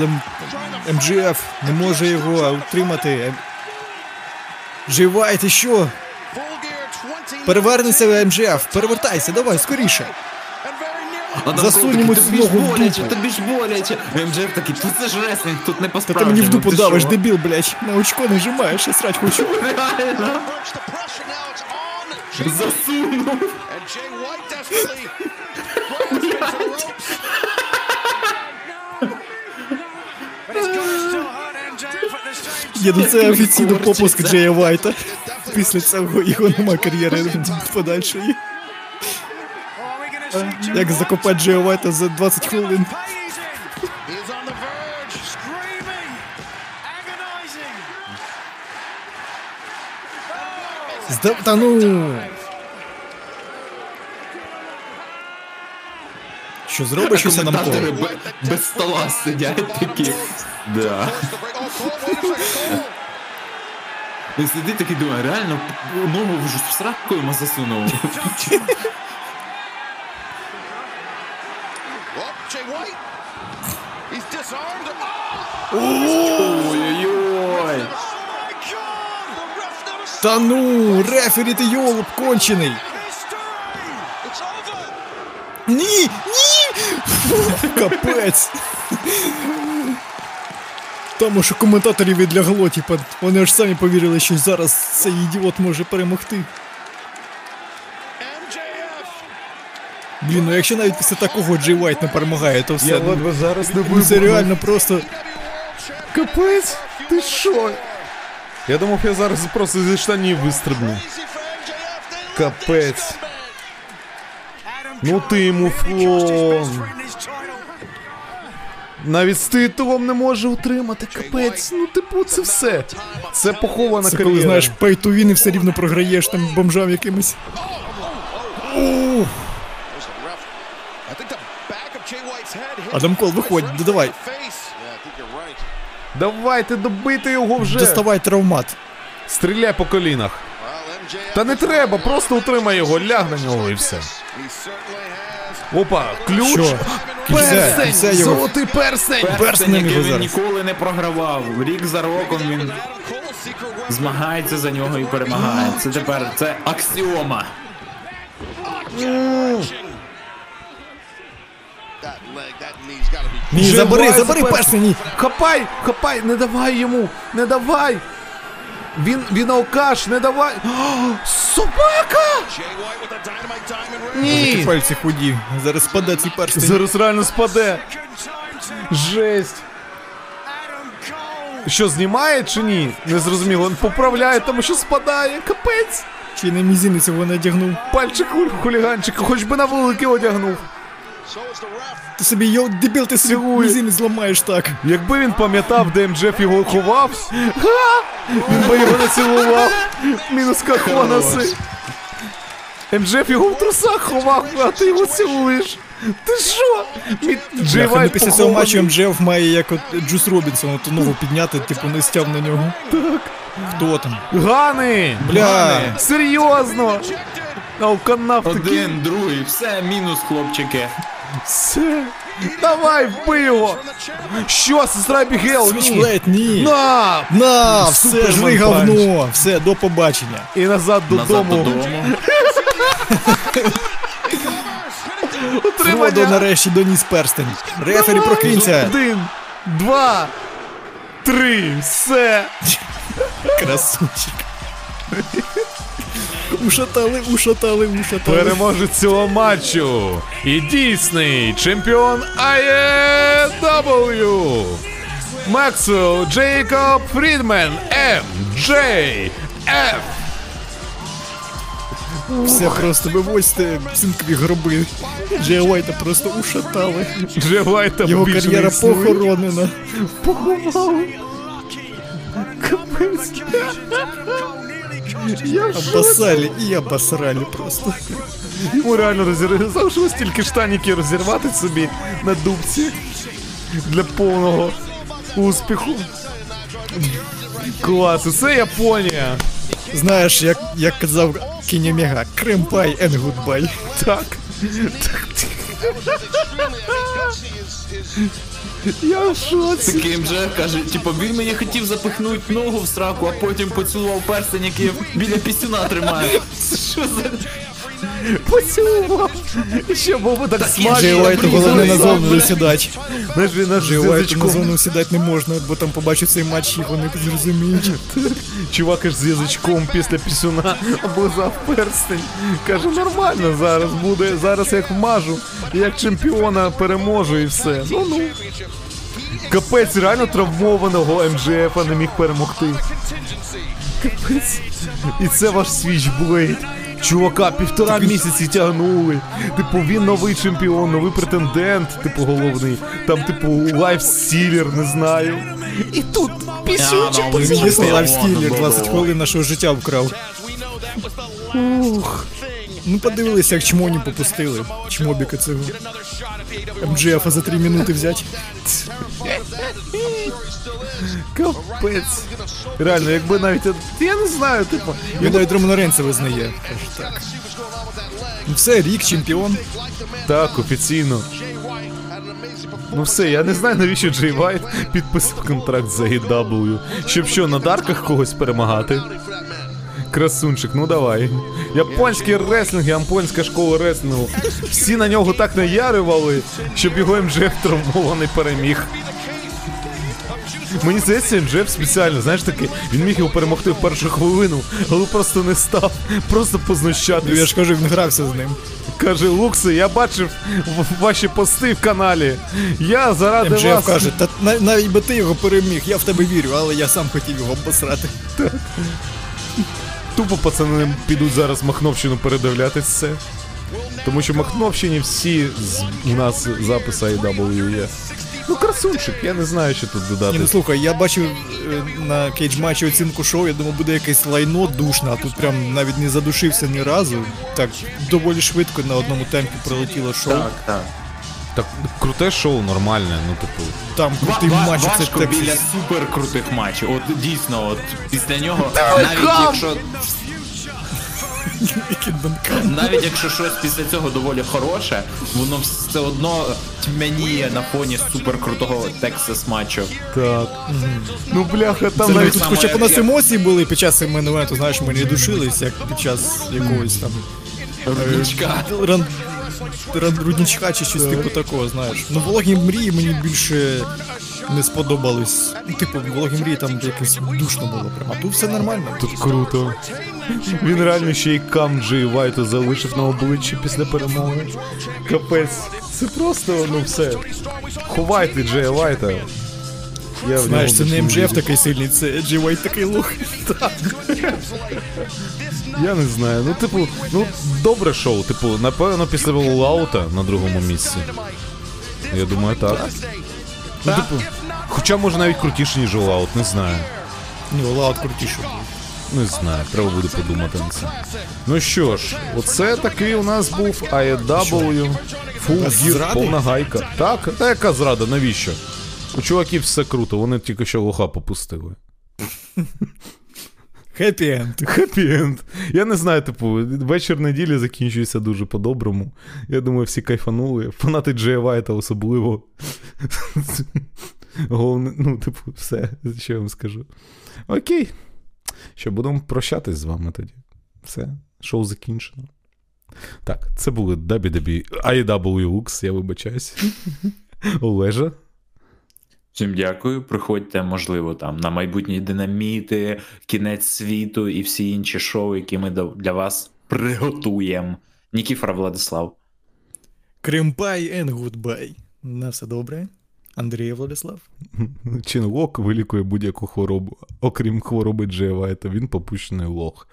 МДФ, не може його утримати. Живай, ти що? Full gear 20 Перевернися МДФ, перевертайся, давай, скоріше. Засунь йому ж ногу в боляче, дупу. тобі ж боляче. МДФ такий, тут це ж реслінг, тут не по Та ти мені в дупу давиш, де дебіл, блядь. На очко нажимаєш, я срать хочу. Реально, засунув Jay White desperately. grabs into the ropes. But it's going to still hurt MJF at the same time. Є до це офіційно попуск Джея Вайта. Після цього його нема кар'єри подальшої. Як закопати Джея Вайта за 20 хвилин. pazing, He is on the verge. screaming, agonizing? Зда... Та ну. Що зробиш усе нам Коментатори коло? бе- без стола сидять такі. Да. The break. Oh, Cole, wait a second. Cole. Він сидить такий думає, реально ногу вже в сраку йому засунув. Oh, Jay White. He's disarmed. Oh, Ой-ой-ой. my God. The ref never saw Та ну, рефері ти йолоп кончений. It's over. Ні, ні! Фу, Капець. Тому що коментаторів відлягло, типа, вони ж самі повірили, що зараз цей ідіот може перемогти. Блін, ну якщо навіть після такого Джей Вайт не перемагає, то все. Я ну, ледве зараз не ну, це реально просто. Капець, ти що? Я думав, я зараз просто зі штанів вистрибну. Капець. Friend his title. Навіть з титулом не може утримати. Капець. Ну, типу, це все. Це похована Це кар'єра. коли знаєш, pay to win і все рівно програєш там бомжам якимось. Адам Кол, виходь, додавай. right. Давайте добити його вже. Доставай травмат. Стріляй по колінах. Та не треба, просто утримай його, ляг на нього і все. Опа, ключ. Що? Кільце, Перстень! кільце його. Золотий перстень! Перстень, який він зараз. ніколи не програвав. Рік за роком він змагається за нього і перемагає. Це тепер це аксіома. Ні, Вже забери, забери за перстені. Хапай, хапай, не давай йому, не давай. Він, він алкаш, не давай. О, собака! Ні! пальці худі. Зараз спаде цей перстень. Зараз реально спаде. Жесть. Що, знімає чи ні? Не зрозуміло. Він поправляє, тому що спадає. Капець. Чи не мізинець його надягнув? Пальчик хуліганчика, хоч би на великий одягнув. Ти собі йо, дебіл, ти собі мізинець зламаєш так. Якби він пам'ятав, де МДФ його ховав, він би його не цілував. Мінус кахонаси. МДФ його в трусах ховав, а ти його цілуєш. Ти що? Ну Вайт після цього матчу МДФ має як от Джус Робінсон, ту ногу підняти, типу не стяв на нього. Так. Хто там? Гани! Бля. Серйозно! Алканав такий. Один, другий, все, мінус, хлопчики. Все. Давай, вбий його! Що, сестра Бігел? Ні. Свічблейд, ні. На! На, все, Супермен жри панч. говно. Все, до побачення. І назад Назад додому. додому. Фродо Утримання. нарешті доніс перстень. Рефері прокинься. Один, два, три, все. Красунчик. Ушатали, ушатали, ушатали. Переможець цього матчу. І дійсний чемпіон AEW. Максвелл Джейкоб Фрідмен МJF. Все просто вивозьте цинкові гроби. Джей Уайта просто ушатали. Джей Вайта Його більше не кар'єра існує. похоронена. Поховали. Капець. Я. Обосали і обосрали просто. Йому реально розір... залишилось тільки штаніки розірвати собі на дубці для повного успіху. Клас, це Японія. Знаєш, як, як казав Кінь Омега, кремпай and goodbye. Так. так. Я в шоці. Таким же каже, типу, він мені хотів запихнути ногу в сраку, а потім поцілував перстень, який я біля пісюна тримаю. Що за Поцілував. І ще би так Джей смачно. Уайту головне на зону не сідати. Знаєш, він наш Джей Уайту на зону сідати не можна, бо там побачать цей матч і вони зрозуміють. Чувак аж з язичком після пісюна облизав перстень. Каже, нормально зараз буде. Зараз як вмажу, як чемпіона переможу і все. Ну ну. Капець реально травмованого МЖФа не міг перемогти. Капець. І це ваш switchblade. Чувака, півтора місяці тягнули. Типу, він новий чемпіон, новий претендент, типу, головний. Там, типу, life stealer, не знаю. І тут дійсно є life stealer, 20 хвилин нашого життя вкрав. Ух. Ну подивилися, як чмоні попустили. Чмобіка цього. МЖФа за 3 минути взяти. Капець. Реально, якби навіть. Я не знаю, типу. Він навіть Романа Рейнса визнає. Так. Ну все, рік чемпіон. Так, офіційно. Ну все, я не знаю, навіщо Джей Вайт підписав контракт за AEW. Щоб що, на дарках когось перемагати? Красунчик, ну давай. Японський реслінг, японська школа реслінгу. Всі на нього так наярювали, щоб його МЖФ травмований переміг. Мені здається, МЖФ спеціально, знаєш таки, він міг його перемогти в першу хвилину, але просто не став. Просто Ну, познущатись. я ж кажу, він грався з ним. Каже, Лукси, я бачив ваші пости в каналі. Я заради МЖФ вас. каже, та на- навіть би ти його переміг, я в тебе вірю, але я сам хотів його обосрати. Тупо пацани підуть зараз Махновщину передивлятись це. Тому що в Махновщині всі з, у нас записи є. Ну, красунчик, я не знаю, що тут додати. Ні, ну слухай, я бачив е, на Cagematch-і оцінку шоу, я думав, буде якесь лайно душне, а тут прям навіть не задушився ні разу. Так доволі швидко на одному темпі пролетіло шоу. Так, так. Так, круте шоу, нормальне, ну, типу. Там крутий Ва- матч, це важко біля супер крутих матчів. От дійсно, от після нього, навіть якщо Який Донкан. навіть якщо щось після цього доволі хороше, воно все одно тьмяніє на фоні супер крутого Texas матчу. Так. Ну, бляха, там Це навіть тут, хоча б у нас емоції були під час мейн-івенту, знаєш, ми не душились, як під час якогось там Рудничка. ран... ран... рудничка чи щось типу такого, знаєш. Ну, вологі мрії мені більше не сподобались. Ну, типу, вологі мрії там якось душно було прямо. А тут все нормально. Тут круто. Він реально ще й кам Джей Вайту залишив на обличчі після перемоги. Капець. Це просто, ну все. Ховайте Джея Вайта. Я Знаєш, це не МЖФ такий сильний, це Джей Вайт такий лох. Я не знаю. Ну, типу, ну добре шоу. Типу, напевно, після Лаута на другому місці. Я думаю, так. Ну, типу, хоча може навіть крутіше, ніж Олаут, не знаю. Ні, Олаут крутіше. Не знаю, треба буде подумати на це. Ну що ж, оце такий у нас був AEW Full Gear, повна гайка. Так, та яка зрада, навіщо? У чуваків все круто, вони тільки що лоха попустили. Happy end. Happy end. Я не знаю, типу, вечір неділі закінчується дуже по-доброму. Я думаю, всі кайфанули. Фанати Джея Вайта особливо. Головне, ну, типу, все, що я вам скажу. Окей. Що, будемо прощатись з вами тоді. Все, шоу закінчено. Так, це були WWE AEW Lux, я вибачаюсь. Олежа. Всім дякую. Приходьте, можливо, там на майбутні динаміти, кінець світу і всі інші шоу, які ми для вас приготуємо. Нікіфор Владислав. Кримпай and goodbye. На все добре. Андрій Владислав. Чинлок вилікує будь-яку хворобу, окрім хвороби Джея Вайта, він попущений лох.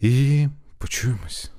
І почуємось.